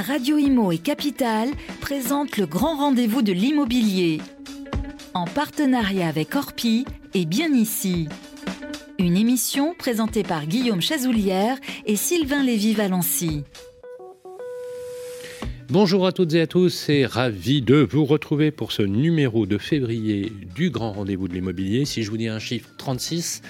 Radio Imo et Capital présentent le grand rendez-vous de l'immobilier. En partenariat avec Orpi et Bien Ici. Une émission présentée par Guillaume Chazoulière et Sylvain Lévy-Valency. Bonjour à toutes et à tous et ravi de vous retrouver pour ce numéro de février du grand rendez-vous de l'immobilier. Si je vous dis un chiffre 36,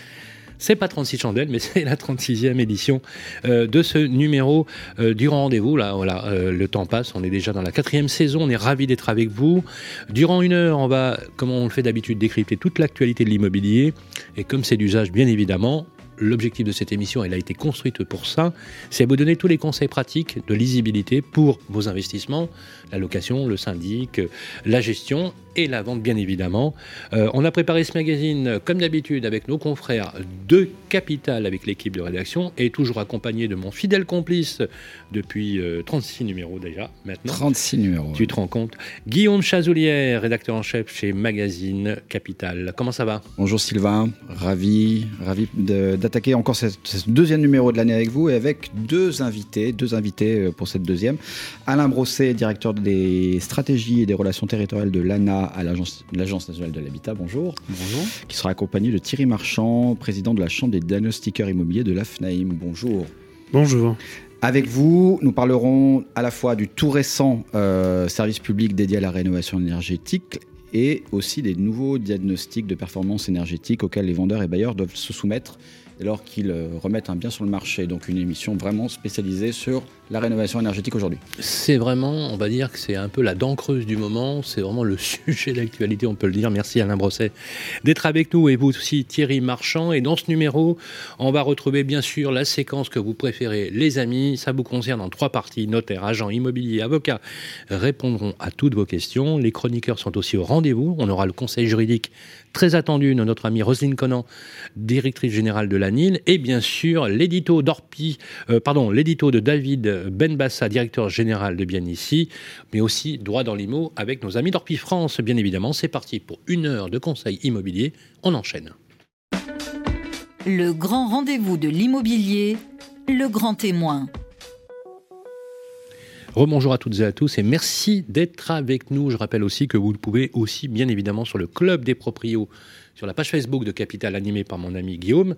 c'est pas 36 chandelles, mais c'est la 36e édition euh, de ce numéro euh, du rendez-vous. Là, voilà, euh, le temps passe, on est déjà dans la quatrième saison, on est ravi d'être avec vous. Durant une heure, on va, comme on le fait d'habitude, décrypter toute l'actualité de l'immobilier. Et comme c'est d'usage, bien évidemment, l'objectif de cette émission, elle a été construite pour ça, c'est vous donner tous les conseils pratiques de lisibilité pour vos investissements, la location, le syndic, la gestion et la vente bien évidemment. Euh, on a préparé ce magazine comme d'habitude avec nos confrères de Capital avec l'équipe de rédaction et toujours accompagné de mon fidèle complice depuis 36 euh, numéros déjà maintenant. 36 numéros. Tu te rends compte Guillaume Chazoulière, rédacteur en chef chez Magazine Capital. Comment ça va? Bonjour Sylvain, ravi, ravi d'attaquer encore ce deuxième numéro de l'année avec vous et avec deux invités, deux invités euh, pour cette deuxième. Alain Brosset, directeur des stratégies et des relations territoriales de l'ANA à l'Agence nationale de l'habitat, bonjour. Bonjour. Qui sera accompagné de Thierry Marchand, président de la Chambre des diagnostiqueurs immobiliers de l'AFNAIM. Bonjour. Bonjour. Avec vous, nous parlerons à la fois du tout récent euh, service public dédié à la rénovation énergétique et aussi des nouveaux diagnostics de performance énergétique auxquels les vendeurs et bailleurs doivent se soumettre dès lors qu'ils euh, remettent un bien sur le marché. Donc une émission vraiment spécialisée sur la rénovation énergétique aujourd'hui C'est vraiment, on va dire que c'est un peu la dent creuse du moment, c'est vraiment le sujet d'actualité, on peut le dire. Merci Alain Brosset d'être avec nous et vous aussi Thierry Marchand. Et dans ce numéro, on va retrouver bien sûr la séquence que vous préférez, les amis. Ça vous concerne en trois parties, notaires, agents, immobiliers, avocats répondront à toutes vos questions. Les chroniqueurs sont aussi au rendez-vous. On aura le conseil juridique très attendu de notre amie Roselyne Conan, directrice générale de la NIL, et bien sûr l'édito d'Orpi, euh, pardon, l'édito de David ben Bassa, directeur général de Bien Ici, mais aussi droit dans l'IMO avec nos amis d'Orpi France, bien évidemment. C'est parti pour une heure de conseil immobilier. On enchaîne. Le grand rendez-vous de l'immobilier, le grand témoin. Rebonjour à toutes et à tous et merci d'être avec nous. Je rappelle aussi que vous pouvez aussi, bien évidemment, sur le club des proprios sur la page Facebook de Capital animée par mon ami Guillaume.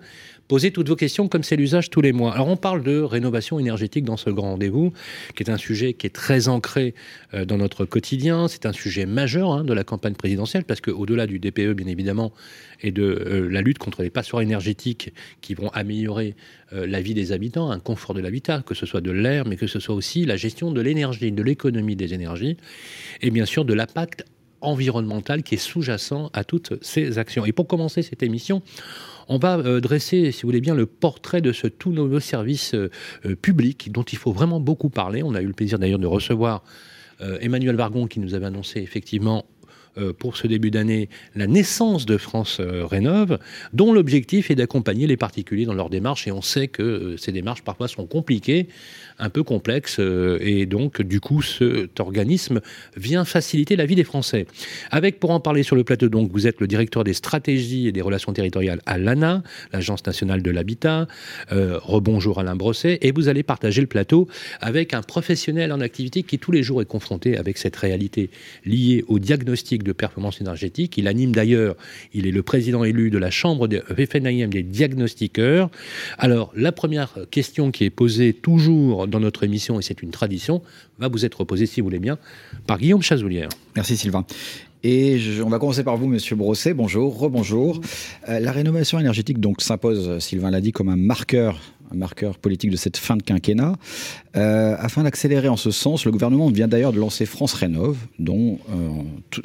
Posez toutes vos questions comme c'est l'usage tous les mois. Alors on parle de rénovation énergétique dans ce grand rendez-vous, qui est un sujet qui est très ancré euh, dans notre quotidien. C'est un sujet majeur hein, de la campagne présidentielle parce qu'au-delà du DPE bien évidemment et de euh, la lutte contre les passoires énergétiques qui vont améliorer euh, la vie des habitants, un confort de l'habitat, que ce soit de l'air, mais que ce soit aussi la gestion de l'énergie, de l'économie des énergies, et bien sûr de l'impact environnemental qui est sous-jacent à toutes ces actions. Et pour commencer cette émission, on va euh, dresser, si vous voulez bien, le portrait de ce tout nouveau service euh, euh, public dont il faut vraiment beaucoup parler. On a eu le plaisir d'ailleurs de recevoir Emmanuel Vargon qui nous avait annoncé effectivement pour ce début d'année la naissance de France Rénove, dont l'objectif est d'accompagner les particuliers dans leurs démarches. Et on sait que ces démarches parfois sont compliquées un peu complexe euh, et donc du coup cet organisme vient faciliter la vie des Français. Avec pour en parler sur le plateau donc vous êtes le directeur des stratégies et des relations territoriales à l'ANA, l'Agence nationale de l'habitat. Euh, rebonjour Alain Brosset et vous allez partager le plateau avec un professionnel en activité qui tous les jours est confronté avec cette réalité liée au diagnostic de performance énergétique. Il anime d'ailleurs, il est le président élu de la chambre des FNIM des diagnostiqueurs. Alors la première question qui est posée toujours dans notre émission, et c'est une tradition, va vous être posée, si vous voulez bien, par Guillaume Chazoulière. Merci Sylvain. Et on va commencer par vous, Monsieur Brosset. Bonjour, rebonjour. Euh, la rénovation énergétique donc s'impose, Sylvain l'a dit, comme un marqueur, un marqueur politique de cette fin de quinquennat. Euh, afin d'accélérer en ce sens, le gouvernement vient d'ailleurs de lancer France Rénove, dont euh,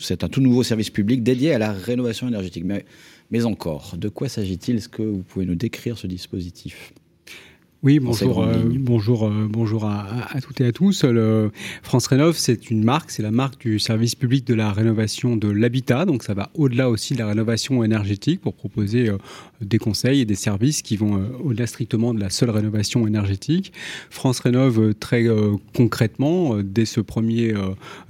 c'est un tout nouveau service public dédié à la rénovation énergétique. Mais, mais encore, de quoi s'agit-il? Est-ce que vous pouvez nous décrire ce dispositif? Oui, bonjour, euh, bonjour, euh, bonjour à, à, toutes et à tous. Le France Rénov, c'est une marque, c'est la marque du service public de la rénovation de l'habitat. Donc, ça va au-delà aussi de la rénovation énergétique pour proposer euh, des conseils et des services qui vont au-delà strictement de la seule rénovation énergétique. France Rénov, très concrètement, dès ce 1er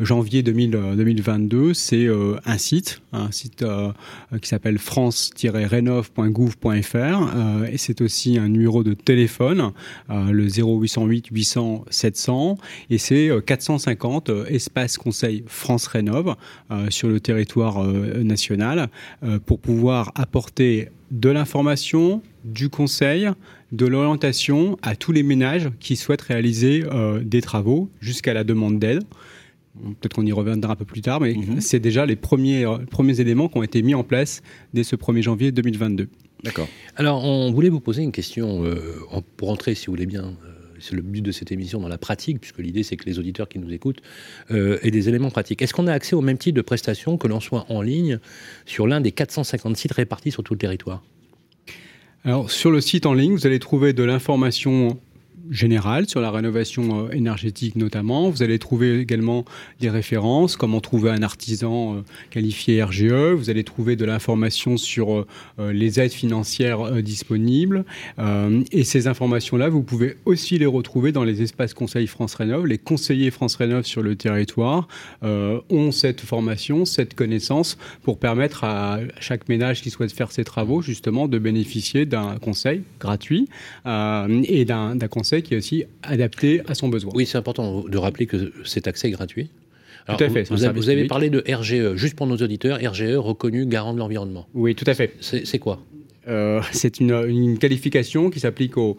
janvier 2022, c'est un site, un site qui s'appelle france-rénov.gouv.fr et c'est aussi un numéro de téléphone téléphone, le 0808 800 700, et c'est 450 espaces conseils France Rénov sur le territoire national pour pouvoir apporter de l'information, du conseil, de l'orientation à tous les ménages qui souhaitent réaliser des travaux jusqu'à la demande d'aide. Peut-être qu'on y reviendra un peu plus tard, mais mhm. c'est déjà les premiers, euh, premiers éléments qui ont été mis en place dès ce 1er janvier 2022. D'accord. Alors, on voulait vous poser une question euh, pour entrer, si vous voulez bien. Euh, c'est le but de cette émission dans la pratique, puisque l'idée c'est que les auditeurs qui nous écoutent aient des éléments pratiques. Est-ce qu'on a accès au même type de prestations que l'on soit en ligne sur l'un des 450 sites répartis sur tout le territoire? Alors, sur le site en ligne, vous allez trouver de l'information générale sur la rénovation euh, énergétique notamment. Vous allez trouver également des références, comment trouver un artisan euh, qualifié RGE. Vous allez trouver de l'information sur euh, les aides financières disponibles. Et ces informations-là, vous pouvez aussi les retrouver dans les espaces conseils France Rénov. Les conseillers France Rénov sur le territoire ont cette formation, cette connaissance pour permettre à chaque ménage qui souhaite faire ses travaux justement de bénéficier d'un conseil gratuit et d'un conseil qui est aussi adapté à son besoin. Oui, c'est important de rappeler que cet accès est gratuit. tout à fait. Vous, vous avez parlé de RGE, juste pour nos auditeurs, RGE reconnu garant de l'environnement. Oui, tout à fait. C'est quoi? Euh, c'est une, qualification qui s'applique aux,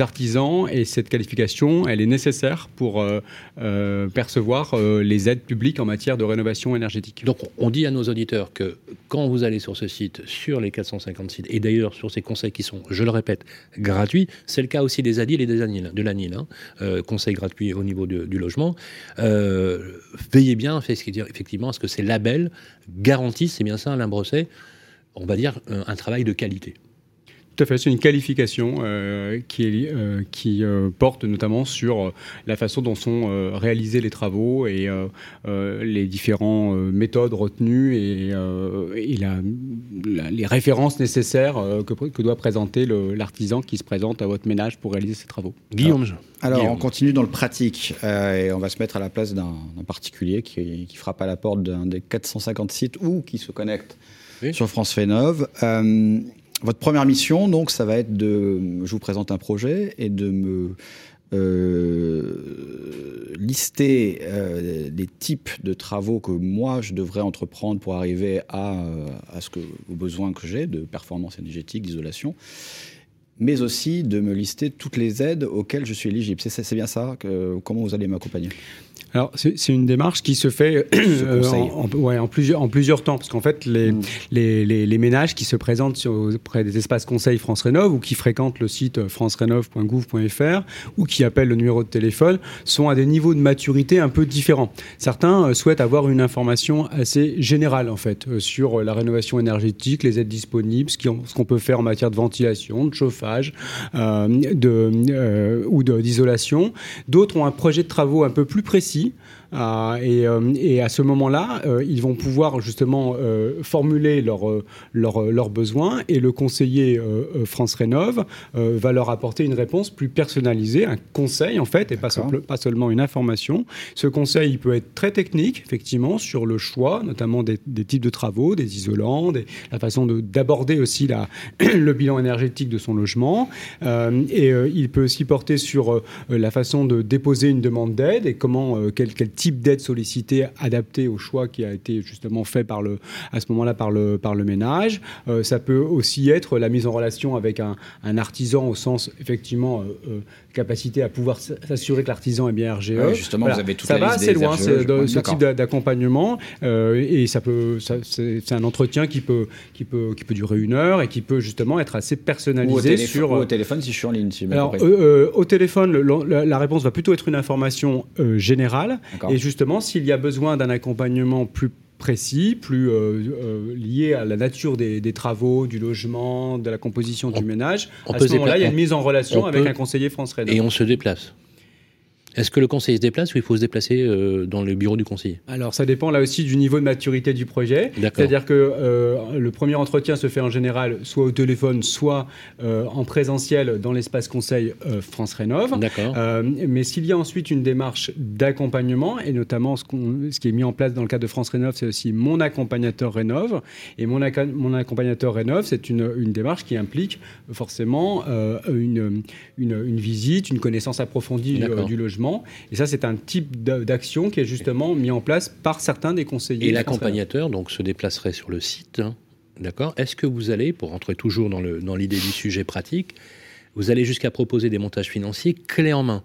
artisans et cette qualification, elle est nécessaire pour euh, euh, percevoir les aides publiques en matière de rénovation énergétique. Donc on dit à nos auditeurs que quand vous allez sur ce site, sur les 450 sites, et d'ailleurs sur ces conseils qui sont, je le répète, gratuits, c'est le cas aussi des ADIL et des ANIL, de l'ANIL, hein, conseils gratuits au niveau du logement, veillez bien effectivement à ce que ces labels garantissent, c'est bien ça Alain Brosset, on va dire, un travail de qualité. Tout à fait, c'est une qualification euh, qui, euh, qui euh, porte notamment sur la façon dont sont réalisés les travaux et les différentes méthodes retenues et, les références nécessaires que, doit présenter l'artisan qui se présente à votre ménage pour réaliser ces travaux. Guillaume. Alors, on continue dans le pratique et on va se mettre à la place d'un particulier qui, qui frappe à la porte d'un des 450 sites ou qui se connecte sur France Fénov. Euh, votre première mission, donc, ça va être de. Je vous présente un projet et de me euh, lister euh, des types de travaux que moi je devrais entreprendre pour arriver à, à ce que, aux besoins que j'ai de performance énergétique, d'isolation, mais aussi de me lister toutes les aides auxquelles je suis éligible. C'est bien ça Comment vous allez m'accompagner? Alors, c'est une démarche qui se fait euh, en, ouais, en, plusieurs, en plusieurs temps, parce qu'en fait, les, mm. les, les, ménages qui se présentent sur, auprès des espaces conseils France Rénov ou qui fréquentent le site francerénov.gouv.fr ou qui appellent le numéro de téléphone sont à des niveaux de maturité un peu différents. Certains euh, souhaitent avoir une information assez générale, en fait, euh, sur la rénovation énergétique, les aides disponibles, ce qu'on peut faire en matière de ventilation, de chauffage euh, de, ou d'isolation. D'autres ont un projet de travaux un peu plus précis euh, euh, et, à ce moment-là, euh, ils vont pouvoir justement formuler leurs leur, besoins et le conseiller France Rénov va leur apporter une réponse plus personnalisée, un conseil en fait, et pas, pas, seulement une information. Ce conseil, il peut être très technique, effectivement, sur le choix, notamment des, types de travaux, des isolants, la façon d'aborder aussi la, le bilan énergétique de son logement. et il peut aussi porter sur la façon de déposer une demande d'aide et comment quel, type d'aide solliciter adapté au choix qui a été justement fait par le, à ce moment-là par le, par le ménage. Euh, ça peut aussi être la mise en relation avec un, artisan au sens effectivement euh, euh, capacité à pouvoir s'assurer que l'artisan est bien RGE. justement, vous avez tout ça va assez loin ce type d'accompagnement et ça peut, c'est un entretien qui peut, qui peut, qui peut durer une heure et qui peut justement être assez personnalisé sur. Ou au téléphone si je suis en ligne. Alors, au téléphone, la, réponse va plutôt être une information générale et justement, s'il y a besoin d'un accompagnement plus précis, plus euh, euh, lié à la nature des, travaux, du logement, de la composition du ménage, à ce moment-là, il y a une mise en relation avec un conseiller France. Et on se déplace Est-ce que le conseiller se déplace ou il faut se déplacer euh, dans le bureau du conseiller? Alors ça dépend là aussi du niveau de maturité du projet. C'est-à-dire que euh, le premier entretien se fait en général soit au téléphone, soit euh, en présentiel dans l'espace conseil France Rénov. mais s'il y a ensuite une démarche d'accompagnement, et notamment ce, ce, qui est mis en place dans le cadre de France Rénov, c'est aussi mon accompagnateur Rénov. Et mon, mon accompagnateur Rénov, c'est une, une, démarche qui implique forcément une, une, une, visite, une connaissance approfondie du logement et ça, c'est un type d'action qui est justement mis en place par certains des conseillers. Et l'accompagnateur donc se déplacerait sur le site. Hein, d'accord? Est-ce que vous allez, pour rentrer toujours dans l'idée dans du sujet pratique, vous allez jusqu'à proposer des montages financiers clés en main?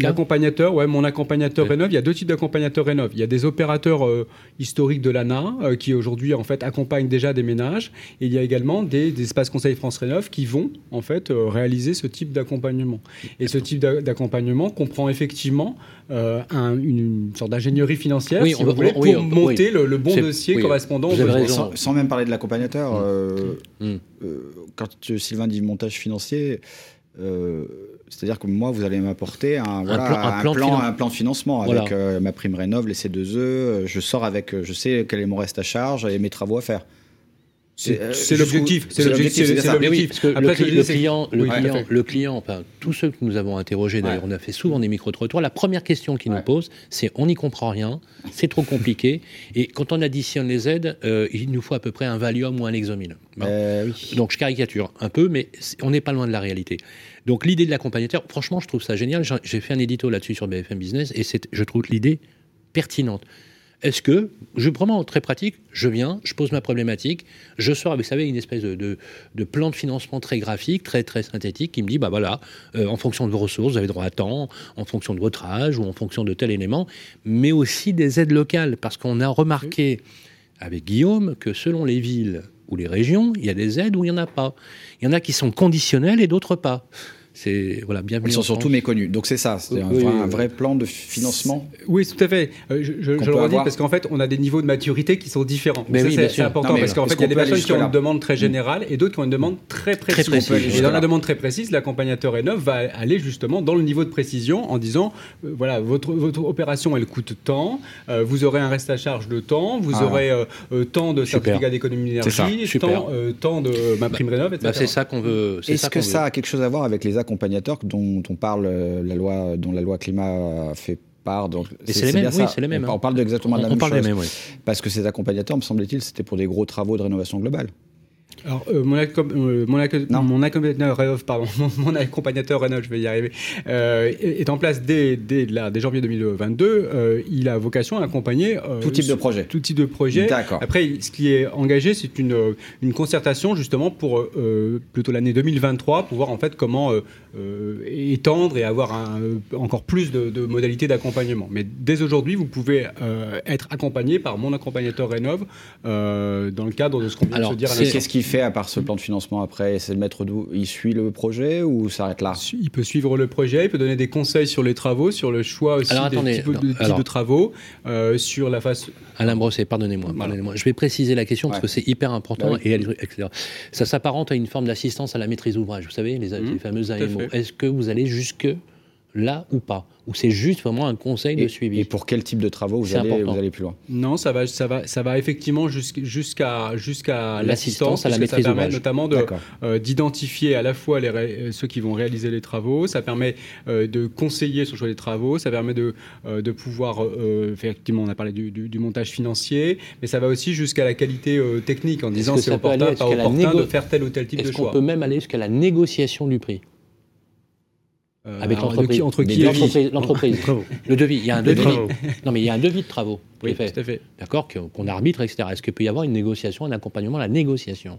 L'accompagnateur, ouais, mon accompagnateur Rénov, il y a deux types d'accompagnateurs Rénov. Il y a des opérateurs euh, historiques de l'ANA euh, qui aujourd'hui en fait accompagnent déjà des ménages, et il y a également des, espaces conseils France Rénov qui vont en fait euh, réaliser ce type d'accompagnement. Et ce type d'accompagnement comprend effectivement une, sorte d'ingénierie financière, si vous voulez, pour monter le, bon dossier correspondant sans, sans, même parler de l'accompagnateur, mmh. Mmh. quand Sylvain dit montage financier. C'est-à-dire que moi, vous allez m'apporter un, plan, de financement avec euh, ma prime rénov, les C2E. Euh, je sors avec, euh, je sais quel est mon reste à charge et mes travaux à faire. C'est l'objectif. C'est l'objectif. le, client, le, client, le client, enfin, tous ceux que nous avons interrogés, d'ailleurs, on a fait souvent des micro-trottoirs. La première question qu'ils nous posent, c'est on n'y comprend rien, c'est trop compliqué. Et quand on additionne les aides, il nous faut à peu près un Valium ou un Exomil. Donc je caricature un peu, mais on n'est pas loin de la réalité. Donc l'idée de l'accompagnateur, franchement, je trouve ça génial. J'ai fait un édito là-dessus sur BFM Business et je trouve l'idée pertinente. Est-ce que, je vraiment très pratique, je viens, je pose ma problématique, je sors, vous savez, une espèce de, plan de financement très graphique, très très synthétique, qui me dit, bah voilà, euh, en fonction de vos ressources, vous avez droit à temps, en fonction de votre âge ou en fonction de tel élément, mais aussi des aides locales, parce qu'on a remarqué avec Guillaume que selon les villes ou les régions, il y a des aides où il n'y en a pas. Il y en a qui sont conditionnelles et d'autres pas. C'est voilà, Ils sont surtout méconnus. Donc c'est ça, c'est un, vrai plan de financement. Oui, tout à fait. Euh, je, le redis parce qu'en fait, on a des niveaux de maturité qui sont différents. Mais c'est important parce qu'en fait, il y a des personnes qui ont une demande très générale et d'autres qui ont une demande très précise. et dans la demande très précise, l'accompagnateur Renov va aller justement dans le niveau de précision en disant euh, voilà, votre, votre opération elle coûte tant, euh, vous aurez un reste à charge de temps, vous ah. aurez tant de certificats d'économie d'énergie, tant, tant, de ma prime Rénov, etc. Bah, c'est ça qu'on veut. Est-ce que ça a quelque chose à voir avec les accompagnateurs dont on parle, euh, la loi, dont la loi climat fait part. Donc c'est les mêmes, oui, c'est les mêmes. On, parle exactement de la même chose. Mêmes, Parce que ces accompagnateurs, me semble-t-il, c'était pour des gros travaux de rénovation globale. Alors, euh, mon, euh, mon, mon, accompagnateur pardon, mon, accompagnateur Renault, je vais y arriver, euh, est en place dès, dès, là, dès janvier 2022. il a vocation à accompagner tout type de projet. Tout type de projet. D'accord. Après, ce qui est engagé, c'est une, une concertation justement pour plutôt l'année 2023, pour voir en fait comment étendre et avoir un, encore plus de, de modalités d'accompagnement. Mais dès aujourd'hui, vous pouvez être accompagné par mon accompagnateur Rénov dans le cadre de ce qu'on vient de se dire à Qu'est-ce qui fait à part ce plan de financement après C'est le maître d'où Il suit le projet ou s'arrête là? Il peut suivre le projet, il peut donner des conseils sur les travaux, sur le choix aussi des types, de, travaux, euh, sur la face. Alain Brosset, pardonnez-moi, pardonnez-moi. Je vais préciser la question parce que c'est hyper important bah et Ça s'apparente à une forme d'assistance à la maîtrise ouvrage. Vous savez, les, mmh, fameuses AMO. Est-ce que vous allez jusque là ou pas. Ou c'est juste vraiment un conseil de suivi. Et pour quel type de travaux vous, allez, vous allez, plus loin? Non, ça va, ça va, ça va effectivement jusqu'à jusqu'à l'assistance à la maîtrise Ça permet notamment euh, d'identifier à la fois les, euh, ceux qui vont réaliser les travaux, ça permet euh, de conseiller sur le choix des travaux, ça permet de, de pouvoir, effectivement, on a parlé du, du, montage financier, mais ça va aussi jusqu'à la qualité technique en disant c'est opportun, pas opportun de faire tel ou tel type de choix. Est-ce qu'on peut même aller jusqu'à la négociation du prix? Euh, avec l'entreprise. Entre qui L'entreprise. le devis. Il y a un devis. non, mais il y a un devis de travaux. Oui, fait. tout à fait. D'accord Qu'on arbitre, etc. Est-ce qu'il peut y avoir une négociation, un accompagnement à la négociation?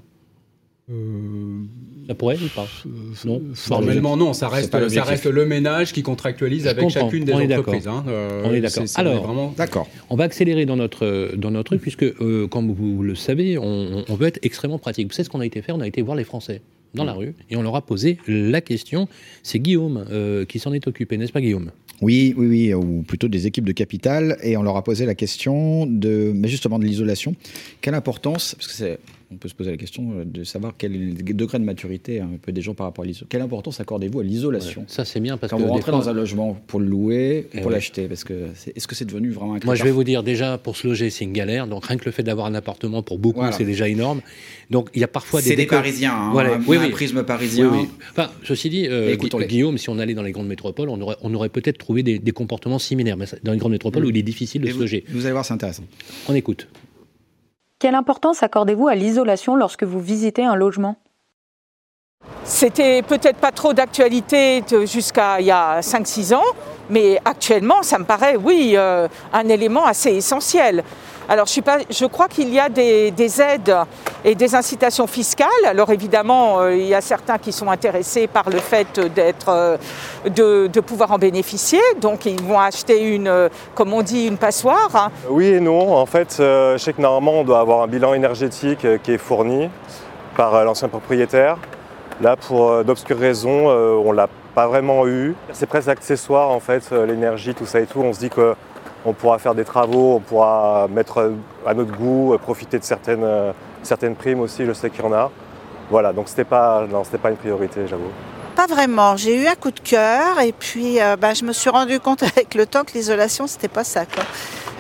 Euh... Ça pourrait ou pas? euh, Non. Formellement, non. Ça reste, ça reste le ménage qui contractualise avec chacune des entreprises. Hein. Euh, on est d'accord. Alors, vraiment... d'accord. On va accélérer dans notre dans notre truc puisque, comme vous le savez, on, on veut être extrêmement pratique. Vous savez ce qu'on a été faire? On a été voir les Français dans la rue et on leur a posé la question. C'est Guillaume euh, qui s'en est occupé, n'est-ce pas Guillaume? Oui, oui, oui, ou plutôt des équipes de capital et on leur a posé la question de, mais justement de l'isolation. Quelle importance, parce que c'est on peut se poser la question euh, de savoir quel est le degré de maturité un peu des gens par rapport à l'isolation. Quelle importance accordez-vous à l'isolation? Ça, c'est bien parce Quand que. vous rentrez fois- dans un logement pour le louer ou Eh pour ouais. l'acheter, parce que c'est- est-ce que c'est devenu vraiment un Moi, je vais vous dire, déjà, pour se loger, c'est une galère. Donc, rien que le fait d'avoir un appartement, pour beaucoup, Voilà. c'est déjà énorme. Donc, il y a parfois des. C'est des Parisiens, hein, Voilà. un, Oui, un oui. prisme parisien. Oui. Enfin, ceci dit, euh, Guillaume, si on allait dans les grandes métropoles, on aurait, on aurait peut-être trouvé des, des comportements similaires. Mais dans les grandes métropoles où il est difficile de Et se vous, loger. vous allez voir, c'est intéressant. On écoute. Quelle importance accordez-vous à l'isolation lorsque vous visitez un logement? C'était peut-être pas trop d'actualité jusqu'à il y a 5-6 ans, mais actuellement, ça me paraît, oui, euh, un élément assez essentiel. Alors, je, crois qu'il y a des, des aides et des incitations fiscales. Alors, évidemment, euh, il y a certains qui sont intéressés par le fait d'être, euh, de, pouvoir en bénéficier. Donc, ils vont acheter une, euh, comme on dit, une passoire. hein. Oui et non. En fait, je sais que normalement, on doit avoir un bilan énergétique qui est fourni par l'ancien propriétaire. Là, pour d'obscures raisons, on ne l'a pas vraiment eu. C'est presque accessoire, en fait, l'énergie, tout ça et tout. On se dit qu'on pourra faire des travaux, on pourra mettre à notre goût, euh, profiter de certaines, euh, certaines primes aussi, je sais qu'il y en a. Voilà, donc c'était pas, pas une priorité, j'avoue. Pas vraiment. J'ai eu un coup de cœur et puis euh, ben, je me suis rendu compte avec le temps que l'isolation, c'était pas ça.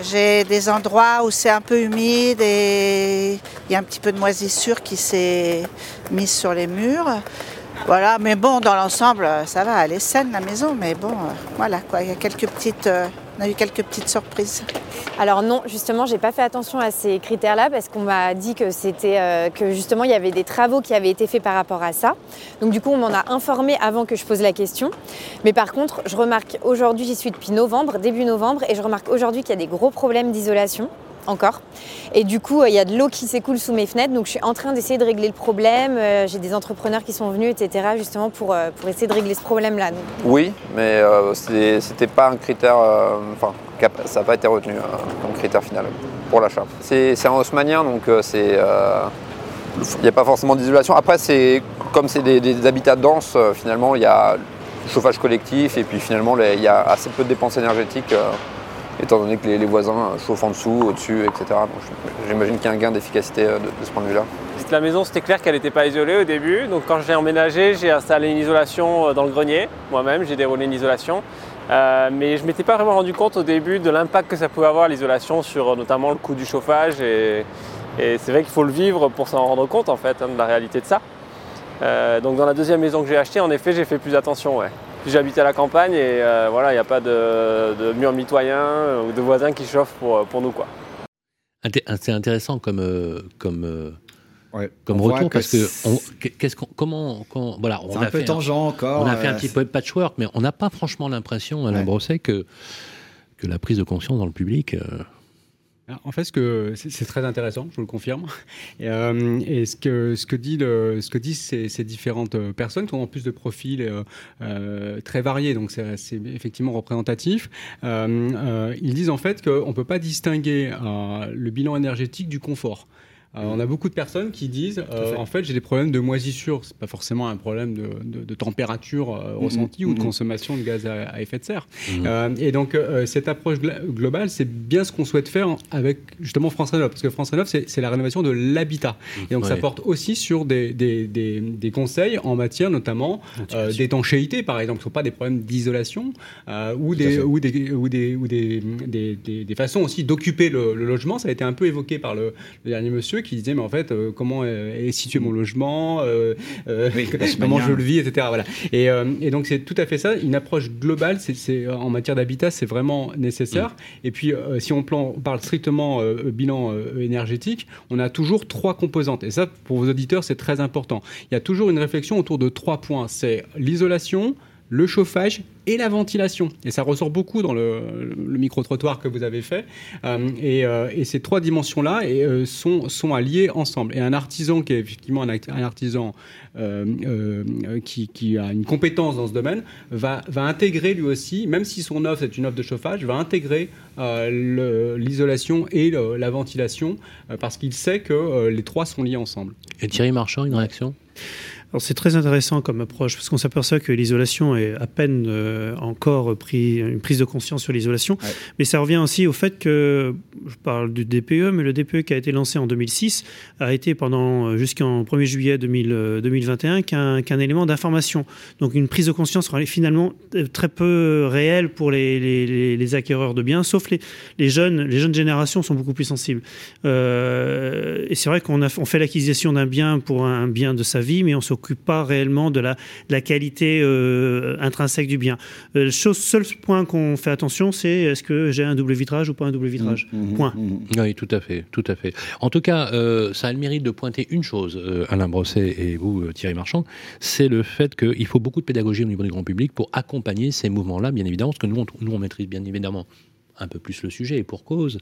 J'ai des endroits où c'est un peu humide et il y a un petit peu de moisissure qui s'est mise sur les murs. Voilà, mais bon, dans l'ensemble, ça va, elle est saine la maison, mais bon, voilà quoi, il y a quelques petites, on a eu quelques petites surprises. Alors non, justement, j'ai pas fait attention à ces critères-là parce qu'on m'a dit que c'était euh, que justement il y avait des travaux qui avaient été faits par rapport à ça. Donc du coup, on m'en a informé avant que je pose la question. Mais par contre, je remarque aujourd'hui, j'y suis depuis novembre, début novembre, et je remarque aujourd'hui qu'il y a des gros problèmes d'isolation encore. Et du coup, euh, il y a de l'eau qui s'écoule sous mes fenêtres, donc je suis en train d'essayer de régler le problème. Euh, J'ai des entrepreneurs qui sont venus, etc., justement pour, euh, pour essayer de régler ce problème-là. Oui, mais c'était pas un critère, enfin, ça n'a pas été retenu comme critère final pour l'achat. C'est un haussmanien, donc c'est, il n'y a pas forcément d'isolation. Après, comme c'est des, habitats denses, finalement, il y a chauffage collectif et puis finalement, il y a assez peu de dépenses énergétiques. Étant donné que les, voisins euh, chauffent en dessous, au-dessus, etc. J'imagine qu'il y a un gain d'efficacité euh, de, ce point de vue-là. La maison, c'était clair qu'elle n'était pas isolée au début. Donc quand j'ai emménagé, j'ai installé une isolation euh, dans le grenier. Moi-même, j'ai déroulé une isolation. Mais je ne m'étais pas vraiment rendu compte au début de l'impact que ça pouvait avoir l'isolation sur notamment le coût du chauffage. Et, c'est vrai qu'il faut le vivre pour s'en rendre compte en fait hein, de la réalité de ça. Donc dans la deuxième maison que j'ai achetée, en effet, j'ai fait plus attention. Ouais. Puis J'habite à la campagne et euh, voilà, il n'y a pas de, de mur mitoyen euh, ou de voisins qui chauffent pour, pour nous. Quoi. C'est intéressant comme, euh, comme, euh, Ouais. comme retour que parce que c'est- on- qu'est-ce qu'on, comment, quand- voilà, on a un peu fait tangent encore. On a fait un euh, petit peu de patchwork, mais on n'a pas franchement l'impression, Alain Ouais. Brosset, que, que la prise de conscience dans le public. euh, En fait, c'est très intéressant, je vous le confirme. Et, euh, ce que disent ces, différentes euh, personnes, qui ont en plus de profils euh, très variés, donc c'est effectivement représentatif. Ils disent en fait qu'on peut pas distinguer le bilan énergétique du confort. Euh, on a beaucoup de personnes qui disent euh, en fait j'ai des problèmes de moisissure c'est pas forcément un problème de, de- de température euh, ressentie ou de mhm. consommation de gaz à, à effet de serre Mhm. euh, et donc, cette approche globale, c'est bien ce qu'on souhaite faire avec justement France Rénov, parce que France Rénov, c'est la rénovation de l'habitat. Et donc, ça porte aussi sur des, des, des- des conseils en matière notamment d'étanchéité, par exemple, ne sont pas des problèmes d'isolation, ou, des, ou, des, ou, des, ou des, des, des- des façons aussi d'occuper le, le logement. Ça a été un peu évoqué par le, le dernier monsieur qui disait, mais en fait, euh, comment euh, est situé mon logement, euh, Oui, comment je le vis, etc. Voilà. Et, et donc c'est tout à fait ça, une approche globale, c'est, en matière d'habitat, c'est vraiment nécessaire. Et puis si on, plan- on parle strictement bilan énergétique, on a toujours trois composantes. Et ça, pour vos auditeurs, c'est très important. Il y a toujours une réflexion autour de trois points. C'est l'isolation, le chauffage et la ventilation. Et ça ressort beaucoup dans le, micro-trottoir que vous avez fait. Euh, et, euh, et ces trois dimensions-là euh, sont, sont alliées ensemble. Et un artisan qui est effectivement un, artisan qui, a une compétence dans ce domaine va, va intégrer lui aussi, même si son offre est une offre de chauffage, va intégrer l'isolation et la ventilation parce qu'il sait que les trois sont liés ensemble. Et Thierry Marchand, une réaction? Alors c'est très intéressant comme approche parce qu'on s'aperçoit que l'isolation est à peine euh, encore pris une prise de conscience sur l'isolation, mais ça revient aussi au fait que je parle du DPE, mais le DPE qui a été lancé en 2006 a été pendant euh, jusqu'en 1er juillet 2021 qu'un élément d'information. Donc une prise de conscience finalement très peu réelle pour les, les, acquéreurs de biens, sauf les, les, jeunes. Les jeunes générations sont beaucoup plus sensibles. Euh, et c'est vrai qu'on on fait l'acquisition d'un bien pour un bien de sa vie, mais on s'occupe pas réellement de la, la qualité euh, intrinsèque du bien. Le euh, seul point qu'on fait attention, c'est est-ce que j'ai un double vitrage ou pas un double vitrage. Mmh, mmh, point. Mmh, oui, tout à fait, tout à fait. En tout cas, ça a le mérite de pointer une chose, Alain Brosset et vous, Thierry Marchand, c'est le fait qu'il faut beaucoup de pédagogie au niveau du grand public pour accompagner ces mouvements-là, bien évidemment, parce que nous, nous, on maîtrise bien évidemment un peu plus le sujet, et pour cause,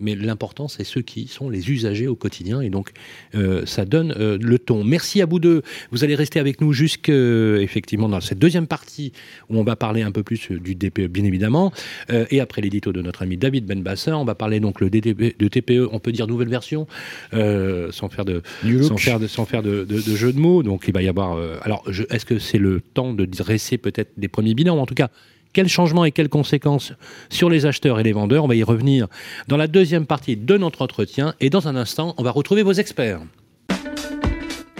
mais l'important, c'est ceux qui sont les usagers au quotidien, et donc euh, ça donne euh, le ton. Merci à vous deux. Vous allez rester avec nous jusque effectivement dans cette deuxième partie où on va parler un peu plus du DPE, bien évidemment, euh, et après l'édito de notre ami David Benbasser, on va parler donc le DTP, de TPE, on peut dire nouvelle version, sans faire de sans faire de, sans faire de, de, de, jeu de mots. Donc il va y avoir. alors, est-ce que c'est le temps de dresser peut-être des premiers bilans, en tout cas quels changements et quelles conséquences sur les acheteurs et les vendeurs On va y revenir dans la deuxième partie de notre entretien. Et dans un instant, on va retrouver vos experts.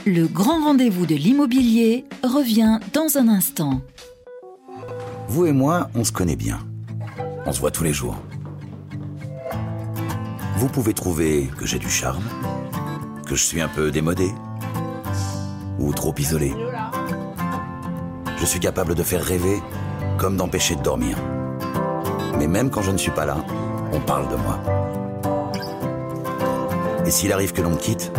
Le grand rendez-vous de l'immobilier revient dans un instant. Vous et moi, on se connaît bien. On se voit tous les jours. Vous pouvez trouver que j'ai du charme, que je suis un peu démodé ou trop isolé. Je suis capable de faire rêver comme d'empêcher de dormir. Mais même quand je ne suis pas là, on parle de moi. Et s'il arrive que l'on me quitte,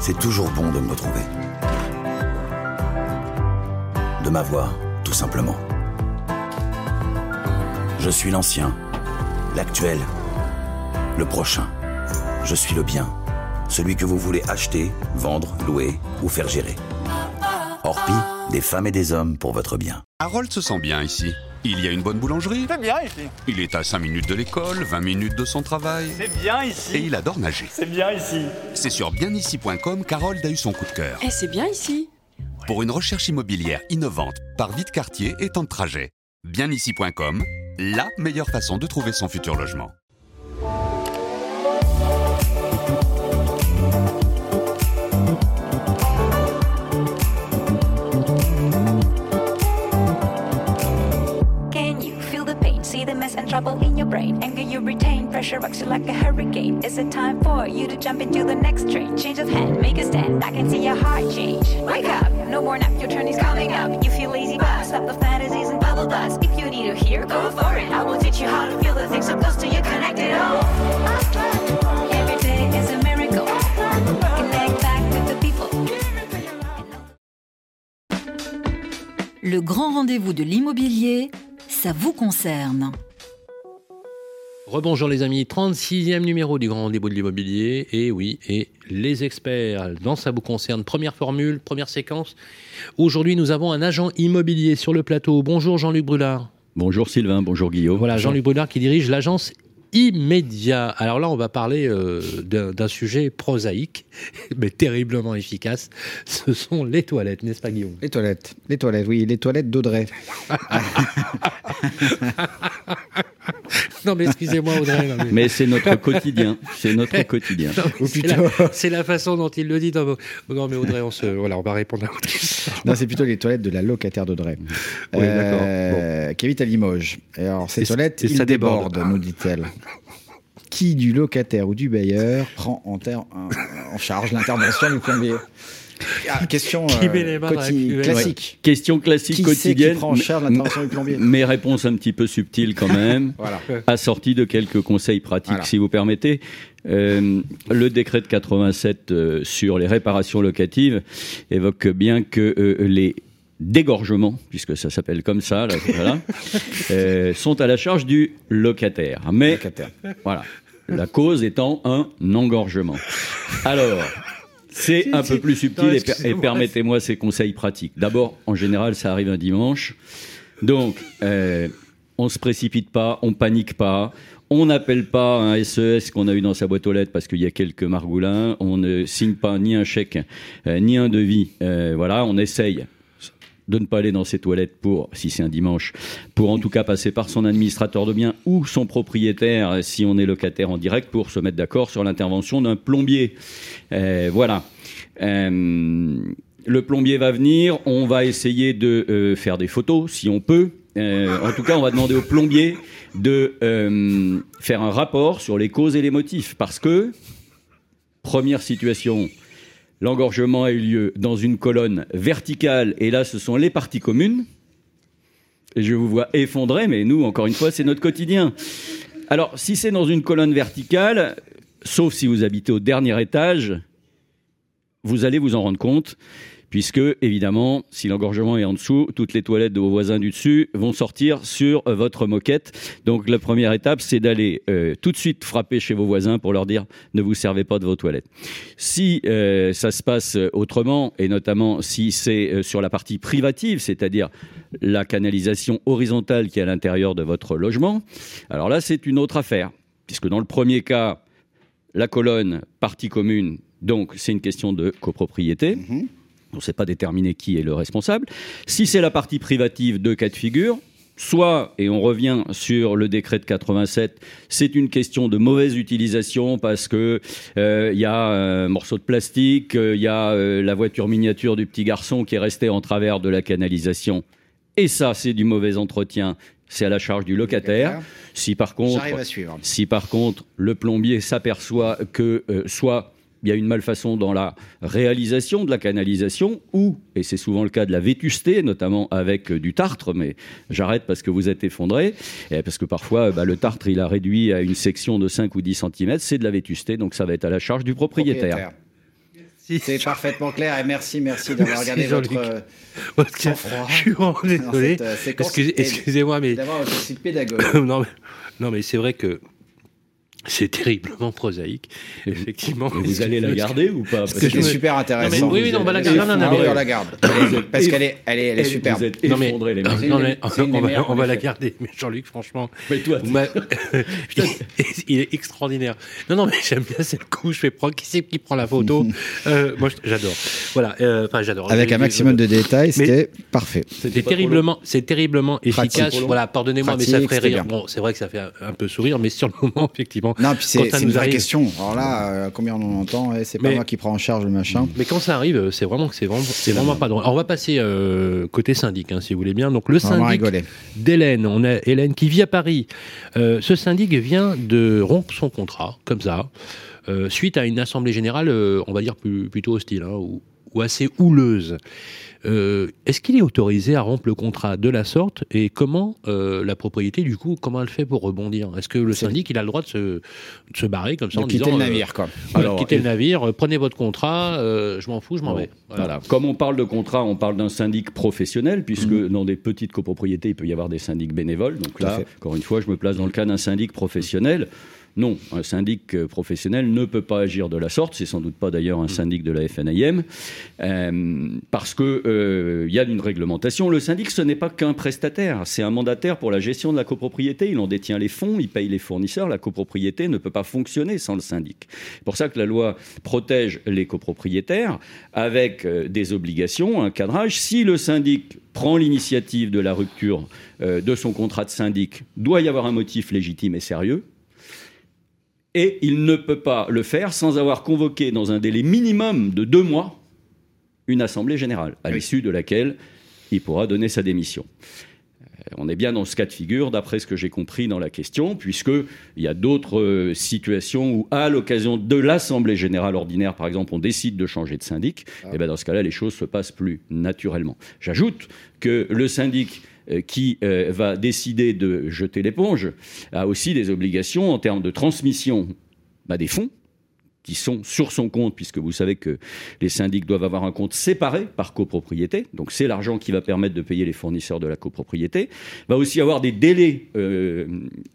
c'est toujours bon de me retrouver. De m'avoir, tout simplement. Je suis l'ancien, l'actuel, le prochain. Je suis le bien, celui que vous voulez acheter, vendre, louer ou faire gérer. Orpi, des femmes et des hommes pour votre bien. Harold se sent bien ici. Il y a une bonne boulangerie. C'est bien ici. Il est à 5 minutes de l'école, 20 minutes de son travail. C'est bien ici. Et il adore nager. C'est bien ici. C'est sur bienici.com qu'Harold a eu son coup de cœur. Et eh, c'est bien ici. Pour une recherche immobilière innovante, par vite quartier et temps de trajet. Bienici.com, la meilleure façon de trouver son futur logement. Pressure rocks you like a hurricane. Is it time for you to jump into the next train? Change of hand, make a stand. I can see your heart change. Wake up, no more nap, your turn is coming up. You feel lazy, but stop the fantasies and bubble dust. If you need to hear, go for it. I will teach you how to feel the things so close to you, connected all. Every day is a miracle. Connect back with the people. Le grand rendez-vous de l'immobilier, ça vous concerne. Rebonjour les amis, 36e numéro du Grand Rendez-vous de l'immobilier. Et oui, et les experts, dans ça vous concerne. Première formule, première séquence. Aujourd'hui, nous avons un agent immobilier sur le plateau. Bonjour Jean-Luc Brulard. Bonjour Sylvain, bonjour Guillaume. Voilà, Jean-Luc Brulard qui dirige l'agence immédiat. Alors là, on va parler euh, d'un sujet prosaïque, mais terriblement efficace. Ce sont les toilettes, n'est-ce pas Guillaume? Les toilettes, les toilettes, oui, les toilettes d'Audrey. non, mais excusez-moi Audrey. mais, c'est notre quotidien, c'est notre quotidien. C'est la, façon dont il le dit. Non, mais Audrey, on, se, voilà, on va répondre à votre question. Non, c'est plutôt les toilettes de la locataire d'Audrey. Oui, d'accord. Euh, qui habite à Limoges. Et alors, ces toilettes, il ça déborde, nous dit-elle qui du locataire ou du bailleur prend en, en charge l'intervention du plombier ah, question euh, classique. Question classique qui quotidienne. Qui prend en charge l'intervention du plombier Mes réponses un petit peu subtiles quand même, voilà. assorties de quelques conseils pratiques, si vous permettez. Euh, le décret de 87 euh, sur les réparations locatives évoque bien que les dégorgements, puisque ça s'appelle comme ça, là, voilà, sont à la charge du locataire. Mais locataire. voilà, la cause étant un engorgement. Alors, c'est un peu plus subtil et, permettez-moi ces conseils pratiques. D'abord, en général, ça arrive un dimanche. Donc, euh, on se précipite pas, on panique pas, on n'appelle pas un SES qu'on a eu dans sa boîte aux lettres parce qu'il y a quelques margoulins. On ne signe pas ni un chèque, euh, ni un devis. Euh, voilà, on essaye de ne pas aller dans ses toilettes pour, si c'est un dimanche, pour en tout cas passer par son administrateur de biens ou son propriétaire si on est locataire en direct pour se mettre d'accord sur l'intervention d'un plombier. Euh, voilà. le plombier va venir, on va essayer de faire des photos si on peut. en tout cas, on va demander au plombier de euh, faire un rapport sur les causes et les motifs. Parce que, première situation, l'engorgement a eu lieu dans une colonne verticale, et là, ce sont les parties communes. Et je vous vois effondrer, mais nous, encore une fois, c'est notre quotidien. Alors, si c'est dans une colonne verticale, sauf si vous habitez au dernier étage, vous allez vous en rendre compte puisque, évidemment, si l'engorgement est en dessous, toutes les toilettes de vos voisins du dessus vont sortir sur euh, votre moquette. Donc la première étape, c'est d'aller euh, tout de suite frapper chez vos voisins pour leur dire ne vous servez pas de vos toilettes. Si euh, ça se passe autrement, et notamment si c'est sur la partie privative, c'est-à-dire la canalisation horizontale qui est à l'intérieur de votre logement, alors là, c'est une autre affaire, puisque dans le premier cas, la colonne partie commune, donc c'est une question de copropriété. Mm-hmm. On ne sait pas déterminer qui est le responsable. Si c'est la partie privative, deux cas de figure. Soit, et on revient sur le décret de 87, c'est une question de mauvaise utilisation parce que il euh, y a un morceau de plastique, il euh, y a euh, la voiture miniature du petit garçon qui est restée en travers de la canalisation. Et ça, c'est du mauvais entretien c'est à la charge du locataire. Si par contre, si par contre le plombier s'aperçoit que soit il y a une malfaçon dans la réalisation de la canalisation ou, et c'est souvent le cas de la vétusté, notamment avec euh, du tartre, mais j'arrête parce que vous êtes effondré, et parce que parfois bah, le tartre il a réduit à une section de 5 ou 10 cm, c'est de la vétusté, donc ça va être à la charge du propriétaire. C'est parfaitement clair et merci, merci d'avoir regardé votre euh, Je suis vraiment désolé. Euh, excusez-moi, mais d'avoir aussi pédagogue. non, mais, non, mais c'est vrai que c'est terriblement prosaïque, effectivement. vous allez la garder ou pas Parce que c'est super intéressant. oui, oui, on va la garder. Non, non, non, on la garde. Parce qu'elle est, elle est, elle est superbe. Vous êtes effondré, les mecs. On va la garder. Mais Jean-Luc, franchement. Mais toi, il est extraordinaire. Non, non, mais j'aime bien cette couche. Je prendre qui c'est qui prend la photo euh, Moi, j'adore. Voilà. Euh, enfin, j'adore. Avec un maximum de détails, c'était parfait. C'était terriblement, c'est terriblement efficace. Voilà, pardonnez-moi, mais ça ferait rire. Bon, c'est vrai que ça fait un peu sourire, mais sur le moment, effectivement non, puis c'est une vraie question. Alors là, euh, combien on en entend C'est pas moi qui prends en charge le machin. Mais quand ça arrive, c'est vraiment c'est vraiment, c'est vraiment pas drôle. Alors on va passer euh, côté syndic, hein, si vous voulez bien. Donc le syndic d'Hélène, on a Hélène qui vit à Paris. Euh, ce syndic vient de rompre son contrat, comme ça, suite à une assemblée générale, on va dire plutôt hostile, hein, ou, ou assez houleuse. Euh, est-ce qu'il est autorisé à rompre le contrat de la sorte et comment euh, la propriété, du coup, comment elle fait pour rebondir? Est-ce que le syndic, il a le droit de se, se barrer comme ça en quitter le navire, euh, quoi. Alors, quitter le navire, prenez votre contrat, je m'en fous, je m'en vais. Voilà. Comme on parle de contrat, on parle d'un syndic professionnel, puisque mmh. dans des petites copropriétés, il peut y avoir des syndics bénévoles. Donc là, encore une fois, je me place dans le cas d'un syndic professionnel. Non, un syndic euh, professionnel ne peut pas agir de la sorte. C'est sans doute pas d'ailleurs un mm. syndic de la FNIM, euh, parce que euh, y a une réglementation. Le syndic, ce n'est pas qu'un prestataire, c'est un mandataire pour la gestion de la copropriété. Il en détient les fonds, il paye les fournisseurs. La copropriété ne peut pas fonctionner sans le syndic. C'est pour ça que la loi protège les copropriétaires avec des obligations, un cadrage. Si le syndic prend l'initiative de la rupture de son contrat de syndic, doit y avoir un motif légitime et sérieux et il ne peut pas le faire sans avoir convoqué dans un délai minimum de deux mois une assemblée générale, à l'issue de laquelle il pourra donner sa démission. Euh, on est bien dans ce cas de figure, d'après ce que j'ai compris dans la question, puisqu'il y a d'autres euh, situations où, à l'occasion de l'Assemblée générale ordinaire, par exemple, on décide de changer de syndic, ah. et bien dans ce cas-là, les choses se passent plus naturellement. J'ajoute que le syndic qui euh, va décider de jeter l'éponge a aussi des obligations en termes de transmission bah, des fonds qui sont sur son compte, puisque vous savez que les syndics doivent avoir un compte séparé par copropriété, donc c'est l'argent qui va permettre de payer les fournisseurs de la copropriété, va aussi avoir des délais euh,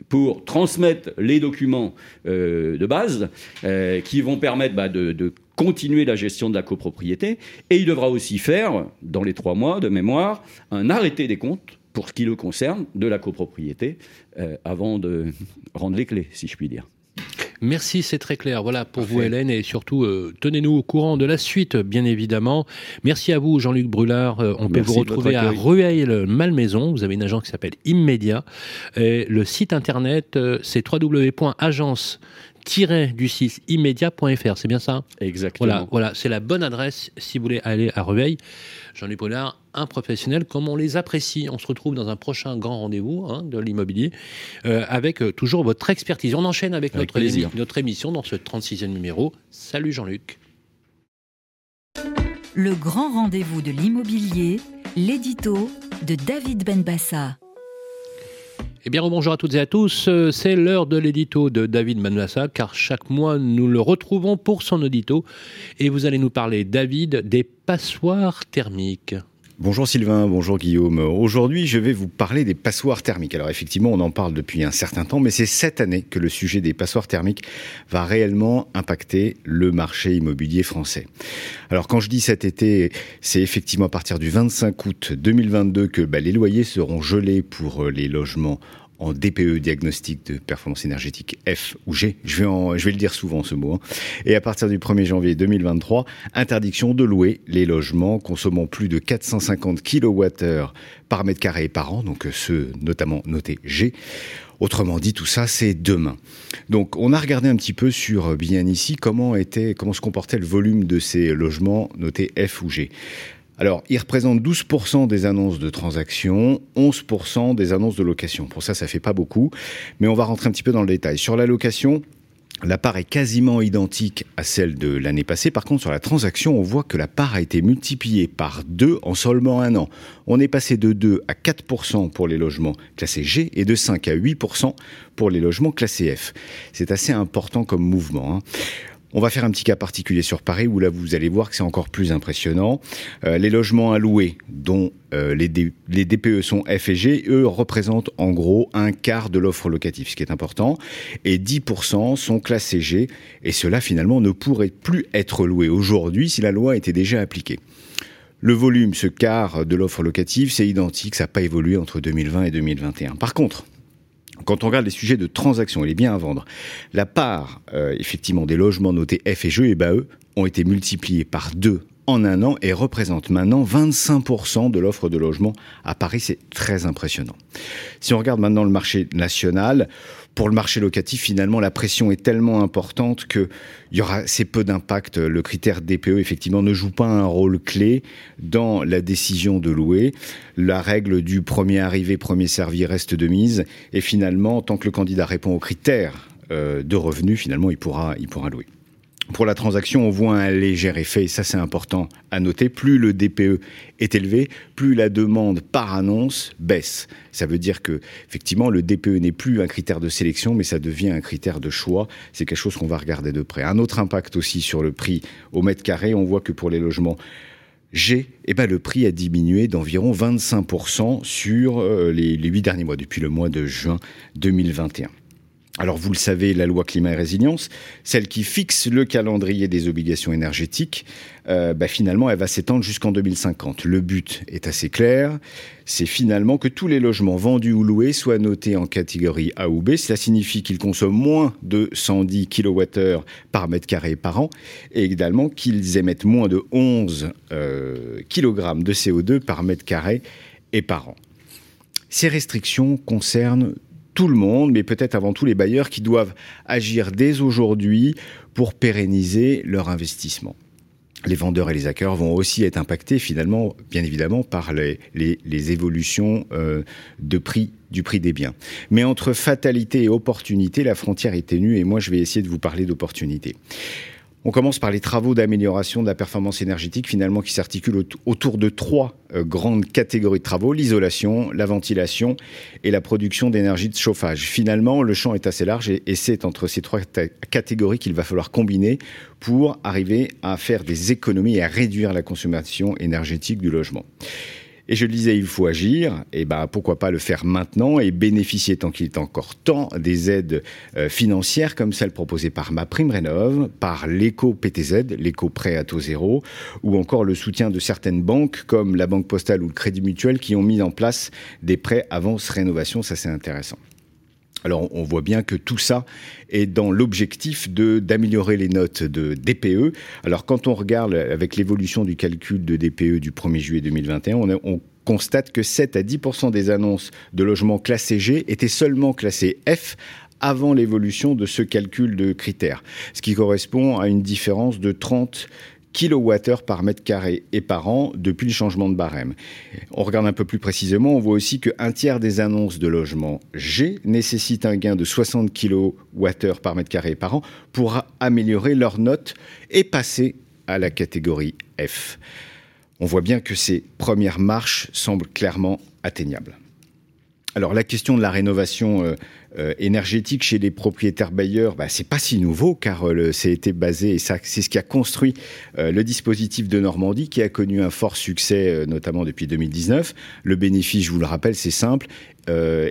pour transmettre les documents de base qui vont permettre bah, de continuer la gestion de la copropriété, et il devra aussi faire, dans les trois mois de mémoire, un arrêté des comptes pour ce qui le concerne, de la copropriété, avant de rendre les clés, si je puis dire. Merci, c'est très clair. Voilà pour vous, Hélène, et surtout, euh, tenez-nous au courant de la suite, bien évidemment. Merci à vous, Jean-Luc Brulard. Euh, on peut vous retrouver à Rueil-Malmaison. Vous avez une agence qui s'appelle Immédiat. Et le site internet, euh, c'est www.agence du 6 immédiat.fr, c'est bien ça? Exactement. Voilà, voilà c'est la bonne adresse si vous voulez aller à Rueil. Jean-Luc Brulard, un professionnel comme on les apprécie. On se retrouve dans un prochain grand rendez-vous hein, de l'immobilier euh, avec euh, toujours votre expertise. On enchaîne avec, notre, notre émission dans ce 36e numéro. Salut Jean-Luc. Le grand rendez-vous de l'immobilier, l'édito de David Benbassa. Eh bien, bonjour à toutes et à tous. Euh, c'est l'heure de l'édito de David Manassa, car chaque mois, nous le retrouvons pour son audito. Et vous allez nous parler, David, des passoires thermiques. Bonjour Sylvain, bonjour Guillaume. Aujourd'hui, je vais vous parler des passoires thermiques. Alors effectivement, on en parle depuis un certain temps, mais c'est cette année que le sujet des passoires thermiques va réellement impacter le marché immobilier français. Alors quand je dis cet été, c'est effectivement à partir du 25 août 2022 que bah, les loyers seront gelés pour euh, les logements en DPE, diagnostic de performance énergétique F ou G. Je vais, le dire souvent ce mot. Hein. Et à partir du 1er janvier 2023, interdiction de louer les logements consommant plus de 450 kWh par mètre carré par an, donc euh, ceux notamment notés G. Autrement dit, tout ça, c'est demain. Donc, on a regardé un petit peu sur euh, bien ici comment était, comment se comportait le volume de ces logements notés F ou G. Alors, il représente 12% des annonces de transactions, 11% des annonces de location. Pour ça, ça fait pas beaucoup, mais on va rentrer un petit peu dans le détail. Sur la location, la part est quasiment identique à celle de l'année passée. Par contre, sur la transaction, on voit que la part a été multipliée par 2 en seulement un an. On est passé de 2 à 4% pour les logements classés G et de 5 à 8% pour les logements classés F. C'est assez important comme mouvement. Hein. On va faire un petit cas particulier sur Paris où là vous allez voir que c'est encore plus impressionnant. Euh, les logements louer dont euh, les, les, DPE sont F et G, eux représentent en gros un quart de l'offre locative, ce qui est important. Et 10% sont classés G et cela finalement ne pourrait plus être loué aujourd'hui si la loi était déjà appliquée. Le volume, ce quart de l'offre locative, c'est identique, ça n'a pas évolué entre 2020 et 2021. Par contre, quand on regarde les sujets de transaction, il est bien à vendre. La part, euh, effectivement, des logements notés F et G, et eux, ont été multipliés par deux en un an et représentent maintenant 25% de l'offre de logement à Paris. C'est très impressionnant. Si on regarde maintenant le marché national, pour le marché locatif, finalement, la pression est tellement importante que il y aura assez peu d'impact. Le critère DPE, effectivement, ne joue pas un rôle clé dans la décision de louer. La règle du premier arrivé, premier servi reste de mise. Et finalement, tant que le candidat répond aux critères euh, de revenus, finalement, il pourra, il pourra louer. Pour la transaction, on voit un léger effet, et ça c'est important à noter. Plus le DPE est élevé, plus la demande par annonce baisse. Ça veut dire que, effectivement, le DPE n'est plus un critère de sélection, mais ça devient un critère de choix. C'est quelque chose qu'on va regarder de près. Un autre impact aussi sur le prix au mètre carré, on voit que pour les logements G, eh ben, le prix a diminué d'environ 25% sur euh, les huit derniers mois, depuis le mois de juin 2021. Alors vous le savez, la loi climat et résilience, celle qui fixe le calendrier des obligations énergétiques, euh, bah, finalement, elle va s'étendre jusqu'en 2050. Le but est assez clair, c'est finalement que tous les logements vendus ou loués soient notés en catégorie A ou B. Cela signifie qu'ils consomment moins de 110 kWh par mètre carré par an et également qu'ils émettent moins de 11 euh, kg de CO2 par mètre carré et par an. Ces restrictions concernent tout le monde, mais peut-être avant tout les bailleurs qui doivent agir dès aujourd'hui pour pérenniser leur investissement. Les vendeurs et les acquéreurs vont aussi être impactés finalement, bien évidemment, par les, évolutions euh, du prix des biens. Mais entre fatalité et opportunité, la frontière est ténue et moi je vais essayer de vous parler d'opportunité. On commence par les travaux d'amélioration de la performance énergétique, finalement, qui s'articulent autour de trois euh, grandes catégories de travaux l'isolation, la ventilation et la production d'énergie de chauffage. Finalement, le champ est assez large et, c'est entre ces trois catégories qu'il va falloir combiner pour arriver à faire des économies et à réduire la consommation énergétique du logement. Et je le disais, il faut agir. Et ben, pourquoi pas le faire maintenant et bénéficier tant qu'il est encore temps des aides euh, financières comme celles proposées par ma prime rénov, par l'éco PTZ, l'éco prêt à taux zéro, ou encore le soutien de certaines banques comme la Banque Postale ou le Crédit Mutuel qui ont mis en place des prêts avance rénovation. Ça, c'est intéressant. Alors on voit bien que tout ça est dans l'objectif d'améliorer les notes de DPE. Alors quand on regarde avec l'évolution du calcul de DPE du 1er juillet 2021, on, on constate que 7 à 10% des annonces de logements classés G étaient seulement classées F avant l'évolution de ce calcul de critères, ce qui correspond à une différence de 30 kWh par mètre carré et par an depuis le changement de barème. On regarde un peu plus précisément, on voit aussi qu'un tiers des annonces de logements G nécessitent un gain de 60 kWh par mètre carré et par an pour améliorer leur note et passer à la catégorie F. On voit bien que ces premières marches semblent clairement atteignables. Alors la question de la rénovation euh, euh, énergétique chez les propriétaires bailleurs, bah, c'est pas si nouveau car euh, c'est été basé et ça c'est ce qui a construit le dispositif de Normandie qui a connu un fort succès notamment depuis 2019. Le bénéfice, je vous le rappelle, c'est simple,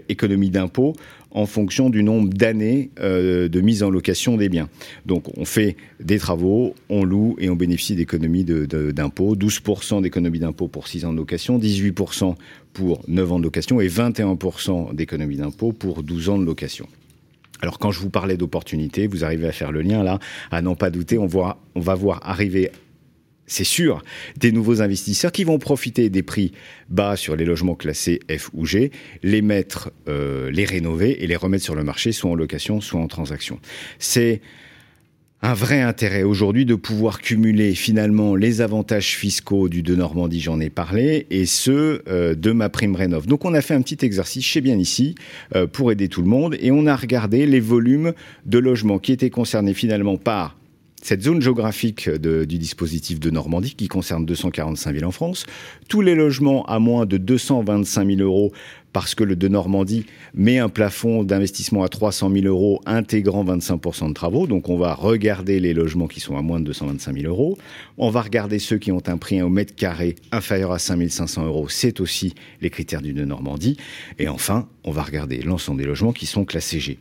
économie d'impôts en fonction du nombre d'années euh, de mise en location des biens. Donc on fait des travaux, on loue et on bénéficie d'économies d'impôts. 12% d'économies d'impôts pour 6 ans de location, 18% pour 9 ans de location et 21% d'économies d'impôts pour 12 ans de location. Alors quand je vous parlais d'opportunités, vous arrivez à faire le lien là, à n'en pas douter, on, voit, on va voir arriver c'est sûr, des nouveaux investisseurs qui vont profiter des prix bas sur les logements classés F ou G, les mettre, euh, les rénover et les remettre sur le marché, soit en location, soit en transaction. C'est un vrai intérêt aujourd'hui de pouvoir cumuler finalement les avantages fiscaux du de Normandie, j'en ai parlé, et ceux euh, de ma prime rénov. Donc on a fait un petit exercice chez Bien ici euh, pour aider tout le monde et on a regardé les volumes de logements qui étaient concernés finalement par cette zone géographique du dispositif de Normandie qui concerne 245 villes en France, tous les logements à moins de 225 000 euros parce que le de Normandie met un plafond d'investissement à 300 000 euros intégrant 25% de travaux. Donc on va regarder les logements qui sont à moins de 225 000 euros. On va regarder ceux qui ont un prix au mètre carré inférieur à 5 500 euros. C'est aussi les critères du de Normandie. Et enfin, on va regarder l'ensemble des logements qui sont classés G.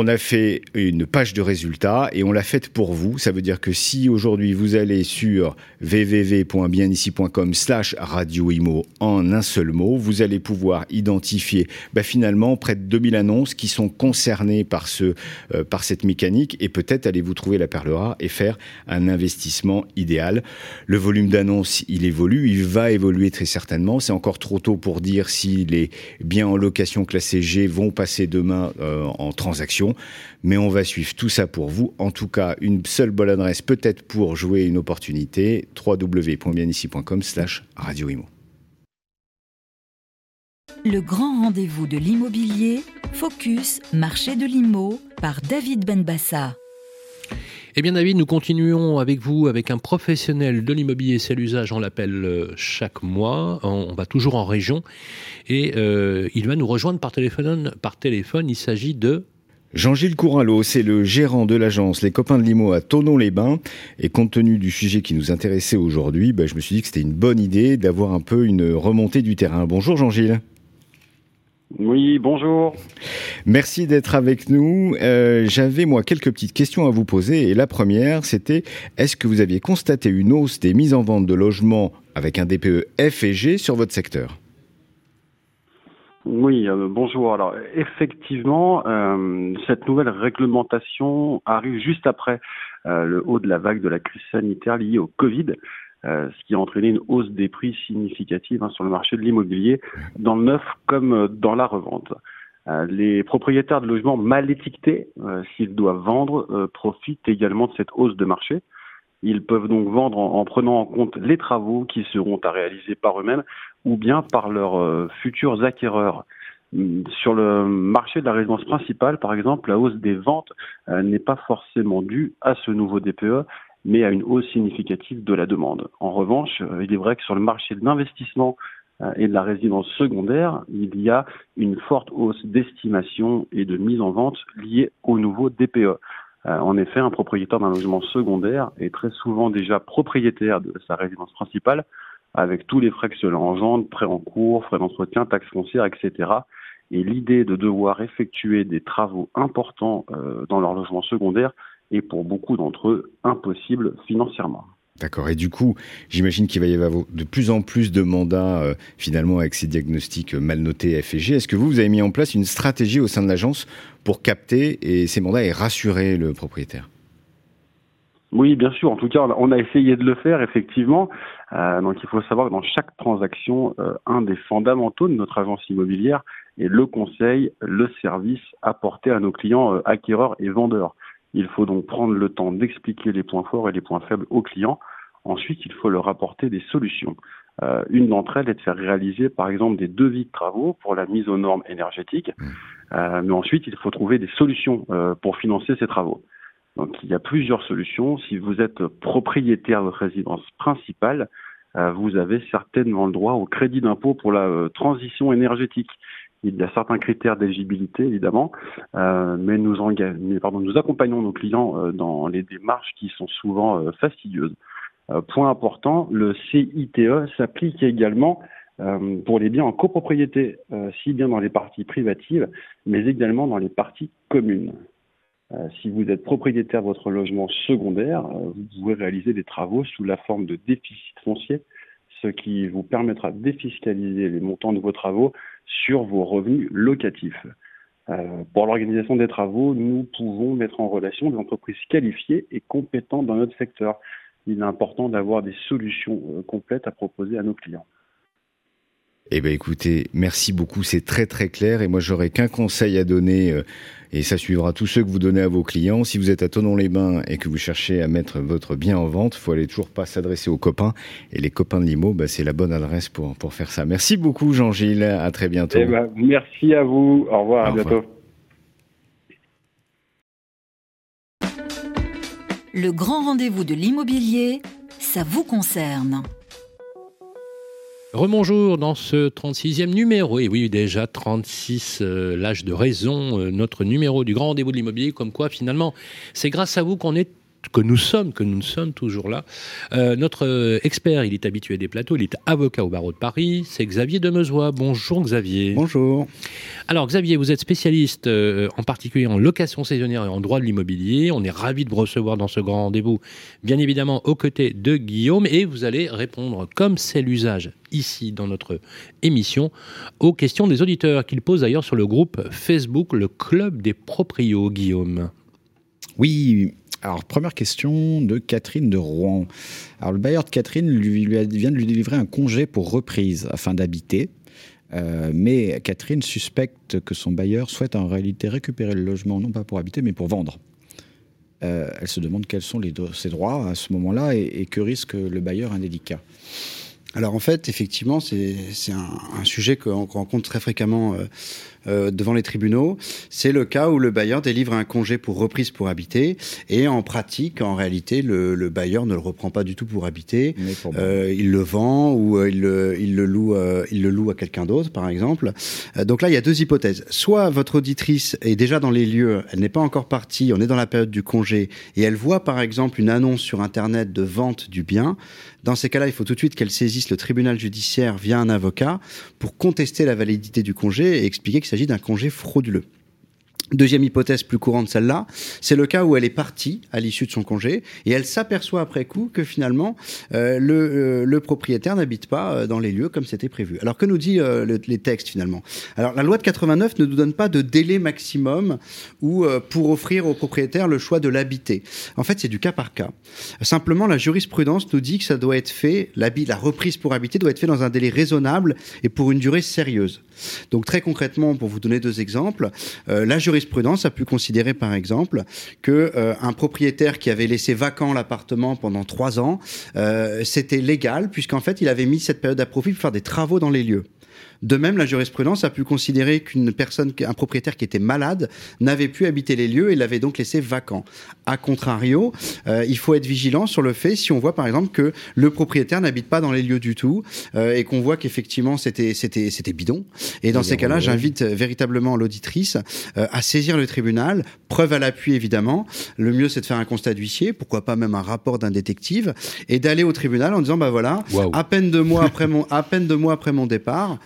On a fait une page de résultats et on l'a faite pour vous. Ça veut dire que si aujourd'hui vous allez sur www.bienici.com slash radioimo en un seul mot, vous allez pouvoir identifier bah, finalement près de 2000 annonces qui sont concernées euh, par cette mécanique et peut-être allez-vous trouver la perle rare et faire un investissement idéal. Le volume d'annonces, il évolue, il va évoluer très certainement. C'est encore trop tôt pour dire si les biens en location classés G vont passer demain euh, en transaction mais on va suivre tout ça pour vous. En tout cas, une seule bonne adresse peut-être pour jouer une opportunité, www.bienici.com slash radioimo. Le grand rendez-vous de l'immobilier, Focus, marché de l'IMO, par David Benbassa. Eh bien David, nous continuons avec vous avec un professionnel de l'immobilier, c'est l'usage, on l'appelle euh, chaque mois, on va toujours en région et euh, il va nous rejoindre par téléphone. Par téléphone il s'agit de Jean-Gilles Couralot, c'est le gérant de l'agence Les Copains de Limo à Tonon-les-Bains. Et compte tenu du sujet qui nous intéressait aujourd'hui, ben, je me suis dit que c'était une bonne idée d'avoir un peu une remontée du terrain. Bonjour Jean-Gilles. Oui, bonjour. Merci d'être avec nous. Euh, j'avais moi quelques petites questions à vous poser et la première c'était est-ce que vous aviez constaté une hausse des mises en vente de logements avec un DPE F et G sur votre secteur? Oui, euh, bonjour. Alors effectivement, euh, cette nouvelle réglementation arrive juste après euh, le haut de la vague de la crise sanitaire liée au Covid, ce qui a entraîné une hausse des prix significative hein, sur le marché de l'immobilier, dans le neuf comme dans la revente. les propriétaires de logements mal étiquetés, s'ils doivent vendre, profitent également de cette hausse de marché. Ils peuvent donc vendre en, prenant en compte les travaux qui seront à réaliser par eux-mêmes ou bien par leurs euh, futurs acquéreurs. Hum, sur le marché de la résidence principale, par exemple, la hausse des ventes euh, n'est pas forcément due à ce nouveau DPE, mais à une hausse significative de la demande. En revanche, euh, il est vrai que sur le marché de l'investissement et de la résidence secondaire, il y a une forte hausse d'estimation et de mise en vente liée au nouveau DPE. En effet, un propriétaire d'un logement secondaire est très souvent déjà propriétaire de sa résidence principale avec tous les frais que cela engendre, prêts en cours, frais d'entretien, taxes foncières, etc. Et l'idée de devoir effectuer des travaux importants euh, dans leur logement secondaire est pour beaucoup d'entre eux impossible financièrement. D'accord. Et du coup, j'imagine qu'il va y avoir de plus en plus de mandats euh, finalement avec ces diagnostics euh, mal notés FG. Est-ce que vous, vous avez mis en place une stratégie au sein de l'agence pour capter et ces mandats et rassurer le propriétaire? Oui, bien sûr. En tout cas, on a essayé de le faire, effectivement. Euh, donc, il faut savoir que dans chaque transaction, un des fondamentaux de notre agence immobilière est le conseil, le service apporté à nos clients acquéreurs et vendeurs. Il faut donc prendre le temps d'expliquer les points forts et les points faibles aux clients. Ensuite, il faut leur apporter des solutions. Euh, une d'entre elles est de faire réaliser, par exemple, des devis de travaux pour la mise aux normes énergétiques. Mmh. Euh, mais ensuite, il faut trouver des solutions euh, pour financer ces travaux. Donc, il y a plusieurs solutions. Si vous êtes propriétaire de résidence principale, vous avez certainement le droit au crédit d'impôt pour la transition énergétique. Il y a certains critères d'éligibilité, évidemment, euh, mais, nous accompagnons nos clients euh, dans les démarches qui sont souvent euh, fastidieuses. point important, le CITE s'applique également pour les biens en copropriété, si bien dans les parties privatives, mais également dans les parties communes. Si vous êtes propriétaire de votre logement secondaire, vous pouvez réaliser des travaux sous la forme de déficit foncier, ce qui vous permettra de défiscaliser les montants de vos travaux sur vos revenus locatifs. Euh, pour l'organisation des travaux, nous pouvons mettre en relation des entreprises qualifiées et compétentes dans notre secteur. Il est important d'avoir des solutions euh, complètes à proposer à nos clients. Eh bien écoutez, merci beaucoup, c'est très très clair et moi j'aurais qu'un conseil à donner euh, et ça suivra tous ceux que vous donnez à vos clients. Si vous êtes à Tonon-les-Bains et que vous cherchez à mettre votre bien en vente, il faut aller toujours pas s'adresser aux copains et les copains de Limo, bah, c'est la bonne adresse pour, pour faire ça. Merci beaucoup Jean-Gilles, à très bientôt. Eh ben, merci à vous, au revoir, à bientôt. Le grand rendez-vous de l'immobilier, ça vous concerne. Rebonjour dans ce 36e numéro, et oui déjà 36, euh, l'âge de raison, euh, notre numéro du grand rendez-vous de l'immobilier, comme quoi finalement c'est grâce à vous qu'on est que nous sommes, que nous sommes toujours là. Euh, notre euh, expert, il est habitué des plateaux, il est avocat au barreau de Paris, c'est Xavier Demezois. Bonjour Xavier. Bonjour. Alors Xavier, vous êtes spécialiste euh, en particulier en location saisonnière et en droit de l'immobilier. On est ravi de vous recevoir dans ce grand rendez-vous, bien évidemment aux côtés de Guillaume, et vous allez répondre, comme c'est l'usage ici dans notre émission, aux questions des auditeurs qu'il posent d'ailleurs sur le groupe Facebook, le Club des Proprios, Guillaume. Oui, alors, première question de Catherine de Rouen. Alors, le bailleur de Catherine vient de lui délivrer un congé pour reprise afin d'habiter. Euh, mais Catherine suspecte que son bailleur souhaite en réalité récupérer le logement, non pas pour habiter, mais pour vendre. Euh, elle se demande quels sont ses droits à ce moment-là et, que risque le bailleur indélicat. Alors en fait, effectivement, c'est un, un, sujet qu'on rencontre très fréquemment euh, euh, devant les tribunaux, c'est le cas où le bailleur délivre un congé pour reprise pour habiter et en pratique, en réalité, le, le bailleur ne le reprend pas du tout pour habiter. Euh, il le vend ou euh, il, le, il, le loue, il le loue à quelqu'un d'autre, par exemple. Donc là, il y a deux hypothèses. Soit votre auditrice est déjà dans les lieux, elle n'est pas encore partie, on est dans la période du congé et elle voit par exemple une annonce sur Internet de vente du bien. Dans ces cas-là, il faut tout de suite qu'elle saisisse le tribunal judiciaire via un avocat pour contester la validité du congé et expliquer qu'il s'agit d'un congé frauduleux. Deuxième hypothèse plus courante, celle-là, c'est le cas où elle est partie à l'issue de son congé et elle s'aperçoit après coup que finalement euh, le, euh, le, propriétaire n'habite pas euh, dans les lieux comme c'était prévu. Alors que nous dit euh, le, les textes finalement? Alors la loi de 89 ne nous donne pas de délai maximum ou pour offrir au propriétaire le choix de l'habiter. En fait, c'est du cas par cas. Simplement, la jurisprudence nous dit que ça doit être fait, la reprise pour habiter doit être fait dans un délai raisonnable et pour une durée sérieuse. Donc très concrètement, pour vous donner deux exemples, euh, la jurisprudence a pu considérer par exemple que euh, un propriétaire qui avait laissé vacant l'appartement pendant trois ans, euh, c'était légal puisqu'en fait il avait mis cette période à profit pour faire des travaux dans les lieux. De même, la jurisprudence a pu considérer qu'une personne, un propriétaire qui était malade, n'avait pu habiter les lieux et l'avait donc laissé vacant. A contrario, euh, il faut être vigilant sur le fait si on voit par exemple que le propriétaire n'habite pas dans les lieux du tout euh, et qu'on voit qu'effectivement c'était c'était c'était bidon. Et dans ces cas-là, j'invite véritablement l'auditrice euh, à saisir le tribunal, preuve à l'appui évidemment. Le mieux c'est de faire un constat d'huissier, pourquoi pas même un rapport d'un détective et d'aller au tribunal en disant bah voilà, à peine deux mois après mon à peine deux mois après mon départ,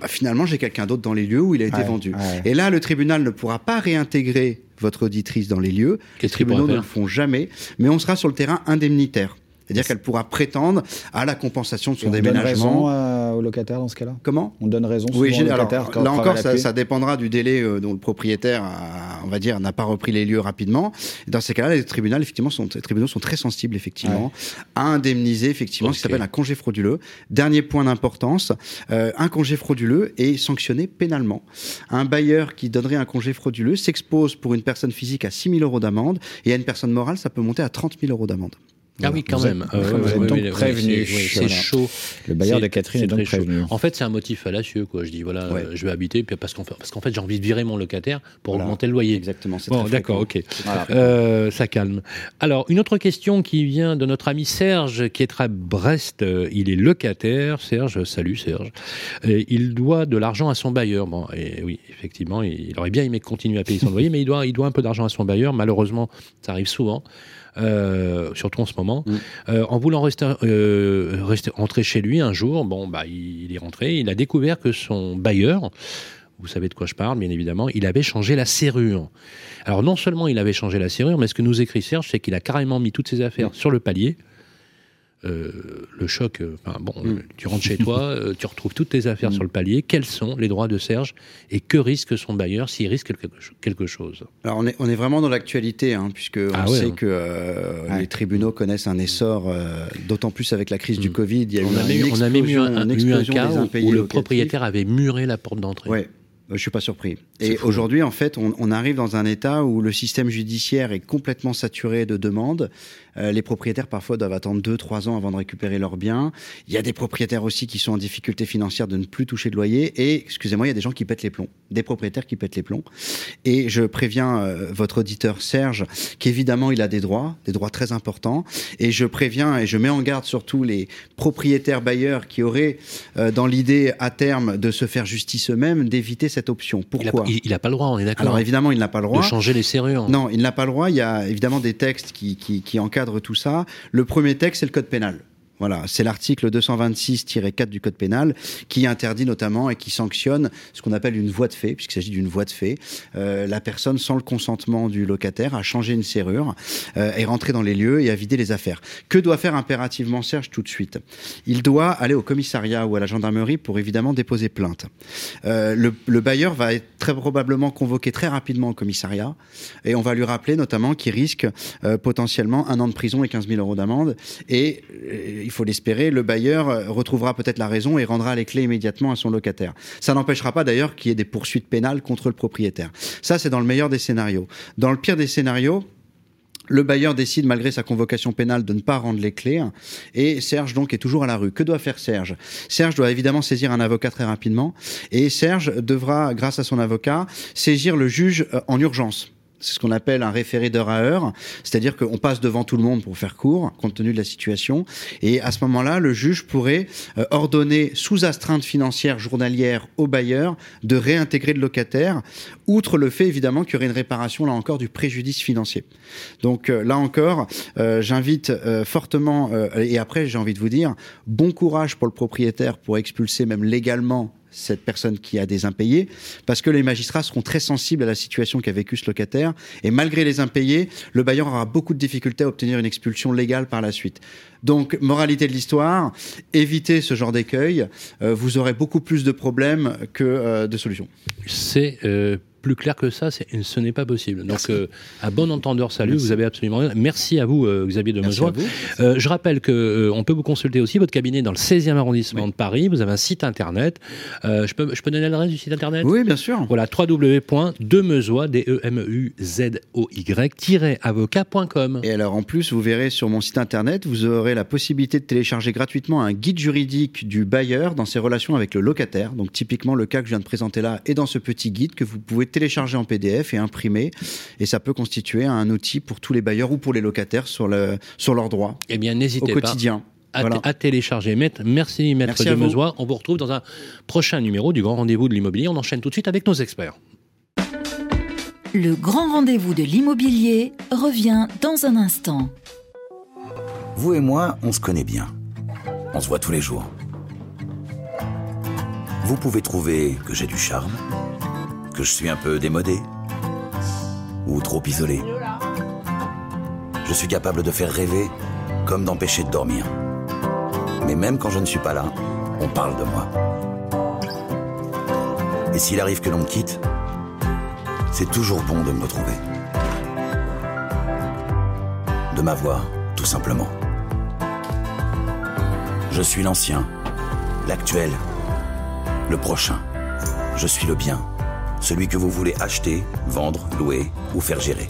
bah, finalement j'ai quelqu'un d'autre dans les lieux où il a été vendu. Et là le tribunal ne pourra pas réintégrer votre auditrice dans les lieux. Les tribunaux ne le font jamais, mais on sera sur le terrain indemnitaire. C'est-à-dire qu'elle pourra prétendre à la compensation de son on déménagement. Donne raison euh, au locataire dans ce cas-là? Comment? On donne raison oui, au locataire. là encore, ça, ça, dépendra du délai euh, dont le propriétaire, on va dire, n'a pas repris les lieux rapidement. dans ces cas-là, les tribunaux, effectivement, sont, les tribunaux sont très sensibles, effectivement, à indemniser, effectivement, ce qui s'appelle un congé frauduleux. Dernier point d'importance, euh, un congé frauduleux est sanctionné pénalement. Un bailleur qui donnerait un congé frauduleux s'expose pour une personne physique à 6 000 euros d'amende et à une personne morale, ça peut monter à 30 000 euros d'amende. Ah oui, quand vous même. Êtes, vous êtes donc prévenu. c'est chaud. Le bailleur de Catherine est, donc prévenu. En fait, c'est un motif fallacieux. Quoi. Je dis, voilà, euh, je vais habiter parce qu'en fait, parce qu'en fait j'ai envie de virer mon locataire pour voilà. augmenter le loyer. Exactement. Bon, d'accord, ok. Voilà. Euh, ça calme. Alors, une autre question qui vient de notre ami Serge, qui est à Brest. Euh, il est locataire. Serge, salut Serge. Et il doit de l'argent à son bailleur. Bon, et oui, effectivement, il aurait bien aimé continuer à payer son loyer, mais il doit, il doit un peu d'argent à son bailleur. Malheureusement, ça arrive souvent. Euh, surtout en ce moment, mm. euh, en voulant rester, euh, rester, rentrer chez lui un jour, bon, bah, il, il est rentré, il a découvert que son bailleur, vous savez de quoi je parle, bien évidemment, il avait changé la serrure. Alors non seulement il avait changé la serrure, mais ce que nous écrit Serge, c'est qu'il a carrément mis toutes ses affaires mmh. sur le palier. Euh, le choc, euh, enfin, bon, mmh. tu rentres chez toi, euh, tu retrouves toutes tes affaires mmh. sur le palier. Quels sont les droits de Serge et que risque son bailleur s'il risque quelque, chose? Alors on est, on est vraiment dans l'actualité, hein, puisque ah on ouais, sait hein. que euh, ouais. les tribunaux connaissent un essor, d'autant plus avec la crise mmh. du Covid. Il y a on, eu a même, on a même eu un, eu un cas où, où le propriétaire avait muré la porte d'entrée. Ouais. Je suis pas surpris. Et aujourd'hui, en fait, on, on, arrive dans un état où le système judiciaire est complètement saturé de demandes. Euh, les propriétaires parfois doivent attendre 2-3 ans avant de récupérer leurs biens. Il y a des propriétaires aussi qui sont en difficulté financière de ne plus toucher de loyer. Et excusez-moi, il y a des gens qui pètent les plombs, des propriétaires qui pètent les plombs. Et je préviens euh, votre auditeur Serge qu'évidemment il a des droits, des droits très importants. Et je préviens et je mets en garde surtout les propriétaires bailleurs qui auraient euh, dans l'idée à terme de se faire justice eux-mêmes d'éviter cette option. Pourquoi Il n'a pas le droit, on est d'accord. Alors évidemment, il n'a pas le droit de changer les serrures. Non, il n'a pas le droit. Il y a évidemment des textes qui, qui, qui encadrent Le premier texte, c'est le code pénal. Voilà, c'est l'article 226-4 du Code pénal qui interdit notamment et qui sanctionne ce qu'on appelle une voie de fait, puisqu'il s'agit d'une voie de fait. Euh, la personne, sans le consentement du locataire, a changé une serrure, euh, est rentrée dans les lieux et a vidé les affaires. Que doit faire impérativement Serge tout de suite? Il doit aller au commissariat ou à la gendarmerie pour évidemment déposer plainte. Euh, le, le, bailleur va être très probablement convoqué très rapidement au commissariat et on va lui rappeler notamment qu'il risque euh, potentiellement un an de prison et 15 000 euros d'amende faut l'espérer, le bailleur retrouvera peut-être la raison et rendra les clés immédiatement à son locataire. Ça n'empêchera pas d'ailleurs qu'il y ait des poursuites pénales contre le propriétaire. Ça, c'est dans le meilleur des scénarios. Dans le pire des scénarios, le bailleur décide, malgré sa convocation pénale, de ne pas rendre les clés. Et Serge, donc, est toujours à la rue. Que doit faire Serge? Serge doit évidemment saisir un avocat très rapidement. Et Serge devra, grâce à son avocat, saisir le juge en urgence c'est ce qu'on appelle un référé d'heure à heure, c'est-à-dire qu'on passe devant tout le monde pour faire court, compte tenu de la situation, et à ce moment-là, le juge pourrait euh, ordonner sous astreinte financière journalière au bailleur de réintégrer le locataire, outre le fait évidemment qu'il y aurait une réparation là encore du préjudice financier. Donc euh, là encore, euh, j'invite fortement, et après j'ai envie de vous dire, bon courage pour le propriétaire pour expulser même légalement cette personne qui a des impayés, parce que les magistrats seront très sensibles à la situation qu'a vécu ce locataire, et malgré les impayés, le bailleur aura beaucoup de difficultés à obtenir une expulsion légale par la suite. Donc, moralité de l'histoire, évitez ce genre d'écueil, euh, vous aurez beaucoup plus de problèmes que euh, de solutions. C'est euh, plus clair que ça, ce n'est pas possible. Donc, euh, à bon entendeur, salut, vous avez absolument rien. Merci à vous, euh, Xavier de Euh, je rappelle que euh, on peut vous consulter aussi votre cabinet dans le 16e arrondissement de Paris. Vous avez un site internet. je, peux, je peux donner l'adresse du site internet? Oui, bien sûr. Voilà, www.demezoy, d e m u z o y avocat.com. Et alors, en plus, vous verrez sur mon site internet, vous aurez la possibilité de télécharger gratuitement un guide juridique du bailleur dans ses relations avec le locataire. Donc, typiquement, le cas que je viens de présenter là est dans ce petit guide que vous pouvez télécharger en PDF et imprimer. Et ça peut constituer un outil pour tous les bailleurs ou pour les locataires sur, le, sur leurs droits. Eh bien, n'hésitez pas. Au quotidien. À, télécharger. Maître, merci, Maître de Mezois. On vous retrouve dans un prochain numéro du Grand Rendez-vous de l'immobilier. On enchaîne tout de suite avec nos experts. Le Grand Rendez-vous de l'immobilier revient dans un instant. Vous et moi, on se connaît bien. On se voit tous les jours. Vous pouvez trouver que j'ai du charme, que je suis un peu démodé ou trop isolé. Je suis capable de faire rêver comme d'empêcher de dormir. Mais même quand je ne suis pas là, on parle de moi. Et s'il arrive que l'on me quitte, c'est toujours bon de me retrouver. De m'avoir, tout simplement. Je suis l'ancien, l'actuel le prochain. Je suis le bien, celui que vous voulez acheter, vendre, louer ou faire gérer.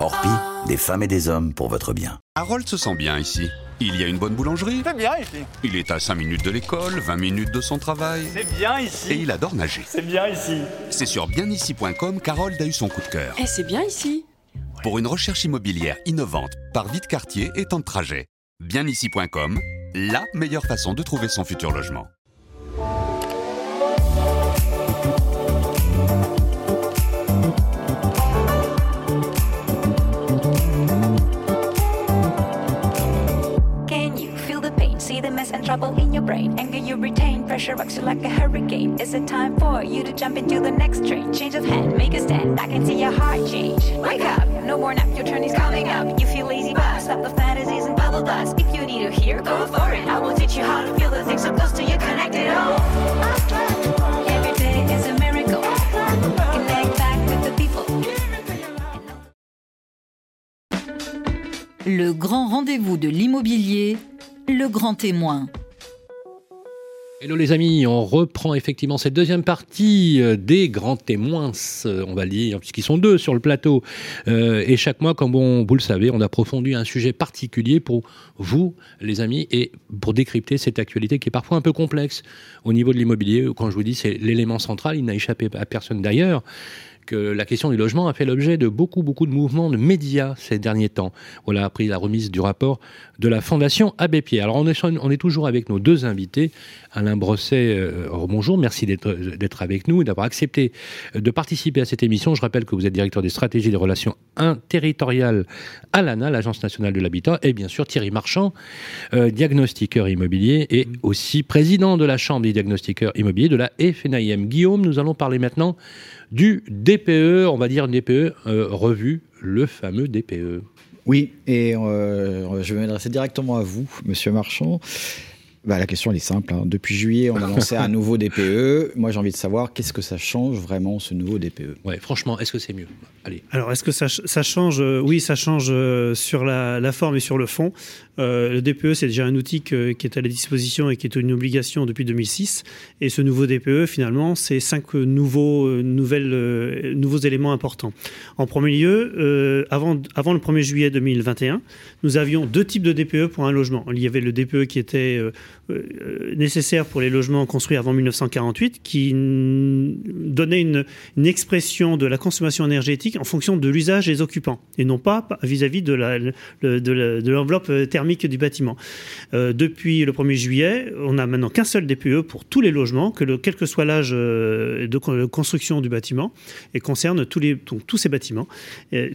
Orpi, des femmes et des hommes pour votre bien. Harold se sent bien ici. Il y a une bonne boulangerie. C'est bien ici. Il est à 5 minutes de l'école, 20 minutes de son travail. C'est bien ici. Et il adore nager. C'est bien ici. C'est sur bienici.com qu'Harold a eu son coup de cœur. Et eh, c'est bien ici. Pour une recherche immobilière innovante, par vite quartier et temps de trajet. Bienici.com, la meilleure façon de trouver son futur logement. Trouble in your brain. Anger you retain, pressure rocks you like a hurricane. Is it time for you to jump into the next train? Change of hand, make a stand. I can see your heart change. Wake up, no more nap, your turn is coming up. You feel lazy, but stop the fantasies and bubble dust. If you need to hear, go for it. I will teach you how to feel the things so close to you, connected all. Every day is a miracle. Connect back with the people. Le grand rendez-vous de l'immobilier, le grand témoin. Hello les amis, on reprend effectivement cette deuxième partie euh, des grands témoins, euh, on va le dire, puisqu'ils sont deux sur le plateau. Euh, et chaque mois, comme vous le savez, on approfondit un sujet particulier pour vous, les amis, et pour décrypter cette actualité qui est parfois un peu complexe au niveau de l'immobilier. Quand je vous dis c'est l'élément central, il n'a échappé à personne d'ailleurs que la question du logement a fait l'objet de beaucoup, beaucoup de mouvements de médias ces derniers temps. Voilà, après la remise du rapport de la Fondation Abbé Pierre. Alors, on est, toujours avec nos deux invités. Alain Brosset, euh, bonjour, merci d'être avec nous et d'avoir accepté de participer à cette émission. Je rappelle que vous êtes directeur des stratégies des relations interterritoriales à l'ANA, l'Agence nationale de l'habitat, et bien sûr Thierry Marchand, euh, diagnostiqueur immobilier et aussi président de la Chambre des diagnostiqueurs immobiliers de la FNIM. Guillaume, nous allons parler maintenant du DPE, on va dire DPE euh, revu, le fameux DPE. Oui, et euh, je vais m'adresser directement à vous, Monsieur Marchand. Bah, la question elle est simple. Hein. Depuis juillet, on a lancé un nouveau DPE. Moi, j'ai envie de savoir qu'est-ce que ça change vraiment ce nouveau DPE. Ouais, franchement, est-ce que c'est mieux? Allez. Alors, est-ce que ça, change? Oui, ça change euh, sur la, forme et sur le fond. Euh, le DPE, c'est déjà un outil qui est à la disposition et qui est une obligation depuis 2006. Et ce nouveau DPE, finalement, c'est cinq nouveaux, euh, nouvelles, nouveaux éléments importants. En premier lieu, avant, le 1er juillet 2021, nous avions deux types de DPE pour un logement. Il y avait le DPE qui était euh, nécessaires pour les logements construits avant 1948 qui donnait une, expression de la consommation énergétique en fonction de l'usage des occupants et non pas vis-à-vis de, l'enveloppe du bâtiment. Euh, depuis le 1er juillet, on n'a maintenant qu'un seul DPE pour tous les logements, que quel que soit l'âge euh, de construction du bâtiment, et concerne tous, ces bâtiments,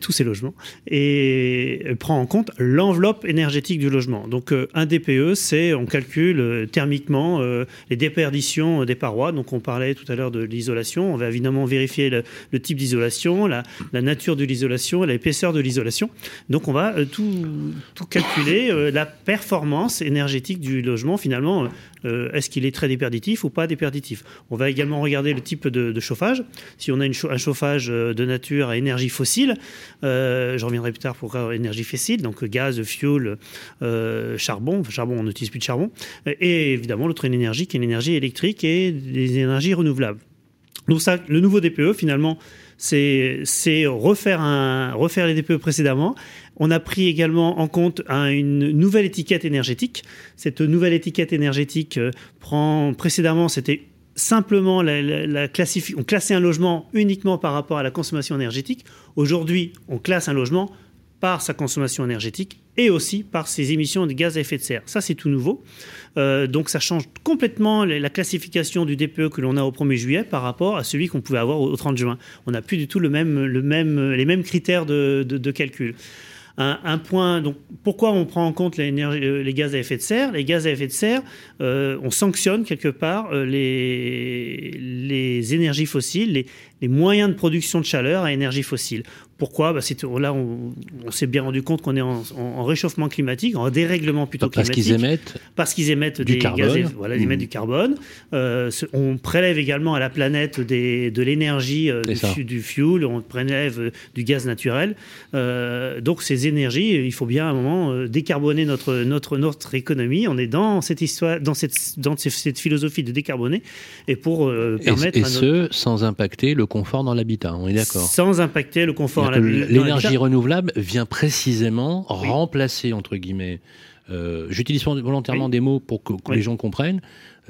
tous ces logements, et prend en compte l'enveloppe énergétique du logement. Donc un DPE, c'est, on calcule thermiquement euh, les déperditions des parois. Donc on parlait tout à l'heure de l'isolation. On va évidemment vérifier le, type d'isolation, la, nature de l'isolation, l'épaisseur de l'isolation. Donc on va tout, calculer, la performance énergétique du logement finalement. Est-ce qu'il est très déperditif ou pas déperditif? On va également regarder le type de, chauffage. Si on a un chauffage de nature à énergie fossile, je reviendrai plus tard pour énergie fossile, donc gaz, fuel, charbon. charbon, on n'utilise plus de charbon. Et évidemment, l'autre énergie qui est l'énergie électrique et les énergies renouvelables. Donc ça, le nouveau DPE, finalement, c'est refaire les DPE précédemment. On a pris également en compte une nouvelle étiquette énergétique. Cette nouvelle étiquette énergétique euh, prend précédemment, c'était simplement la, la, on classait un logement uniquement par rapport à la consommation énergétique. Aujourd'hui, on classe un logement par sa consommation énergétique et aussi par ses émissions de gaz à effet de serre. Ça, c'est tout nouveau. Euh, donc, ça change complètement la classification du DPE que l'on a au 1er juillet par rapport à celui qu'on pouvait avoir au 30 juin. On n'a plus du tout le même, le même, les mêmes critères de, calcul. Un, point, donc pourquoi on prend en compte euh, les gaz à effet de serre? Les gaz à effet de serre, euh, on sanctionne quelque part les, les énergies fossiles, les, les moyens de production de chaleur à énergie fossile. Pourquoi? Bah, Là, on, s'est bien rendu compte qu'on est en, réchauffement climatique, en dérèglement plutôt parce climatique. Qu'ils émettent parce qu'ils émettent du des carbone. gaz, voilà, ils émettent du carbone. Euh, on prélève également à la planète des, de l'énergie euh, du, fuel, on prélève euh, du gaz naturel. donc ces énergies, il faut bien à un moment décarboner notre, notre, notre économie. On est dans cette histoire, dans cette, dans cette philosophie de décarboner et pour permettre. Et, ce, sans impacter le confort dans l'habitat, on est d'accord. Sans impacter le confort L'énergie renouvelable vient précisément remplacer, entre guillemets, euh, j'utilise volontairement des mots pour que, les gens comprennent,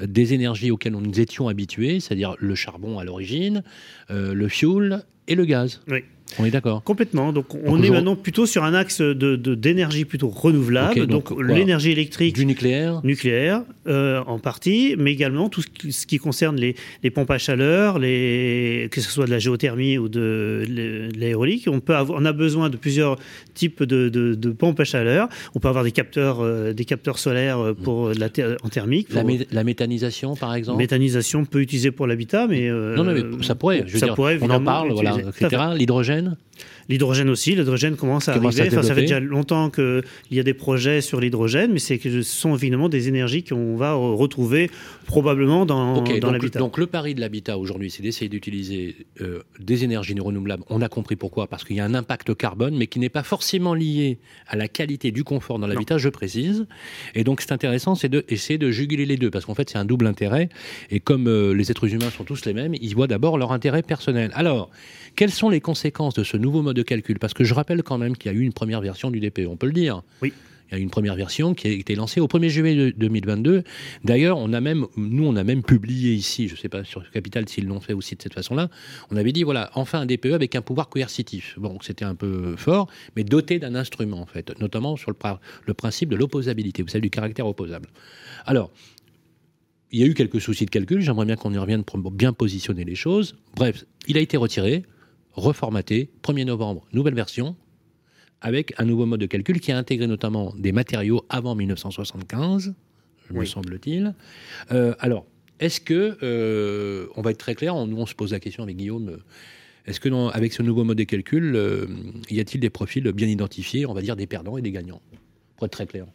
euh, des énergies auxquelles nous étions habitués, c'est-à-dire le charbon à l'origine, euh, le fioul et le gaz. Oui. On est d'accord. Complètement. Donc, on est maintenant plutôt sur un axe de, d'énergie plutôt renouvelable. donc, l'énergie électrique. Du nucléaire. Nucléaire, euh, en partie, mais également tout ce qui, concerne les, les, pompes à chaleur, les, que ce soit de la géothermie ou de, l'aérolique. On, peut avoir, on a besoin de plusieurs types de, de, pompes à chaleur. On peut avoir des capteurs, euh, des capteurs solaires euh, pour la en thermique. la, méthanisation, par exemple Méthanisation peut utiliser pour l'habitat, mais. non, mais ça pourrait. Je ça pourrait, on en parle, voilà, etc. L'hydrogène 呢？L'hydrogène aussi, l'hydrogène commence à arriver. enfin, ça fait déjà longtemps qu'il y a des projets sur l'hydrogène, mais c'est que ce sont évidemment des énergies qu'on va retrouver probablement dans, dans l'habitat. Donc le pari de l'habitat aujourd'hui, c'est d'essayer d'utiliser euh, des énergies renouvelables. On a compris pourquoi, parce qu'il y a un impact carbone, mais qui n'est pas forcément lié à la qualité du confort dans l'habitat, je précise. Et donc c'est intéressant, c'est d'essayer de, juguler les deux, parce qu'en fait c'est un double intérêt. Et comme euh, les êtres humains sont tous les mêmes, ils voient d'abord leur intérêt personnel. Alors, quelles sont les conséquences de ce nouveau mode de calcul Parce que je rappelle quand même qu'il y a eu une première version du DPE, on peut le dire. Oui. Il y a eu une première version qui a été lancée au 1er juillet 2022. D'ailleurs, on a même, nous, on a même publié ici, je ne sais pas sur Capital s'ils l'ont fait aussi de cette façon-là, on avait dit, voilà, enfin un DPE avec un pouvoir coercitif. Bon, c'était un peu fort, mais doté d'un instrument, en fait, notamment sur le, le principe de l'opposabilité, vous savez, du caractère opposable. Alors, il y a eu quelques soucis de calcul, j'aimerais bien qu'on y revienne pour bien positionner les choses. Bref, il a été retiré, reformaté, 1er novembre, nouvelle version, avec un nouveau mode de calcul qui a intégré notamment des matériaux avant 1975, me semble-t-il. Euh, alors, est-ce que, euh, on va être très clair, nous on se pose la question avec Guillaume, euh, est-ce que avec ce nouveau mode de calcul, y a-t-il des profils bien identifiés, on va dire des perdants et des gagnants Pour être très clair?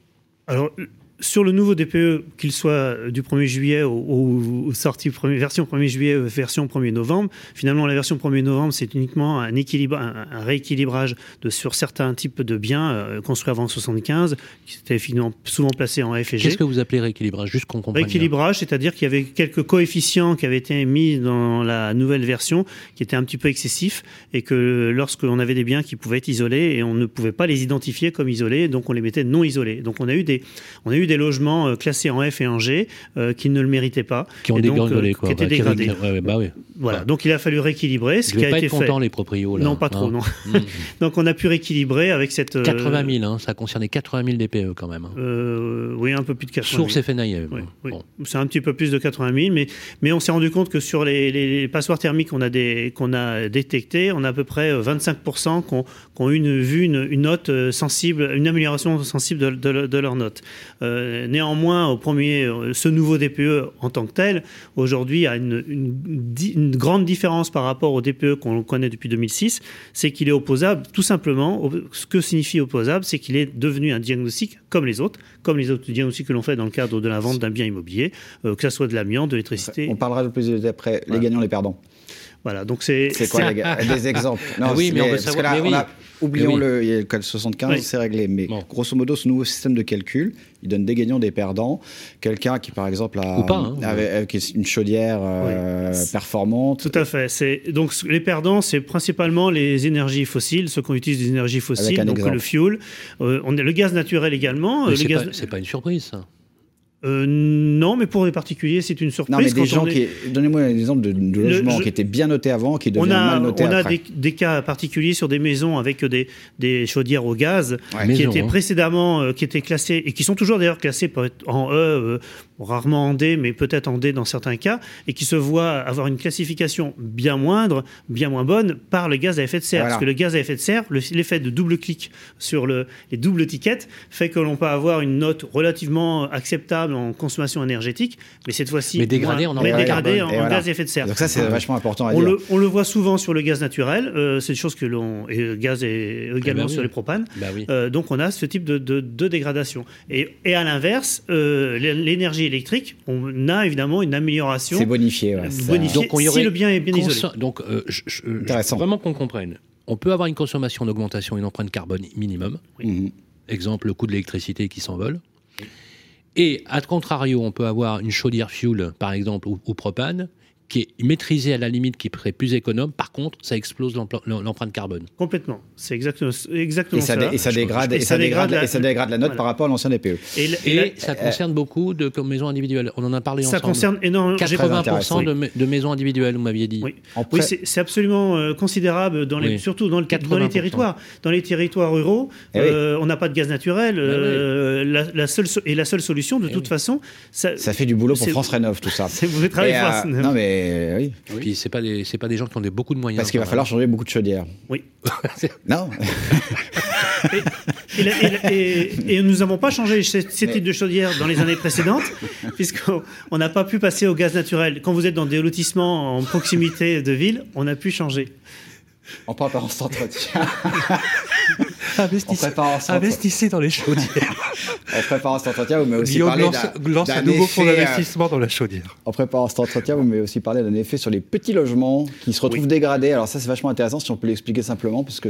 Alors, sur le nouveau DPE, qu'il soit du 1er juillet ou, sortie version 1er juillet, euh, version 1er novembre, finalement la version 1er novembre, c'est uniquement un, équilibre, un, rééquilibrage de, sur certains types de biens euh, construits avant 75, qui étaient finalement souvent placés en F et G. Qu'est-ce que vous appelez rééquilibrage Juste qu'on comprenne. Rééquilibrage, c'est-à-dire qu'il y avait quelques coefficients qui avaient été mis dans la nouvelle version qui étaient un petit peu excessifs et que lorsqu'on avait des biens qui pouvaient être isolés et on ne pouvait pas les identifier comme isolés, donc on les mettait non isolés. Donc on a eu des, on a eu des logements euh, classés en F et en G euh, qui ne le méritaient pas. Qui ont dégradé, euh, quoi. Qui étaient dégradés. bah. Voilà, donc il a fallu rééquilibrer, ce qui a pas été être fait. les proprios là. Non, pas trop, non. Mmh. donc on a pu rééquilibrer avec cette. 80 000, hein, ça concernait 80 000 DPE quand même. Hein. oui, un peu plus de 80 000. Source FNAE. Oui, C'est un petit peu plus de 80 000, mais, mais on s'est rendu compte que sur les, les passoires thermiques qu'on a, des, qu'on a détectées, on a à peu près 25% qui ont, une, vu une, une, note sensible, une amélioration sensible de, de, de leur note. Néanmoins, au premier, ce nouveau DPE en tant que tel, aujourd'hui, a une, une, grande différence par rapport au DPE qu'on connaît depuis 2006, c'est qu'il est opposable, tout simplement. Ce que signifie opposable, c'est qu'il est devenu un diagnostic comme les autres, comme les autres diagnostics que l'on fait dans le cadre de la vente d'un bien immobilier, que ce soit de l'amiante, de l'électricité. On parlera de plus après les gagnants, les perdants. Voilà, donc c'est. C'est quoi les Des exemples Non, oui, mais, on veut savoir. Parce que là, oui. on a, oublions le, le code 75, c'est réglé. Mais grosso modo, ce nouveau système de calcul, il donne des gagnants, des perdants. Quelqu'un qui, par exemple, a, pas, hein, une chaudière euh, performante. Tout à fait. C'est donc les perdants, c'est principalement les énergies fossiles, ceux qui utilisent des énergies fossiles, donc le fuel. Euh, on le gaz naturel également. C'est gaz... pas, pas une surprise, ça. Euh, non, mais pour les particuliers, c'est une surprise. Non, mais des gens qui. Donnez-moi un exemple de, de logement qui était bien noté avant, qui devient mal noté on après. On a des, des, cas particuliers sur des maisons avec des, des chaudières au gaz qui étaient hein. précédemment, euh, qui étaient classées et qui sont toujours d'ailleurs classées en E, euh, rarement en D, mais peut-être en D dans certains cas, et qui se voient avoir une classification bien moindre, bien moins bonne par le gaz à effet de serre. Parce que le gaz à effet de serre, l'effet de double clic sur le, les doubles tickets fait que l'on peut avoir une note relativement acceptable en consommation énergétique, mais cette fois-ci mais dégradé en, dégradé en, gaz à effet de serre. Donc ça c'est vachement important à on dire. Le, on le voit souvent sur le gaz naturel, euh, c'est une chose que l'on et gaz et également bah oui. sur les propanes. Bah oui. euh, donc on a ce type de, de, de dégradation. Et, et à l'inverse, euh, l'énergie électrique, on a évidemment une amélioration. C'est bonifié. Ouais, bonifié donc on y aurait si le bien est bien isolé. Donc euh, je, je, je, vraiment qu'on comprenne. On peut avoir une consommation d'augmentation, une empreinte carbone minimum. Oui. Mhm. Exemple, le coût de l'électricité qui s'envole. Et à contrario, on peut avoir une chaudière fuel, par exemple, ou, ou propane, qui est maîtrisée à la limite, qui serait plus économe. Par contre, ça explose l'empreinte carbone. Complètement. C'est exactement, exactement et ça. ça. Et ça dégrade, et ça dégrade, la, et ça dégrade la note voilà. par rapport à l'ancien DPE. Et, et, et la, ça concerne euh, beaucoup de maisons individuelles. On en a parlé ça ensemble. concerne énormément. 80% de, de, maisons individuelles, vous m'aviez dit. Oui, oui c'est absolument euh, considérable, dans les, oui. surtout dans, le, dans, les territoires. Dans les territoires ruraux, euh, on n'a pas de gaz naturel. Euh, la, la, seule, et la seule solution, de toute façon. Ça, ça fait du boulot pour France Rénov, tout ça. C'est mauvais travail France. Non, mais oui. oui. Puis c'est pas des c'est pas des gens qui ont des, beaucoup de moyens. Parce qu'il va falloir changer beaucoup de chaudières. Oui. non. et, et, et, et, nous n'avons pas changé ces types de chaudières dans les années précédentes, puisqu'on n'a pas pu passer au gaz naturel. Quand vous êtes dans des lotissements en proximité de ville, on a pu changer. En préparant cet entretien. Investissez, investissez dans les chaudières. en préparant cet entretien, vous m'avez aussi Guillaume parlé lance, lance un nouveau fonds d'investissement dans la chaudière. En préparant cet entretien, vous m'avez aussi parlé d'un effet sur les petits logements qui se retrouvent oui. dégradés. Alors ça, c'est vachement intéressant si on peut l'expliquer simplement, parce que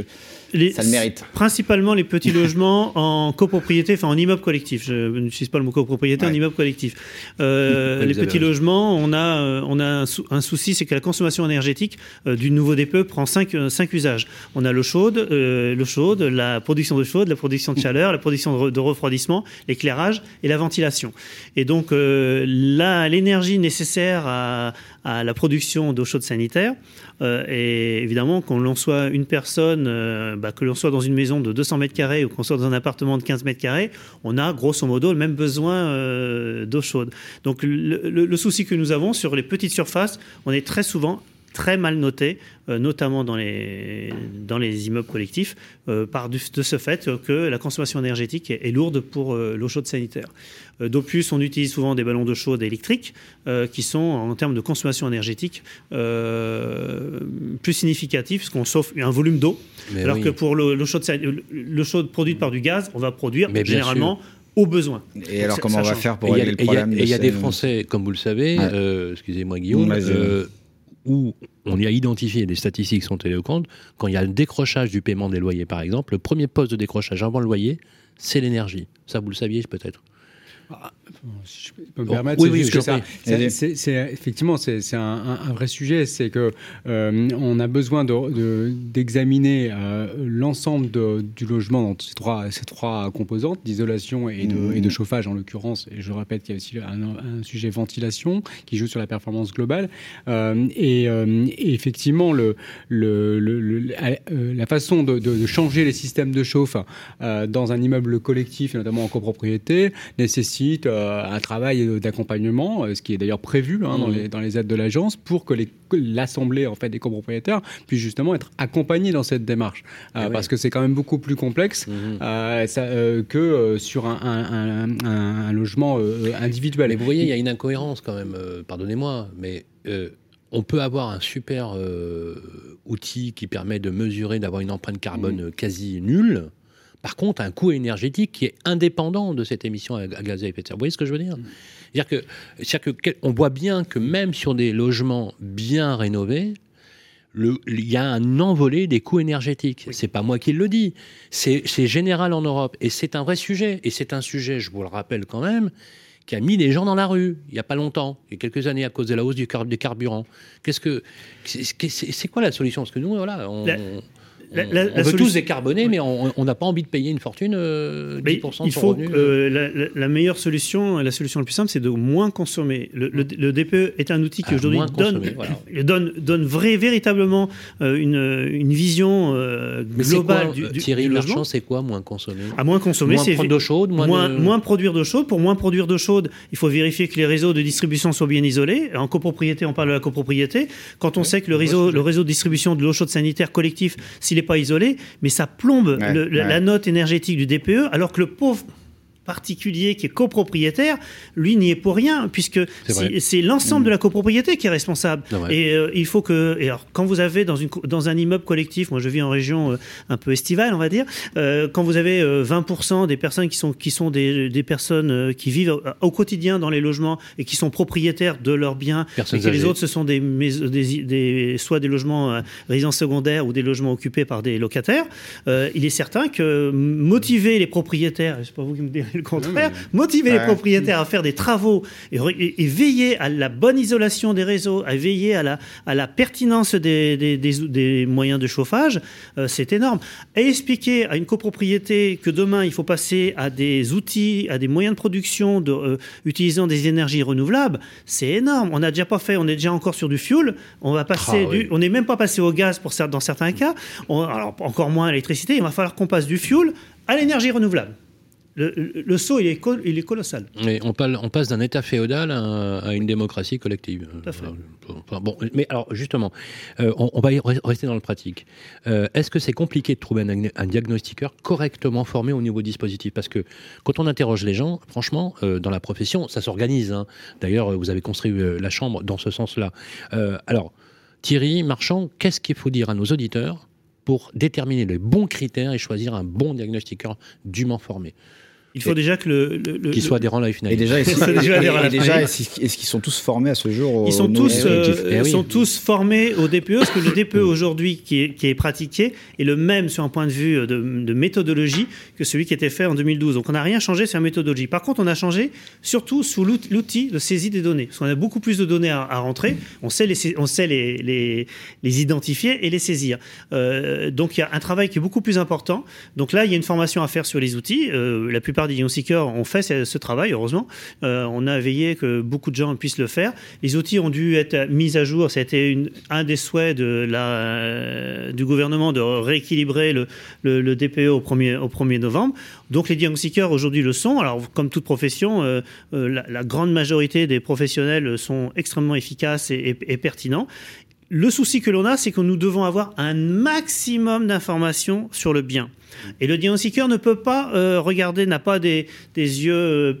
les, ça le mérite. Principalement les petits logements en copropriété, enfin en immeuble collectif. Je n'utilise pas le mot copropriété, ouais. en immeuble collectif. Euh, les petits logements, on a, on a un, sou un souci, c'est que la consommation énergétique euh, du nouveau DPE prend cinq, euh, cinq usages. On a l'eau chaude, euh, l'eau chaude, la production d'eau chaude, la production de chaleur, la production de, de refroidissement, l'éclairage et la ventilation. Et donc euh, l'énergie nécessaire à, la production d'eau chaude sanitaire, euh, et évidemment qu'on l'on soit une personne, euh, bah, que l'on soit dans une maison de 200 mètres carrés ou qu'on soit dans un appartement de 15 mètres carrés, on a grosso modo le même besoin euh, d'eau chaude. Donc le, le, le souci que nous avons sur les petites surfaces, on est très souvent très mal noté, euh, notamment dans les, dans les immeubles collectifs, euh, par du, de ce fait que la consommation énergétique est, est lourde pour euh, l'eau chaude sanitaire. D'opus, on utilise souvent des ballons d'eau chaude électriques qui sont, en termes de consommation énergétique, plus significatifs, puisqu'on sauve un volume d'eau, alors oui. que pour l'eau chaude, chaude produite par du gaz, on va produire Mais généralement aux besoins. Et Donc alors, comment on va faire pour régler le problème il y a des Français, comme vous le savez, ouais. euh, excusez-moi Guillaume, euh, où on y a identifié, des statistiques sont éloquentes, quand il y a le décrochage du paiement des loyers, par exemple, le premier poste de décrochage avant le loyer, c'est l'énergie. Ça, vous le saviez peut-être ah, si je peux me permettre, oui, oui, c'est, effectivement, c'est un, un, vrai sujet. C'est que euh, on a besoin d'examiner de, de, euh, l'ensemble du logement dans ces trois, ces trois composantes, d'isolation et, mmh. et, de chauffage en l'occurrence. Et je répète qu'il y a aussi un, un, sujet ventilation qui joue sur la performance globale. Euh, et, et, effectivement, le, le, le, la façon de, changer les systèmes de chauffe dans un immeuble collectif, et notamment en copropriété, nécessite nécessite un travail d'accompagnement, ce qui est d'ailleurs prévu hein, dans, mmh. les, dans, les, aides de l'agence, pour que l'assemblée en fait des copropriétaires puisse justement être accompagnée dans cette démarche, eh parce que c'est quand même beaucoup plus complexe mmh. ça, que sur un, un, un, logement individuel. Mais vous voyez, il y a une incohérence quand même. Pardonnez-moi, mais on peut avoir un super outil qui permet de mesurer, d'avoir une empreinte carbone mmh. quasi nulle. Par contre, un coût énergétique qui est indépendant de cette émission à gaz à effet de serre. Vous voyez ce que je veux dire C'est-à-dire que, que, on voit bien que même sur des logements bien rénovés, il y a un envolé des coûts énergétiques. C'est pas moi qui le dis, c'est général en Europe et c'est un vrai sujet. Et c'est un sujet, je vous le rappelle quand même, qui a mis les gens dans la rue il n'y a pas longtemps, il y a quelques années à cause de la hausse du des carburants. Qu'est-ce que c'est quoi la solution? Parce que nous, voilà, on, la, on veut tous décarboner, mais on n'a pas envie de payer une fortune, 10% euh, Il faut euh, la, meilleure solution, la solution la plus simple, c'est de moins consommer. Le, DPE est un outil qui aujourd'hui donne, donne, donne vrai, véritablement euh, une, une, vision globale du, du, Thierry Marchand, c'est quoi moins consommer? À moins consommer, c'est moins d'eau chaude, moins, moins, produire d'eau chaude. Pour moins produire d'eau chaude, il faut vérifier que les réseaux de distribution sont bien isolés. En copropriété, on parle de la copropriété. Quand on sait que le réseau, le réseau de distribution de l'eau chaude sanitaire collectif, s'il pas isolé, mais ça plombe la note énergétique du DPE, alors que le pauvre particulier qui est copropriétaire, lui n'y est pour rien, puisque c'est l'ensemble de la copropriété qui est responsable. Et euh, il faut que, et alors, quand vous avez dans, une, dans un immeuble collectif, moi je vis en région euh, un peu estivale, on va dire, euh, quand vous avez 20% des personnes qui sont, qui sont des, des personnes qui vivent au, quotidien dans les logements et qui sont propriétaires de leurs biens, et que les autres ce sont des, des, des, soit des logements résidents secondaires ou des logements occupés par des locataires, il est certain que motiver les propriétaires, c'est pas vous qui me direz le contraire, motiver les propriétaires à faire des travaux et, veiller à la bonne isolation des réseaux, à veiller à la, à la pertinence des, des, des, moyens de chauffage, euh, c'est énorme. Et expliquer à une copropriété que demain il faut passer à des outils, à des moyens de production de, euh, utilisant des énergies renouvelables, c'est énorme. On n'a déjà pas fait, on est déjà encore sur du fuel, on va passer ah du, on n'est même pas passé au gaz pour dans certains cas, alors encore moins à l'électricité, il va falloir qu'on passe du fuel à l'énergie renouvelable le, saut, il est, il est colossal. Mais on, parle, on passe d'un État féodal à, une démocratie collective. bon, mais alors, justement, euh, on, va rester dans le pratique. Euh, est-ce que c'est compliqué de trouver un, diagnostiqueur correctement formé au niveau dispositif? Parce que quand on interroge les gens, franchement, euh, dans la profession, ça s'organise. Hein. D'ailleurs, vous avez construit la Chambre dans ce sens-là. alors, Thierry Marchand, qu'est-ce qu'il faut dire à nos auditeurs pour déterminer les bons critères et choisir un bon diagnostiqueur dûment formé? Il faut déjà que le, le, qu'il soit adhérent à la Et déjà, est-ce qu'ils sont tous formés à ce jour Ils sont tous, euh, eh sont tous formés au DPE, parce que le DPE aujourd'hui qui est, qui est pratiqué est le même sur un point de vue de, méthodologie que celui qui était fait en 2012. Donc on n'a rien changé sur la méthodologie. Par contre, on a changé surtout sous l'outil de saisie des données. Parce qu'on a beaucoup plus de données à, rentrer. On sait, les, on sait les, les, les identifier et les saisir. Euh, donc il y a un travail qui est beaucoup plus important. Donc là, il y a une formation à faire sur les outils. Euh, la plupart des diagnostiqueurs ont fait ce, travail, heureusement. Euh, on a veillé que beaucoup de gens puissent le faire. Les outils ont dû être mis à jour. C'était un des souhaits euh, du gouvernement de rééquilibrer le, DPE au 1er, au 1er novembre. Donc les diagnostiqueurs aujourd'hui le sont. Alors comme toute profession, euh, la, grande majorité des professionnels sont extrêmement efficaces et pertinents. Le souci que l'on a, c'est que nous devons avoir un maximum d'informations sur le bien. Et le diagnostiqueur ne peut pas euh, regarder, n'a pas des, yeux euh,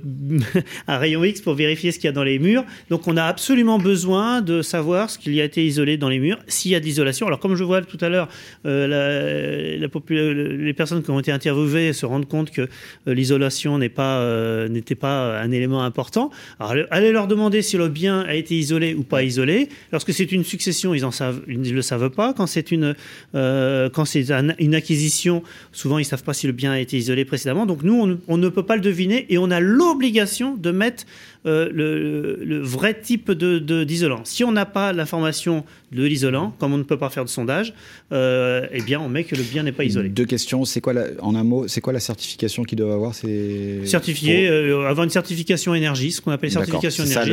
à rayon X pour vérifier ce qu'il y a dans les murs. Donc on a absolument besoin de savoir ce qu'il y a été isolé dans les murs, s'il y a d'isolation. Alors comme je vois tout à l'heure, euh, les personnes qui ont été interviewées se rendent compte que l'isolation pas n'était pas un élément important. Alors allez leur demander si le bien a été isolé ou pas isolé. Lorsque c'est une succession, ils en savent, ils ne le savent pas. Quand c'est une quand c'est une acquisition, souvent ils ne savent pas si le bien a été isolé précédemment. Donc nous, on, ne peut pas le deviner et on a l'obligation de mettre euh, le, vrai type d'isolant. De, si on n'a pas l'information de l'isolant, comme on ne peut pas faire de sondage, euh, eh bien, on met que le bien n'est pas isolé. Deux questions. C'est quoi, en un mot, c'est quoi la certification qu'ils doivent avoir? Certifié, euh, avoir une certification énergie, ce qu'on appelle certification énergie.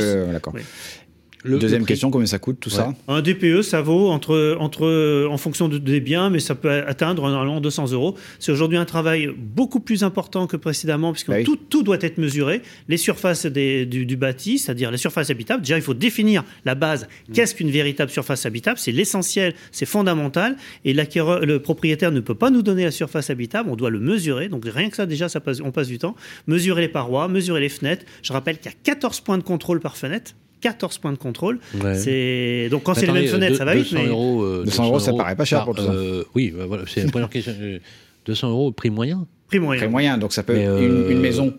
Deuxième question, combien ça coûte tout ça Un DPE, ça vaut entre, entre, en fonction des biens, mais ça peut atteindre normalement 200 euros. C'est aujourd'hui un travail beaucoup plus important que précédemment, puisque bah tout, tout, doit être mesuré. Les surfaces des, du, du, bâti, c'est-à-dire les surfaces habitables. Déjà, il faut définir la base. Mm. Qu'est-ce qu'une véritable surface habitable? C'est l'essentiel, c'est fondamental. Et le propriétaire ne peut pas nous donner la surface habitable, on doit le mesurer. Donc rien que ça, déjà, ça passe, on passe du temps. Mesurer les parois, mesurer les fenêtres. Je rappelle qu'il y a 14 points de contrôle par fenêtre. 14 points de contrôle. C'est donc quand c'est les mêmes fenêtres, ça va vite. 200 euros, 200, euros, ça paraît pas cher pour tout ça. Euh, oui, bah, voilà, c'est la première question. 200 euros prix moyen. Prix moyen. Prix moyen, donc ça peut être une, une maison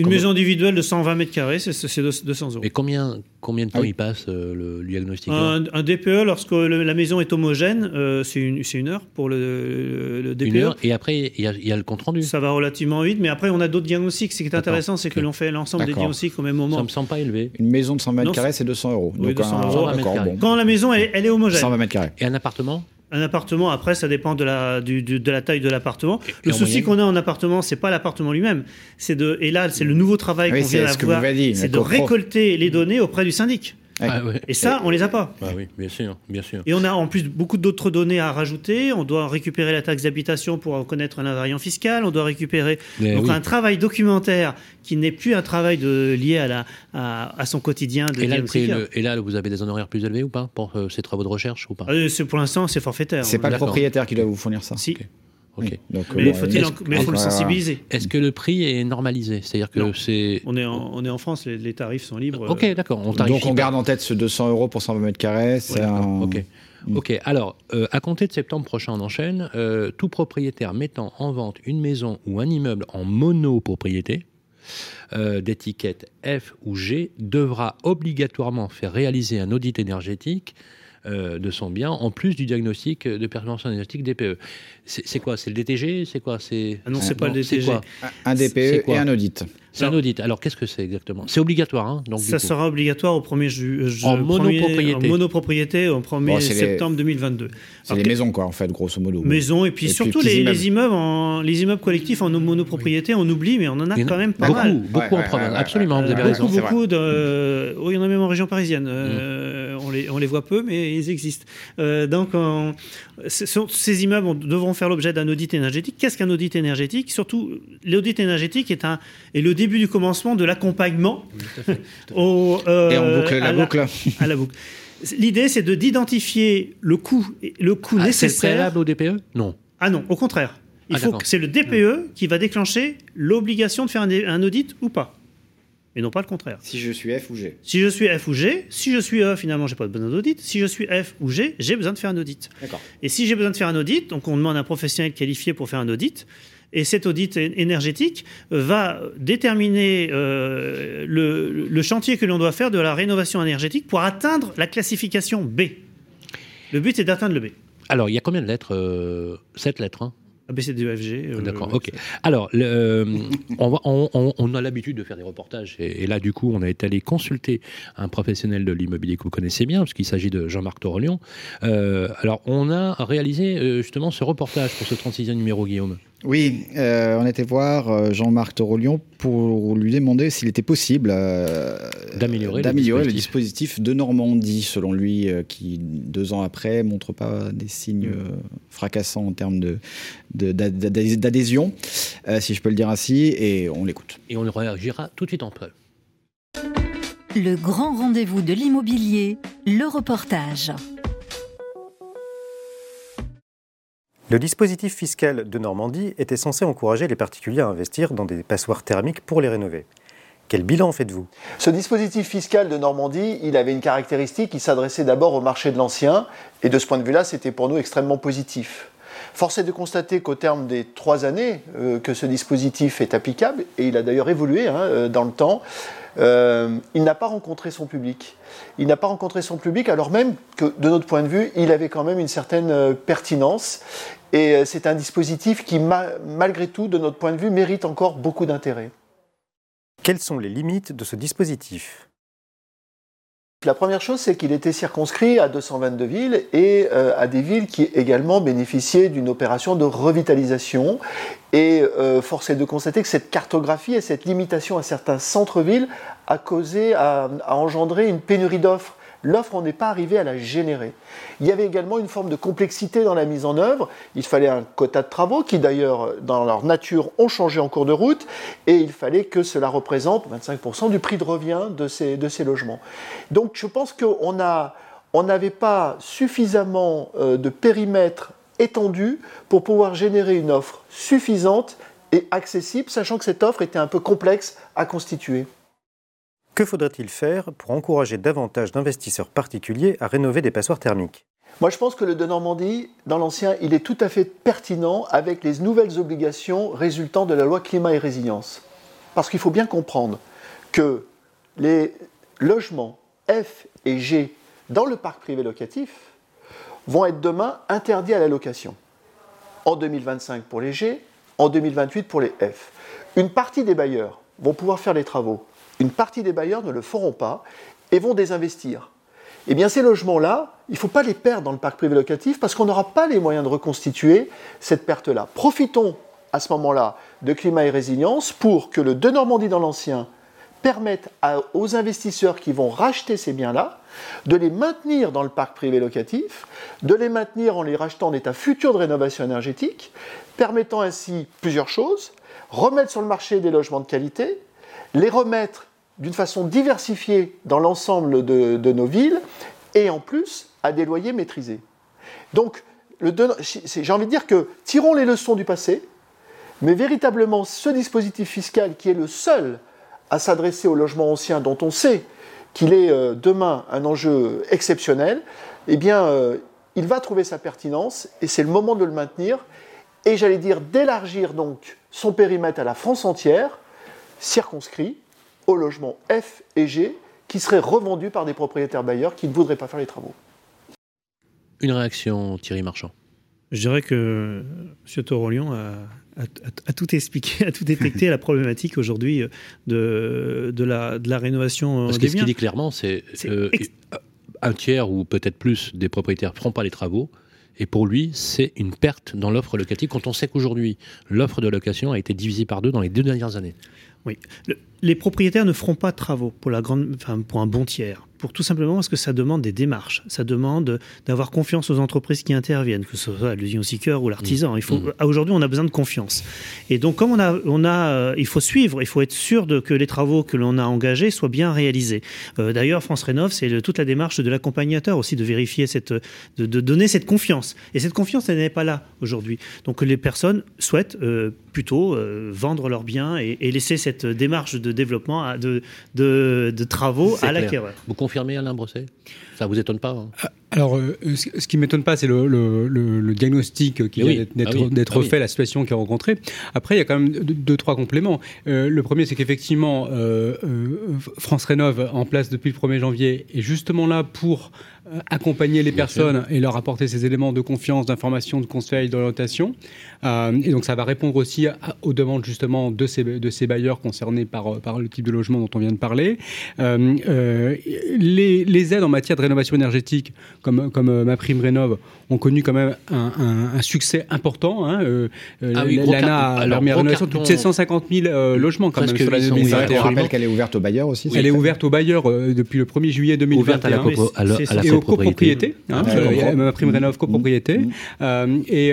une maison individuelle de 120 mètres carrés, c'est 200 euros. Et combien, combien de temps ah il passe euh, le, diagnostic un, un, DPE, lorsque la maison est homogène, euh, c'est une, une, heure pour le, le, DPE. Une heure, et après, il y, a, le compte rendu. Ça va relativement vite, mais après, on a d'autres diagnostics. Ce qui est intéressant, c'est que l'on fait l'ensemble des diagnostics au même moment. Ça me semble pas élevé. Une maison de 100 mètres carrés, c'est 200 euros. Oui, 200 euros. Bon. Quand la maison, elle, elle est homogène. 120 mètres carrés. Et un appartement un appartement, après, ça dépend de la, de la taille de l'appartement. Le souci qu'on a en appartement, c'est pas l'appartement lui-même. C'est de, et là, c'est le nouveau travail qu'on vient d'avoir. C'est de récolter les données auprès du syndic. Ah et ça, on les a pas. Bah oui, bien sûr, bien sûr. Et on a en plus beaucoup d'autres données à rajouter. On doit récupérer la taxe d'habitation pour connaître l'invariant fiscal. On doit récupérer donc un travail documentaire qui n'est plus un travail de, lié à, la, à, son quotidien. De et, là, et là, vous avez des honoraires plus élevés ou pas pour euh, ces travaux de recherche ou pas? Euh, Pour l'instant, c'est forfaitaire. C'est pas le propriétaire qui doit vous fournir ça. Si. Donc, mais il faut, le sensibiliser. Est-ce que le prix est normalisé? C'est-à-dire que c'est. On est en, on est en France, les, tarifs sont libres. Ok, d'accord. Donc on garde en tête ce 200 euros pour 120 mètres carrés. C'est un... Ok. Mm. Ok, alors, euh, à compter de septembre prochain, on enchaîne. Euh, tout propriétaire mettant en vente une maison ou un immeuble en monopropriété, euh, d'étiquette F ou G, devra obligatoirement faire réaliser un audit énergétique euh, de son bien, en plus du diagnostic de performance énergétique DPE. C'est quoi? C'est le DTG C'est quoi? C'est ah non, c'est pas le DTG. un DPE et un audit. C'est un audit. Alors qu'est-ce que c'est exactement? C'est obligatoire, hein, donc, Ça sera obligatoire au 1er juillet. En monopropriété. En monopropriété au 1er septembre 2022. C'est les maisons, quoi, en fait, grosso modo. Maisons, et puis surtout les, immeubles. en, les immeubles collectifs en monopropriété, on oublie, mais on en a quand même pas beaucoup, mal. Beaucoup en province, absolument, vous avez raison. Beaucoup, beaucoup de. Oui, il y en a même en région parisienne. Euh, mm. on, les, on les voit peu, mais ils existent. Euh, donc, ces immeubles devront faire l'objet d'un audit énergétique. Qu'est-ce qu'un audit énergétique? Surtout, l'audit énergétique est, un, est le début du commencement de l'accompagnement. Euh, Et on boucle la boucle. À, la boucle. L'idée, c'est de d'identifier le coût, le coût ah, nécessaire. C'est préalable au DPE Non. Ah non, au contraire. Il ah, faut que c'est le DPE qui va déclencher l'obligation de faire un, audit ou pas et non pas le contraire. Si je suis F ou G. Si je suis F ou G, si je suis E, finalement, j'ai pas besoin d'audit. Si je suis F ou G, j'ai besoin de faire un audit. Et si j'ai besoin de faire un audit, donc on demande un professionnel qualifié pour faire un audit. Et cet audit énergétique va déterminer euh, le, chantier que l'on doit faire de la rénovation énergétique pour atteindre la classification B. Le but, c'est d'atteindre le B. Alors, il y a combien de lettres euh, Sept lettres. Hein? ABCDEFG. Euh, D'accord, ok. Alors, le, on, on, a l'habitude de faire des reportages, et, là, du coup, on été allé consulter un professionnel de l'immobilier que vous connaissez bien, parce qu'il s'agit de Jean-Marc Torolion. Euh, alors, on a réalisé euh, justement ce reportage pour ce 36e numéro, Guillaume. Oui, euh, on était voir euh, Jean-Marc Torolion pour lui demander s'il était possible euh, d'améliorer le, dispositif de Normandie, selon lui, qui deux ans après montre pas des signes mm. fracassants en termes d'adhésion, si je peux le dire ainsi, et on l'écoute. Et on réagira tout de suite en preuve. Le grand rendez-vous de l'immobilier, le reportage. Le dispositif fiscal de Normandie était censé encourager les particuliers à investir dans des passoires thermiques pour les rénover. Quel bilan faites-vous? Ce dispositif fiscal de Normandie, il avait une caractéristique, il s'adressait d'abord au marché de l'ancien, et de ce point de vue-là, c'était pour nous extrêmement positif. Force est de constater qu'au terme des trois années euh, que ce dispositif est applicable, et il a d'ailleurs évolué hein, euh, dans le temps, euh, il n'a pas rencontré son public. Il n'a pas rencontré son public alors même que, de notre point de vue, il avait quand même une certaine pertinence et euh, c'est un dispositif qui, malgré tout, de notre point de vue, mérite encore beaucoup d'intérêt. Quelles sont les limites de ce dispositif? La première chose, c'est qu'il était circonscrit à 222 villes et euh, à des villes qui également bénéficiaient d'une opération de revitalisation. Et euh, force est de constater que cette cartographie et cette limitation à certains centres-villes a causé, a engendré une pénurie d'offres L'offre, on n'est pas arrivé à la générer. Il y avait également une forme de complexité dans la mise en œuvre. Il fallait un quota de travaux qui, d'ailleurs, dans leur nature, ont changé en cours de route. Et il fallait que cela représente 25% du prix de revient de ces, logements. Donc je pense qu'on on n'avait pas suffisamment euh, de périmètre étendu pour pouvoir générer une offre suffisante et accessible, sachant que cette offre était un peu complexe à constituer. Que faudrait-il faire pour encourager davantage d'investisseurs particuliers à rénover des passoires thermiques? Moi, je pense que le de Normandie, dans l'ancien, il est tout à fait pertinent avec les nouvelles obligations résultant de la loi climat et résilience. Parce qu'il faut bien comprendre que les logements F et G dans le parc privé locatif vont être demain interdits à la location. En 2025 pour les G, en 2028 pour les F. Une partie des bailleurs vont pouvoir faire les travaux, une partie des bailleurs ne le feront pas et vont désinvestir. Eh bien, ces logements-là, il ne faut pas les perdre dans le parc privé locatif parce qu'on n'aura pas les moyens de reconstituer cette perte-là. Profitons à ce moment-là de climat et résilience pour que le De Normandie dans l'ancien permette aux investisseurs qui vont racheter ces biens-là de les maintenir dans le parc privé locatif, de les maintenir en les rachetant en état futur de rénovation énergétique, permettant ainsi plusieurs choses, remettre sur le marché des logements de qualité, les remettre d'une façon diversifiée dans l'ensemble de, nos villes, et en plus à des loyers maîtrisés. Donc, j'ai envie de dire que tirons les leçons du passé, mais véritablement ce dispositif fiscal qui est le seul à s'adresser aux logements anciens dont on sait qu'il est euh, demain un enjeu exceptionnel, eh bien, euh, il va trouver sa pertinence et c'est le moment de le maintenir et j'allais dire d'élargir donc son périmètre à la France entière, circonscrit aux logements F et G qui seraient revendus par des propriétaires bailleurs qui ne voudraient pas faire les travaux. Une réaction, Thierry Marchand Je dirais que M. Torolion a, tout expliqué, a tout détecté la problématique aujourd'hui de, de, la, de la rénovation Parce que ce qu'il dit clairement, c'est euh, un tiers ou peut-être plus des propriétaires ne feront pas les travaux et pour lui, c'est une perte dans l'offre locative quand on sait qu'aujourd'hui, l'offre de location a été divisée par deux dans les deux dernières années. Oui. Les propriétaires ne feront pas de travaux pour, la grande, enfin, pour un bon tiers pour tout simplement parce que ça demande des démarches, ça demande d'avoir confiance aux entreprises qui interviennent, que ce soit l'usine Seeker ou l'artisan. Il faut mmh. aujourd'hui on a besoin de confiance. Et donc comme on a, on a, euh, il faut suivre, il faut être sûr de que les travaux que l'on a engagés soient bien réalisés. Euh, d'ailleurs, France Rénov, c'est toute la démarche de l'accompagnateur aussi de vérifier cette, de, donner cette confiance. Et cette confiance, elle n'est pas là aujourd'hui. Donc les personnes souhaitent euh, plutôt vendre leurs biens et, laisser cette démarche de développement, de, de, de travaux à l'acquéreur confirmé, Alain Brosset? Ça vous étonne pas hein? Alors, euh, ce qui m'étonne pas, c'est le, diagnostic qui vient d'être ah fait, la situation qu'il a rencontrée. Après, il y a quand même deux, trois compléments. Euh, le premier, c'est qu'effectivement, euh, France Rénov, en place depuis le 1er janvier, est justement là pour accompagner les personnes et leur apporter ces éléments de confiance, d'information, de conseil, d'orientation. et donc ça va répondre aussi aux demandes justement de ces, de ces bailleurs concernés par, par le type de logement dont on vient de parler. les, les, aides en matière de rénovation énergétique, comme, comme euh, ma prime rénove, ont connu quand même un, un, succès important. Hein. Euh, euh ah L'ANA a permis la rénovation de plus de 750 000 logements quand même sur l'année 2021. Je rappelle qu'elle est ouverte aux bailleurs aussi. Elle est ouverte aux bailleurs depuis le 1er juillet 2021. Ouverte à la, à la, à la et aux copropriétés. Hein, ma prime rénove copropriété. Mmh. mmh. et,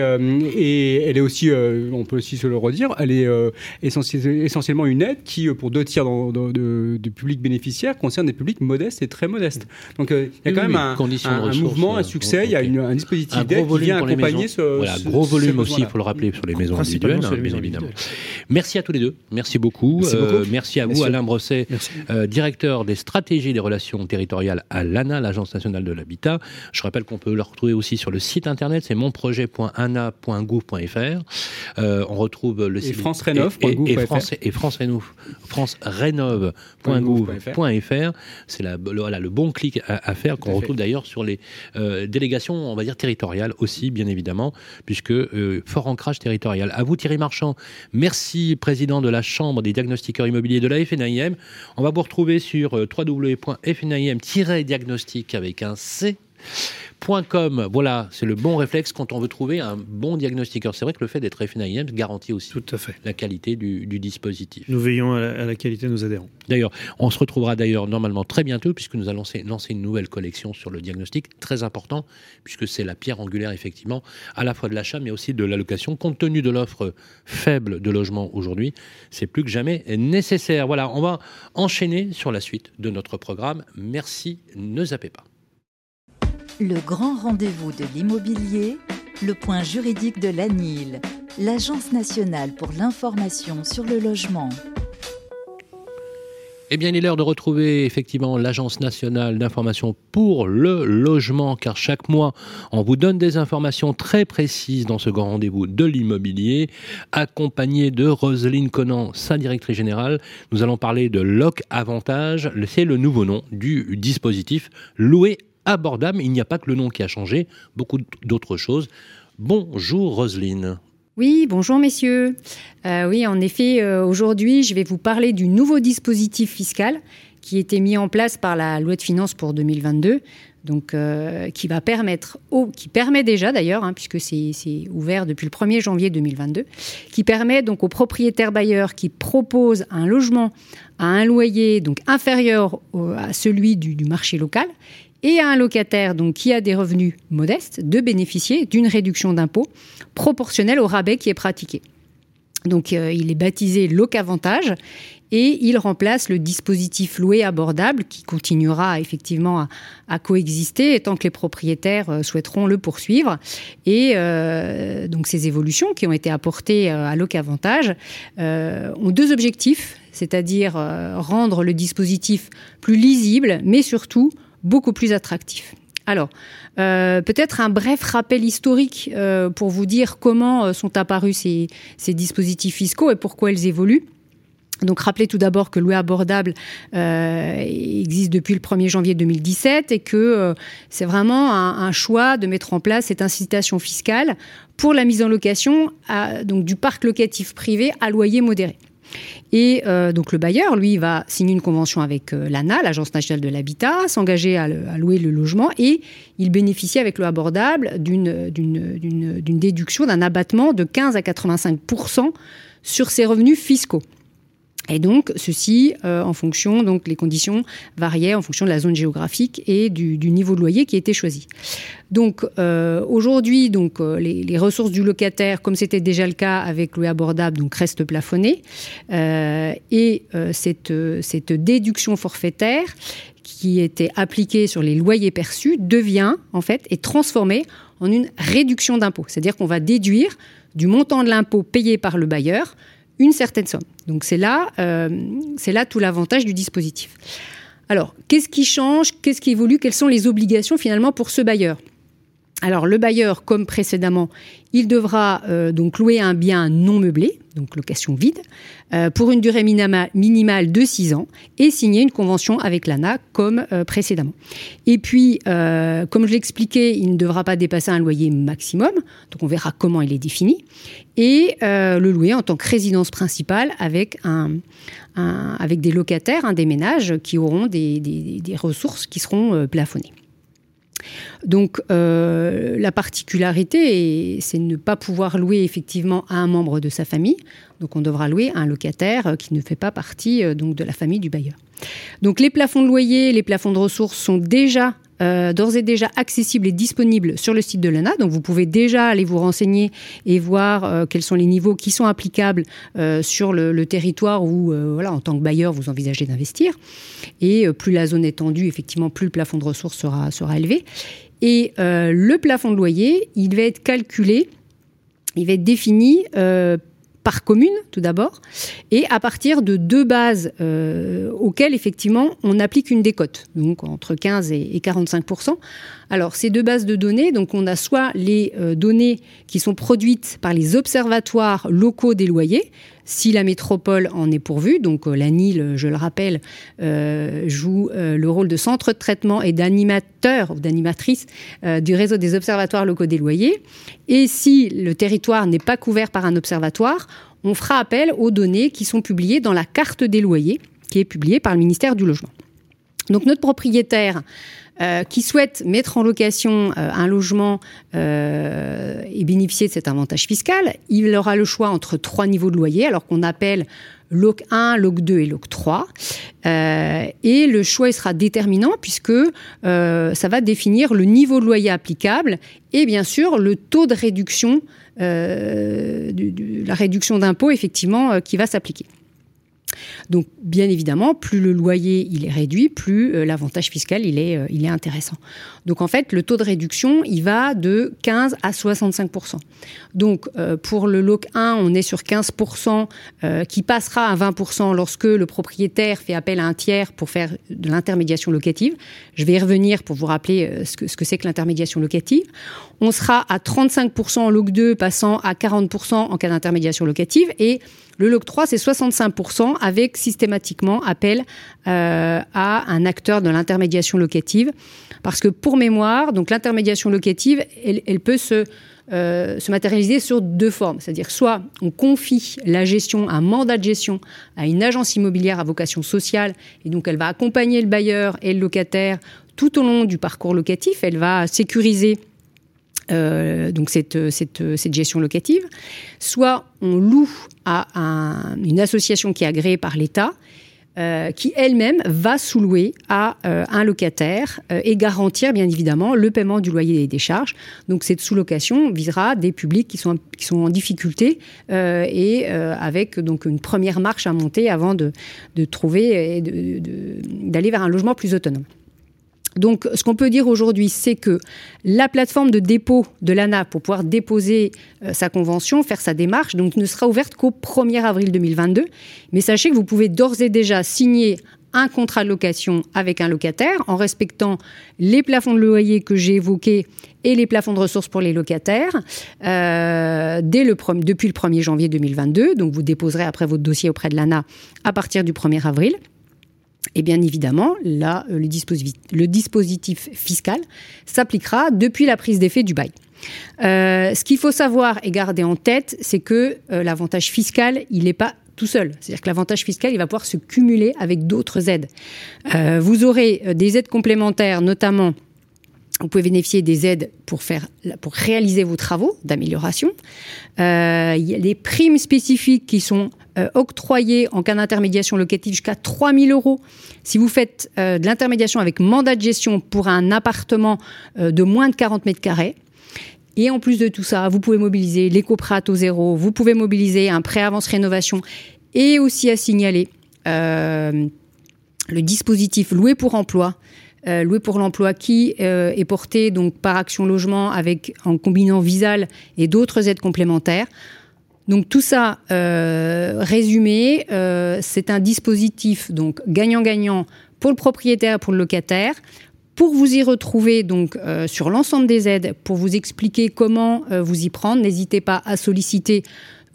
et elle est aussi, on peut aussi se le redire, elle est essentiellement une aide qui, pour deux tiers du public bénéficiaire, concerne des publics modestes et très modestes. Donc il y a quand même un, un mouvement, un succès, il y a une, un dispositif un volume qui vient accompagner ce, voilà, gros volume aussi, il faut le rappeler, sur les maisons individuelles, hein, bien évidemment. Merci à tous les deux. Merci beaucoup. Merci, euh, merci à vous, Alain Brosset, euh, directeur des stratégies des relations territoriales à l'ANA, l'Agence nationale de l'habitat. Je rappelle qu'on peut le retrouver aussi sur le site internet, c'est monprojet.ana.gouv.fr. Euh, on retrouve le site. Et France Et, et, France, et France Rénov. France C'est la, le, voilà, le bon clic à, à faire qu'on retrouve d'ailleurs sur les euh, délégations, on va dire territoriales aussi, bien évidemment, puisque euh, fort ancrage territorial. À vous, Thierry Marchand. Merci, président de la Chambre des diagnostiqueurs immobiliers de la FNIM. On va vous retrouver sur euh, www.fnim-diagnostic avec un C Voilà, c'est le bon réflexe quand on veut trouver un bon diagnostiqueur. C'est vrai que le fait d'être FNIM garantit aussi Tout à fait. la qualité du, dispositif. Nous veillons à la, qualité de nos adhérents. D'ailleurs, on se retrouvera d'ailleurs normalement très bientôt puisque nous allons lancer, une nouvelle collection sur le diagnostic, très important puisque c'est la pierre angulaire effectivement à la fois de l'achat mais aussi de l'allocation. Compte tenu de l'offre faible de logements aujourd'hui, c'est plus que jamais nécessaire. Voilà, on va enchaîner sur la suite de notre programme. Merci, ne zappez pas. Le grand rendez-vous de l'immobilier, le point juridique de l'ANIL, l'Agence nationale pour l'information sur le logement. Eh bien, il est l'heure de retrouver effectivement l'Agence nationale d'information pour le logement, car chaque mois, on vous donne des informations très précises dans ce grand rendez-vous de l'immobilier, accompagné de Roselyne Conan, sa directrice générale. Nous allons parler de Loc Avantage, c'est le nouveau nom du dispositif loué abordable. Il n'y a pas que le nom qui a changé, beaucoup d'autres choses. Bonjour Roselyne. Oui, bonjour messieurs. Euh, oui, en effet, euh, aujourd'hui, je vais vous parler du nouveau dispositif fiscal qui a été mis en place par la loi de finances pour 2022. Donc, euh, qui va permettre, qui permet déjà d'ailleurs, hein, puisque c'est ouvert depuis le 1er janvier 2022, qui permet donc aux propriétaires bailleurs qui proposent un logement à un loyer donc inférieur à celui du marché local et à un locataire donc, qui a des revenus modestes de bénéficier d'une réduction d'impôt proportionnelle au rabais qui est pratiqué. Donc euh, il est baptisé Locavantage et il remplace le dispositif loué abordable qui continuera effectivement à, coexister tant que les propriétaires euh, souhaiteront le poursuivre. Et euh, donc ces évolutions qui ont été apportées à Locavantage ont deux objectifs, c'est-à-dire rendre le dispositif plus lisible, mais surtout beaucoup plus attractif. Alors, euh, peut-être un bref rappel historique euh, pour vous dire comment euh, sont apparus ces, dispositifs fiscaux et pourquoi ils évoluent. Donc, rappelez tout d'abord que louer abordable existe depuis le 1er janvier 2017 et que c'est vraiment un, choix de mettre en place cette incitation fiscale pour la mise en location du parc locatif privé à loyer modéré. Et euh, donc le bailleur, lui, va signer une convention avec euh, l'ANA, l'Agence nationale de l'habitat, s'engager à, louer le logement et il bénéficie avec le abordable d'une déduction, d'un abattement de 15 à 85% sur ses revenus fiscaux. Et donc, ceci, euh, en fonction, donc les conditions variaient en fonction de la zone géographique et du, niveau de loyer qui était choisi. Donc, euh, aujourd'hui, donc euh, les, ressources du locataire, comme c'était déjà le cas avec louer abordable, donc restent plafonnées. et cette, cette déduction forfaitaire qui était appliquée sur les loyers perçus devient, en fait, est transformée en une réduction d'impôt. C'est-à-dire qu'on va déduire du montant de l'impôt payé par le bailleur une certaine somme. Donc c'est là, euh, là tout l'avantage du dispositif. Alors, qu'est-ce qui change? Qu'est-ce qui évolue? Quelles sont les obligations finalement pour ce bailleur? Alors le bailleur, comme précédemment, il devra euh, donc louer un bien non meublé, donc location vide, euh, pour une durée minimale de 6 ans et signer une convention avec l'ANA comme euh, précédemment. Et puis, comme je l'expliquais, il ne devra pas dépasser un loyer maximum, donc on verra comment il est défini, et le louer en tant que résidence principale avec, des locataires, un des ménages qui auront des, des ressources qui seront plafonnées. Donc euh, la particularité, c'est ne pas pouvoir louer effectivement à un membre de sa famille. Donc on devra louer à un locataire qui ne fait pas partie euh, donc de la famille du bailleur. Donc les plafonds de loyer, les plafonds de ressources sont déjà euh, d'ores et déjà accessible et disponible sur le site de l'ANA. Donc vous pouvez déjà aller vous renseigner et voir euh, quels sont les niveaux qui sont applicables euh, sur le, territoire où, voilà, en tant que bailleur, vous envisagez d'investir. Et plus la zone est tendue, effectivement, plus le plafond de ressources sera, sera élevé. Et le plafond de loyer, il va être calculé, il va être défini par commune, tout d'abord, et à partir de deux bases euh, auxquelles, effectivement, on applique une décote, donc entre 15 et 45 Alors, ces deux bases de données, donc on a soit les euh, données qui sont produites par les observatoires locaux des loyers, si la métropole en est pourvue, donc euh, la NIL, je le rappelle, joue le rôle de centre de traitement et d'animateur ou d'animatrice du réseau des observatoires locaux des loyers. Et si le territoire n'est pas couvert par un observatoire, on fera appel aux données qui sont publiées dans la carte des loyers, qui est publiée par le ministère du Logement. Donc notre propriétaire qui souhaite mettre en location un logement et bénéficier de cet avantage fiscal, il aura le choix entre trois niveaux de loyer, alors qu'on appelle LOC 1, LOC 2 et LOC 3. et le choix sera déterminant puisque ça va définir le niveau de loyer applicable et bien sûr le taux de réduction, la réduction d'impôt effectivement qui va s'appliquer. Donc, bien évidemment, plus le loyer il est réduit, plus euh, l'avantage fiscal euh, il est intéressant. Donc, en fait, le taux de réduction il va de 15 à 65% Donc, euh, pour le LOC 1, on est sur 15% qui passera à 20% lorsque le propriétaire fait appel à un tiers pour faire de l'intermédiation locative. Je vais y revenir pour vous rappeler ce que c'est que l'intermédiation locative. On sera à 35% en LOC 2, passant à 40% en cas d'intermédiation locative et le LOC 3, c'est 65% avec systématiquement appel euh, à un acteur de l'intermédiation locative. Parce que pour mémoire, donc l'intermédiation locative, elle, peut se, euh, se matérialiser sur deux formes. C'est-à-dire soit on confie la gestion, un mandat de gestion à une agence immobilière à vocation sociale, et donc elle va accompagner le bailleur et le locataire tout au long du parcours locatif. Elle va sécuriser euh, donc cette, cette, cette, gestion locative, soit on loue à une association qui est agréée par l'État, euh, qui elle-même va sous-louer à euh, un locataire et garantir bien évidemment le paiement du loyer et des charges. Donc cette sous-location visera des publics qui sont, qui sont en difficulté et avec donc une première marche à monter avant de, de trouver et d'aller vers un logement plus autonome. Donc, ce qu'on peut dire aujourd'hui, c'est que la plateforme de dépôt de l'ANA pour pouvoir déposer euh, sa convention, faire sa démarche, donc ne sera ouverte qu'au 1er avril 2022. Mais sachez que vous pouvez d'ores et déjà signer un contrat de location avec un locataire en respectant les plafonds de loyer que j'ai évoqués et les plafonds de ressources pour les locataires euh, le, depuis le 1er janvier 2022. Donc vous déposerez après votre dossier auprès de l'ANA à partir du 1er avril. Et bien évidemment, là, euh, le dispositif, fiscal s'appliquera depuis la prise d'effet du bail. Euh, ce qu'il faut savoir et garder en tête, c'est que euh, l'avantage fiscal, il n'est pas tout seul. C'est-à-dire que l'avantage fiscal, il va pouvoir se cumuler avec d'autres aides. vous aurez des aides complémentaires, notamment vous pouvez bénéficier des aides pour, réaliser vos travaux d'amélioration. Euh, il y a des primes spécifiques qui sont euh, octroyées en cas d'intermédiation locative jusqu'à 3 000 euros. Si vous faites euh, de l'intermédiation avec mandat de gestion pour un appartement de moins de 40 mètres carrés, et en plus de tout ça, vous pouvez mobiliser l'éco-prêt à taux zéro, vous pouvez mobiliser un prêt avance rénovation et aussi à signaler le dispositif loué pour emploi euh, loué pour l'emploi qui euh, est porté donc par Action Logement avec en combinant Visal et d'autres aides complémentaires. Donc tout ça euh, résumé, c'est un dispositif donc gagnant-gagnant pour le propriétaire et pour le locataire. Pour vous y retrouver donc sur l'ensemble des aides, pour vous expliquer comment vous y prendre, n'hésitez pas à solliciter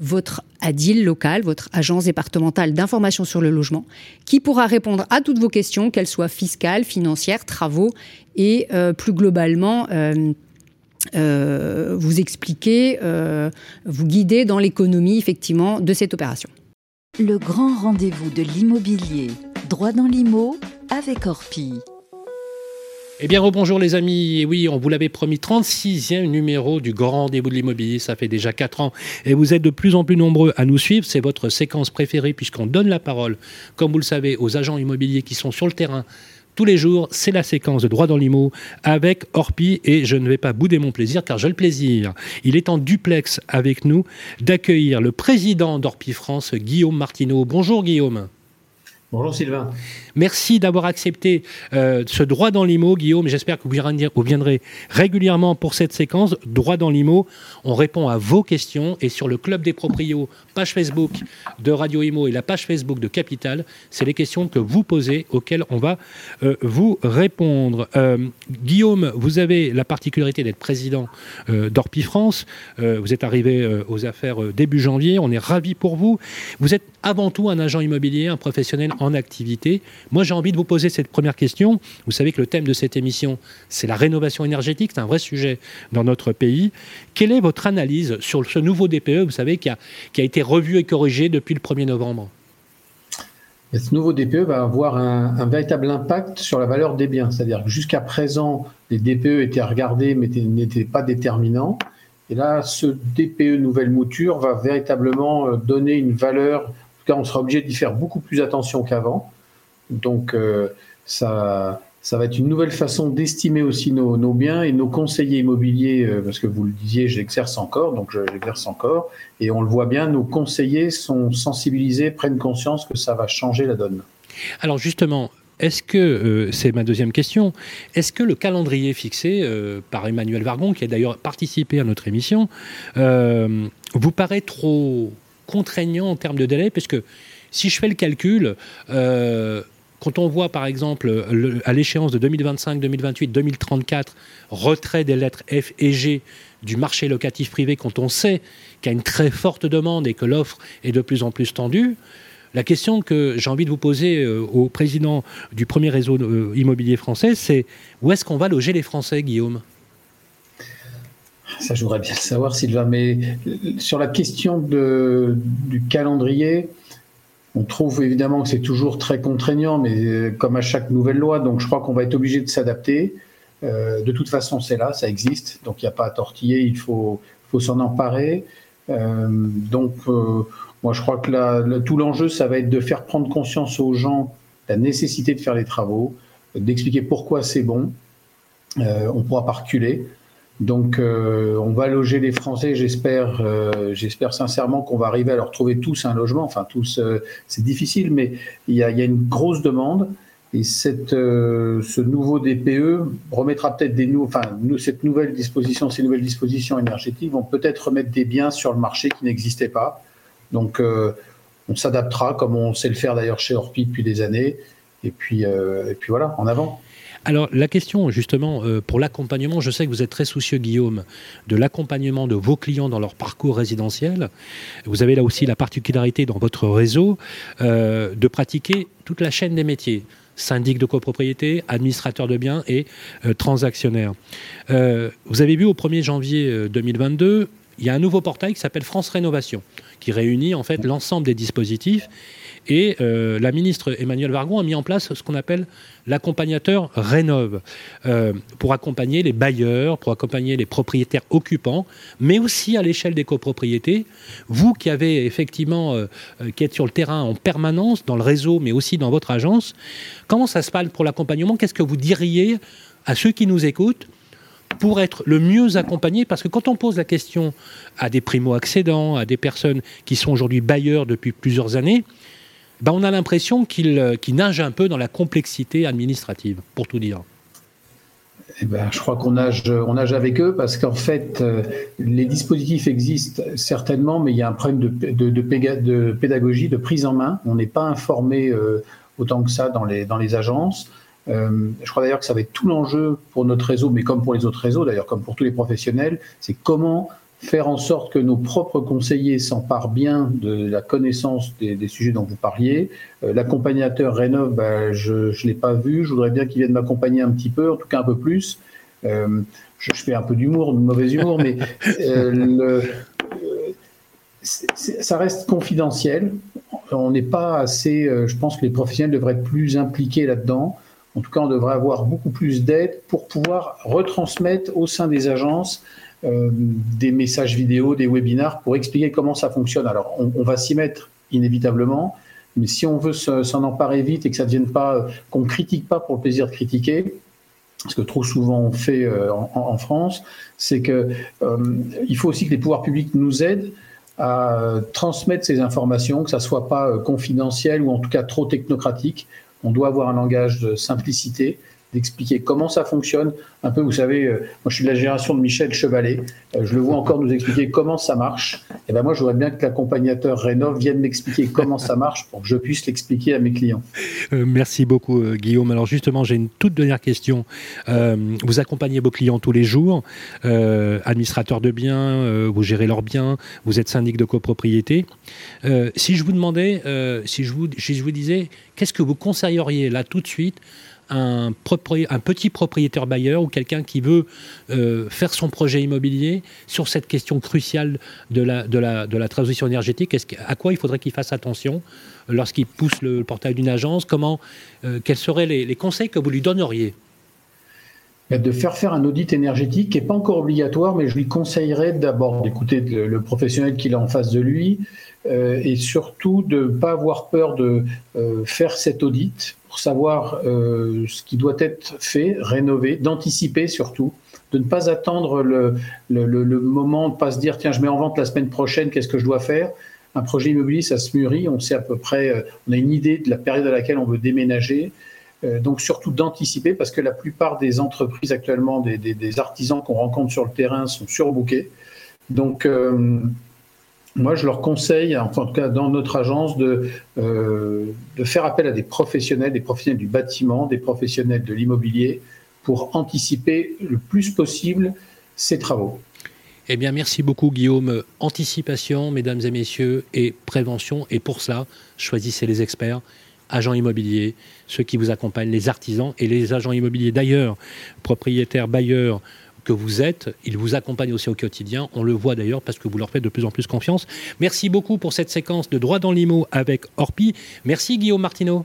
votre ADIL local, votre agence départementale d'information sur le logement, qui pourra répondre à toutes vos questions, qu'elles soient fiscales, financières, travaux et euh, plus globalement euh, euh, vous expliquer, vous guider dans l'économie effectivement de cette opération. Le grand rendez-vous de l'immobilier, droit dans l'IMO avec Orpi. Eh bien, rebonjour les amis. Et oui, on vous l'avait promis, 36e numéro du Grand Rendez-vous de l'immobilier. Ça fait déjà 4 ans. Et vous êtes de plus en plus nombreux à nous suivre. C'est votre séquence préférée puisqu'on donne la parole, comme vous le savez, aux agents immobiliers qui sont sur le terrain tous les jours, c'est la séquence de droit dans l'IMO avec Orpi et je ne vais pas bouder mon plaisir car j'ai le plaisir, il est en duplex avec nous, d'accueillir le président d'Orpi France, Guillaume Martineau. Bonjour Guillaume. Bonjour Sylvain. Merci d'avoir accepté euh, ce droit dans l'IMO, Guillaume. J'espère que vous viendrez régulièrement pour cette séquence. Droit dans l'IMO, on répond à vos questions. Et sur le Club des Proprios, page Facebook de Radio IMO et la page Facebook de Capital, c'est les questions que vous posez auxquelles on va euh, vous répondre. Euh, Guillaume, vous avez la particularité d'être président d'Orpi France. vous êtes arrivé aux affaires début janvier. On est ravis pour vous. Vous êtes avant tout un agent immobilier, un professionnel en activité. Moi, j'ai envie de vous poser cette première question. Vous savez que le thème de cette émission, c'est la rénovation énergétique. C'est un vrai sujet dans notre pays. Quelle est votre analyse sur ce nouveau DPE, vous savez, qui a, été revu et corrigé depuis le 1er novembre? Ce nouveau DPE va avoir un, véritable impact sur la valeur des biens. C'est-à-dire que jusqu'à présent, les DPE étaient regardés mais n'étaient pas déterminants. Et là, ce DPE nouvelle mouture va véritablement euh, donner une valeur. En tout cas, on sera obligé d'y faire beaucoup plus attention qu'avant. Donc, euh, ça, ça va être une nouvelle façon d'estimer aussi nos, biens et nos conseillers immobiliers, euh, parce que vous le disiez, j'exerce encore, donc j'exerce encore, et on le voit bien, nos conseillers sont sensibilisés, prennent conscience que ça va changer la donne. Alors justement, est-ce que, euh, c'est ma deuxième question, est-ce que le calendrier fixé par Emmanuel Vargon, qui a d'ailleurs participé à notre émission, vous paraît trop contraignant en termes de délai? Parce que si je fais le calcul, quand on voit par exemple à l'échéance de 2025, 2028, 2034, retrait des lettres F et G du marché locatif privé, quand on sait qu'il y a une très forte demande et que l'offre est de plus en plus tendue, la question que j'ai envie de vous poser euh, au président du premier réseau euh, immobilier français, c'est où est-ce qu'on va loger les Français, Guillaume? Ça, je voudrais bien le savoir, Sylvain. Mais sur la question du calendrier, on trouve évidemment que c'est toujours très contraignant, mais euh, comme à chaque nouvelle loi, donc je crois qu'on va être obligé de s'adapter. Euh, de toute façon, c'est là, ça existe, donc il n'y a pas à tortiller, il faut, s'en emparer. Euh, donc, moi, je crois que tout l'enjeu, ça va être de faire prendre conscience aux gens la nécessité de faire les travaux, d'expliquer pourquoi c'est bon. on ne pourra pas reculer. Donc, euh, on va loger les Français. J'espère, euh, j'espère sincèrement qu'on va arriver à leur trouver tous un logement. Enfin, tous, euh, c'est difficile, mais il y, a, une grosse demande. Et cette, ce nouveau DPE remettra peut-être des nouveaux, enfin, cette nouvelle disposition, ces nouvelles dispositions énergétiques vont peut-être remettre des biens sur le marché qui n'existaient pas. Donc, on s'adaptera, comme on sait le faire d'ailleurs chez Orpi depuis des années. Et puis, et puis voilà, en avant. Alors la question justement euh, pour l'accompagnement, je sais que vous êtes très soucieux Guillaume de l'accompagnement de vos clients dans leur parcours résidentiel. Vous avez là aussi la particularité dans votre réseau euh, de pratiquer toute la chaîne des métiers syndic de copropriété, administrateur de biens et euh, transactionnaire. vous avez vu au 1er janvier 2022, il y a un nouveau portail qui s'appelle France Rénovation, qui réunit en fait l'ensemble des dispositifs et euh, la ministre Emmanuel Vargon a mis en place ce qu'on appelle l'accompagnateur Rénove, euh, pour accompagner les bailleurs, pour accompagner les propriétaires occupants, mais aussi à l'échelle des copropriétés. Vous qui avez effectivement, euh, qui êtes sur le terrain en permanence, dans le réseau, mais aussi dans votre agence, comment ça se passe pour l'accompagnement? Qu'est-ce que vous diriez à ceux qui nous écoutent pour être le mieux accompagné, parce que quand on pose la question à des primo-accédants, à des personnes qui sont aujourd'hui bailleurs depuis plusieurs années, ben, on a l'impression qu'il euh, nage un peu dans la complexité administrative, pour tout dire. Eh ben, je crois qu'on nage, on nage avec eux parce qu'en fait, euh, les dispositifs existent certainement, mais il y a un problème de, de, pédagogie, de prise en main. On n'est pas informé euh, autant que ça dans les, dans les agences. je crois d'ailleurs que ça va être tout l'enjeu pour notre réseau, mais comme pour les autres réseaux, d'ailleurs comme pour tous les professionnels, c'est comment faire en sorte que nos propres conseillers s'emparent bien de la connaissance des, sujets dont vous parliez. Euh, l'accompagnateur Rénov, bah, je ne l'ai pas vu, je voudrais bien qu'il vienne m'accompagner un petit peu, en tout cas un peu plus. Euh, je, fais un peu d'humour, de mauvais humour, mais euh, ça reste confidentiel. On n'est pas assez, je pense que les professionnels devraient être plus impliqués là-dedans. En tout cas, on devrait avoir beaucoup plus d'aide pour pouvoir retransmettre au sein des agences euh, des messages vidéo, des webinars pour expliquer comment ça fonctionne. Alors, on, va s'y mettre inévitablement, mais si on veut s'en emparer vite et que ça ne devienne pas, qu'on critique pas pour le plaisir de critiquer, ce que trop souvent on fait euh, en, France, c'est que euh, faut aussi que les pouvoirs publics nous aident à transmettre ces informations, que ça soit pas confidentiel ou en tout cas trop technocratique. On doit avoir un langage de simplicité d'expliquer comment ça fonctionne. Un peu, vous savez, euh, moi je suis de la génération de Michel Chevalet, euh, je le vois encore nous expliquer comment ça marche. Et eh ben moi, je voudrais bien que l'accompagnateur Rénov vienne m'expliquer comment ça marche pour que je puisse l'expliquer à mes clients. Euh, merci beaucoup, Guillaume. Alors justement, j'ai une toute dernière question. vous accompagnez vos clients tous les jours, administrateurs de biens, vous gérez leurs biens, vous êtes syndic de copropriété. si je vous demandais, si je vous, si je vous disais, qu'est-ce que vous conseilleriez là tout de suite un, petit propriétaire bailleur ou quelqu'un qui veut euh, faire son projet immobilier sur cette question cruciale de la, transition énergétique. À quoi il faudrait qu'il fasse attention lorsqu'il pousse le portail d'une agence? Comment, euh, Quels seraient les conseils que vous lui donneriez? De faire faire un audit énergétique qui n'est pas encore obligatoire, mais je lui conseillerais d'abord d'écouter le, professionnel qu'il a en face de lui euh, et surtout de ne pas avoir peur de faire cet audit pour savoir euh, ce qui doit être fait, rénové, d'anticiper surtout, de ne pas attendre le, le, moment, de ne pas se dire tiens, je mets en vente la semaine prochaine, qu'est-ce que je dois faire? Un projet immobilier, ça se mûrit, on sait à peu près, on a une idée de la période à laquelle on veut déménager, euh, donc surtout d'anticiper parce que la plupart des entreprises actuellement, des, artisans qu'on rencontre sur le terrain sont surbookés. Donc euh, moi, je leur conseille, en tout cas dans notre agence, de, euh, de faire appel à des professionnels, des professionnels du bâtiment, des professionnels de l'immobilier, pour anticiper le plus possible ces travaux. Eh bien, merci beaucoup, Guillaume. Anticipation, mesdames et messieurs, et prévention. Et pour cela, choisissez les experts agents immobiliers, ceux qui vous accompagnent, les artisans et les agents immobiliers d'ailleurs, propriétaires, bailleurs que vous êtes, ils vous accompagnent aussi au quotidien. On le voit d'ailleurs parce que vous leur faites de plus en plus confiance. Merci beaucoup pour cette séquence de droit dans l'IMO avec Orpi. Merci Guillaume Martineau.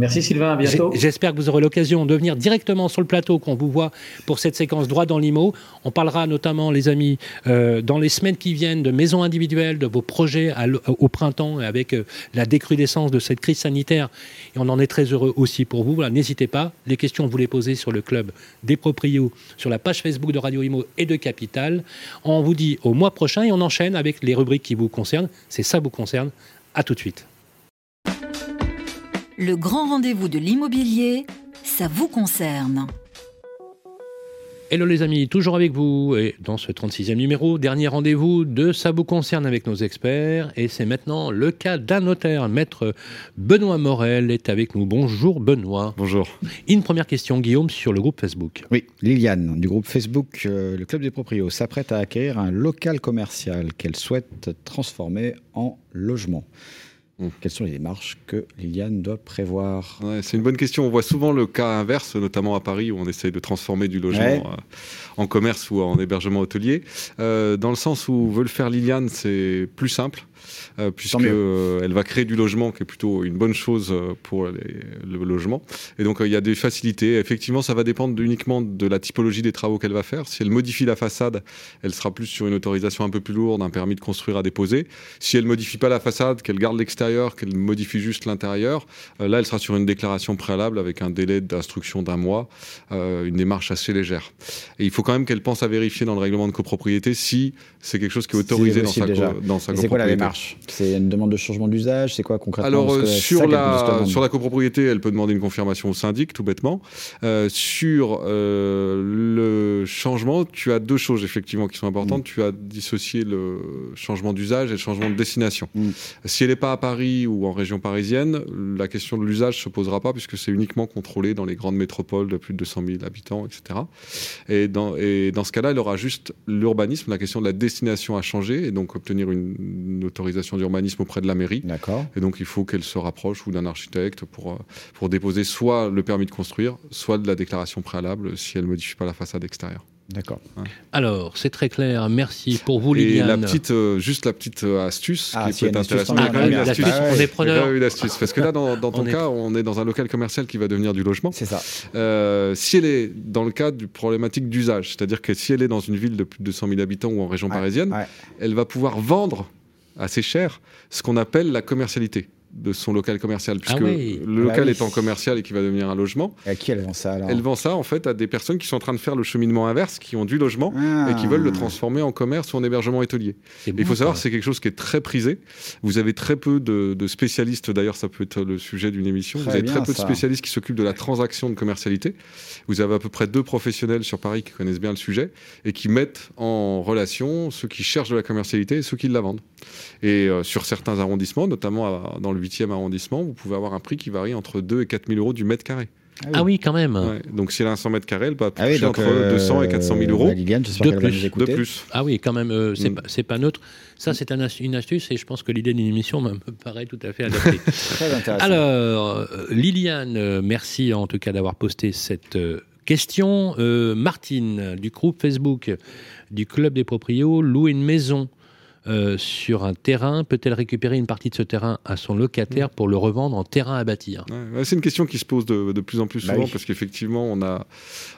Merci Sylvain, à bientôt. J'espère que vous aurez l'occasion de venir directement sur le plateau qu'on vous voit pour cette séquence droit dans l'IMO. On parlera notamment, les amis, euh, dans les semaines qui viennent de maisons individuelles, de vos projets au printemps avec euh, la décrudescence de cette crise sanitaire. Et on en est très heureux aussi pour vous. N'hésitez pas, les questions vous les posez sur le club des proprios, sur la page Facebook de Radio Imo et de Capital. On vous dit au mois prochain et on enchaîne avec les rubriques qui vous concernent. C'est ça vous concerne. À tout de suite le grand rendez-vous de l'immobilier, ça vous concerne. Hello les amis, toujours avec vous et dans ce 36e numéro, dernier rendez-vous de Ça vous concerne avec nos experts et c'est maintenant le cas d'un notaire. Maître Benoît Morel est avec nous. Bonjour Benoît. Bonjour. Une première question Guillaume sur le groupe Facebook. Oui, Liliane du groupe Facebook euh, Le Club des Proprios s'apprête à acquérir un local commercial qu'elle souhaite transformer en logement. Mmh. Quelles sont les démarches que Liliane doit prévoir C'est une bonne question. On voit souvent le cas inverse, notamment à Paris, où on essaye de transformer du logement euh, en commerce ou en hébergement hôtelier. Euh, dans le sens où veut le faire Liliane, c'est plus simple. Euh, puisqu'elle euh, va créer du logement, qui est plutôt une bonne chose euh, pour le logement. Et donc, il y a des facilités. Effectivement, ça va dépendre uniquement de la typologie des travaux qu'elle va faire. Si elle modifie la façade, elle sera plus sur une autorisation un peu plus lourde, un permis de construire à déposer. Si elle modifie pas la façade, qu'elle garde l'extérieur, qu'elle modifie juste l'intérieur, là, elle sera sur une déclaration préalable avec un délai d'instruction d'un mois, une démarche assez légère. Et il faut quand même qu'elle pense à vérifier dans le règlement de copropriété si c'est quelque chose qui est autorisé dans sa, dans sa copropriété. C'est quoi la démarche? C'est une demande de changement d'usage? C'est quoi concrètement? Alors, euh, sur, la, sur la copropriété, elle peut demander une confirmation au syndic, tout bêtement. Euh, sur euh, le changement, tu as deux choses, effectivement, qui sont importantes. Mm. Tu as dissocié le changement d'usage et le changement de destination. Mm. Si elle n'est pas à Paris ou en région parisienne, la question de l'usage ne se posera pas, puisque c'est uniquement contrôlé dans les grandes métropoles de plus de 200 000 habitants, etc. Et dans, et dans ce cas-là, elle aura juste l'urbanisme, la question de la destination à changer, et donc obtenir une, une autorisation d'urbanisme auprès de la mairie. D'accord. Et donc il faut qu'elle se rapproche ou d'un architecte pour, pour déposer soit le permis de construire, soit de la déclaration préalable si elle ne modifie pas la façade extérieure. D'accord. Alors, c'est très clair. Merci pour vous, Liliane. Et la petite, euh, juste la petite euh, astuce ah, qui peut être intéressante. Il y a quand même une astuce. on est preneur. une astuce. Parce que là, dans, ton cas, on est dans un local commercial qui va devenir du logement. C'est ça. si elle est dans le cadre du problématique d'usage, c'est-à-dire que si elle est dans une ville de plus de 200 000 habitants ou en région parisienne, elle va pouvoir vendre assez cher, ce qu'on appelle la commercialité de son local commercial, ah puisque le local bah étant commercial et qui va devenir un logement. Et à qui elle vend ça alors Elle vend ça en fait à des personnes qui sont en train de faire le cheminement inverse, qui ont du logement et qui veulent le ah. transformer en commerce ou en hébergement hôtelier. Il faut savoir, c'est quelque chose qui est très prisé. Vous avez très peu de, spécialistes, d'ailleurs ça peut être le sujet d'une émission, vous avez très peu de spécialistes qui s'occupent de la transaction de commercialité. Vous avez à peu près deux professionnels sur Paris qui connaissent bien le sujet et qui mettent en relation ceux qui cherchent de la commercialité et ceux qui la vendent. Et euh, sur certains arrondissements, notamment dans le 8e arrondissement, vous pouvez avoir un prix qui varie entre 2 et 4 000 euros du mètre carré. Ah oui, quand même. Donc si elle a un 100 mètres carrés, elle peut ah entre 200 et 400 000 euros. De, plus. de plus. Ah oui, quand même, euh, mm. c'est pas neutre. Ça, c'est une astuce et je pense que l'idée d'une émission me paraît tout à fait adaptée. Très intéressant. Alors, Liliane, merci en tout cas d'avoir posté cette question. Martine, du groupe Facebook du Club des Proprios, loue une maison euh, sur un terrain, peut-elle récupérer une partie de ce terrain à son locataire mm. pour le revendre en terrain à bâtir? C'est une question qui se pose de, plus en plus bah souvent parce qu'effectivement, on a,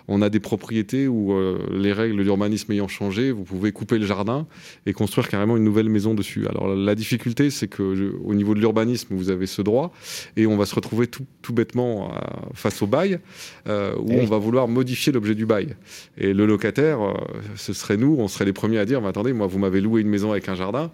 on a des propriétés où euh, les règles d'urbanisme ayant changé, vous pouvez couper le jardin et construire carrément une nouvelle maison dessus. Alors la difficulté, c'est que au niveau de l'urbanisme, vous avez ce droit et on va se retrouver tout, bêtement euh, face au bail où eh on va vouloir modifier l'objet du bail. Et le locataire, ce serait nous, on serait les premiers à dire, mais attendez, moi, vous m'avez loué une maison avec un un jardin,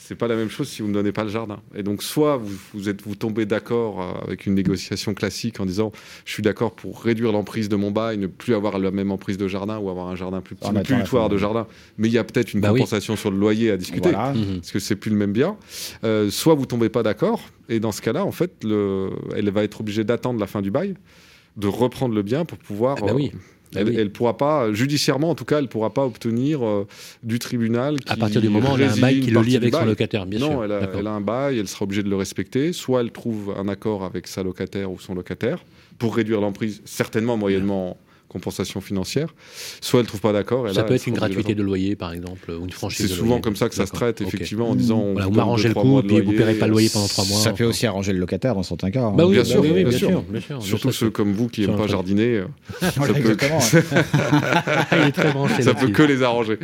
c'est pas la même chose si vous ne donnez pas le jardin. Et donc, soit vous, vous êtes, vous tombez d'accord euh, avec une négociation classique en disant je suis d'accord pour réduire l'emprise de mon bail, ne plus avoir la même emprise de jardin ou avoir un jardin plus petit, ne plus de jardin, mais il y a peut-être une bah compensation sur le loyer à discuter mhm. parce que c'est plus le même bien. Euh, soit vous tombez pas d'accord et dans ce cas-là, en fait, le, elle va être obligée d'attendre la fin du bail, de reprendre le bien pour pouvoir. Ah bah oui. Elle ne pourra pas, judiciairement en tout cas, elle ne pourra pas obtenir euh, du tribunal. à partir du moment où elle a un bail qui le lie avec son locataire, bien sûr. Non, elle a, un bail, elle sera obligée de le respecter. Soit elle trouve un accord avec sa locataire ou son locataire pour réduire l'emprise, certainement moyennement compensation financière. Soit elle trouve pas d'accord. Ça peut être une gratuité de loyer, par exemple, ou une franchise. C'est souvent comme ça que ça se traite, effectivement, en disant. On vous m'arrangez le coup, puis vous ne paierez pas le loyer pendant trois mois. Ça peut aussi arranger le locataire dans certains cas. Hein. Bah oui, bien, sûr, bien, sûr, Surtout ceux comme vous qui n'aiment pas jardiner. ça peut, ça peut que les arranger.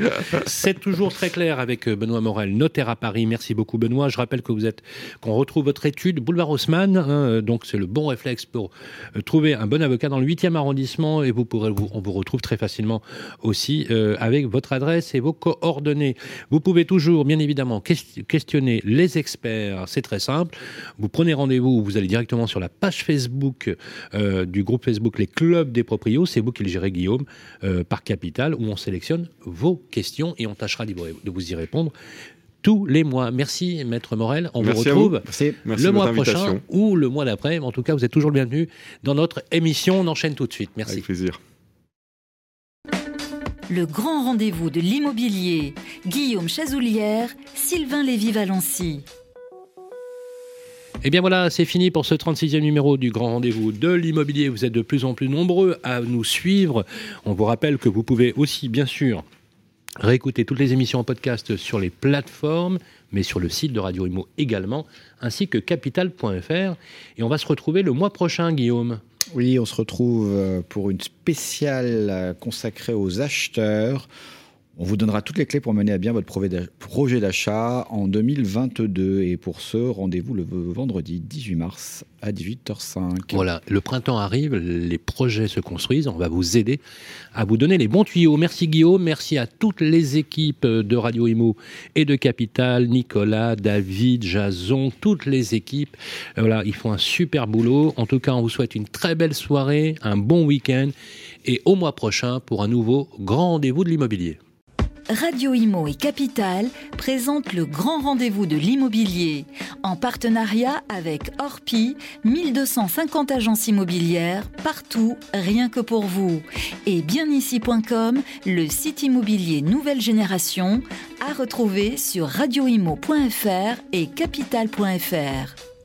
C'est toujours très clair avec euh, Benoît Morel, notaire à Paris. Merci beaucoup, Benoît. Je rappelle que vous êtes, qu'on retrouve votre étude boulevard Haussmann. Hein, donc c'est le bon réflexe pour euh, trouver un bon avocat dans le 8e arrondissement et vous on vous retrouve très facilement aussi euh, avec votre adresse et vos coordonnées. Vous pouvez toujours, bien évidemment, questionner les experts. C'est très simple. Vous prenez rendez-vous, vous allez directement sur la page Facebook euh, du groupe Facebook Les Clubs des Proprios. C'est vous qui le gérez, Guillaume, euh, par Capital, où on sélectionne vos questions et on tâchera de vous y répondre tous les mois. Merci, Maître Morel. On vous retrouve le mois prochain ou le mois d'après. En tout cas, vous êtes toujours le bienvenu dans notre émission. On enchaîne tout de suite. Merci. Avec plaisir. Le grand rendez-vous de l'immobilier. Guillaume Chazoulière, Sylvain Lévy-Valency. Et eh bien voilà, c'est fini pour ce 36e numéro du Grand Rendez-vous de l'immobilier. Vous êtes de plus en plus nombreux à nous suivre. On vous rappelle que vous pouvez aussi, bien sûr, réécouter toutes les émissions en podcast sur les plateformes, mais sur le site de Radio Imo également, ainsi que capital.fr. Et on va se retrouver le mois prochain, Guillaume. Oui, on se retrouve euh, pour une spéciale euh, consacrée aux acheteurs. On vous donnera toutes les clés pour mener à bien votre projet d'achat en 2022. Et pour ce, rendez-vous le vendredi 18 mars à 18h05. Voilà, le printemps arrive, les projets se construisent. On va vous aider à vous donner les bons tuyaux. Merci Guillaume, merci à toutes les équipes de Radio Imo et de Capital, Nicolas, David, Jason, toutes les équipes. Voilà, ils font un super boulot. En tout cas, on vous souhaite une très belle soirée, un bon week-end et au mois prochain pour un nouveau grand rendez-vous de l'immobilier. Radio Imo et Capital présentent le grand rendez-vous de l'immobilier en partenariat avec Orpi, 1250 agences immobilières partout, rien que pour vous. Et bienici.com, le site immobilier nouvelle génération, à retrouver sur radioimo.fr et capital.fr.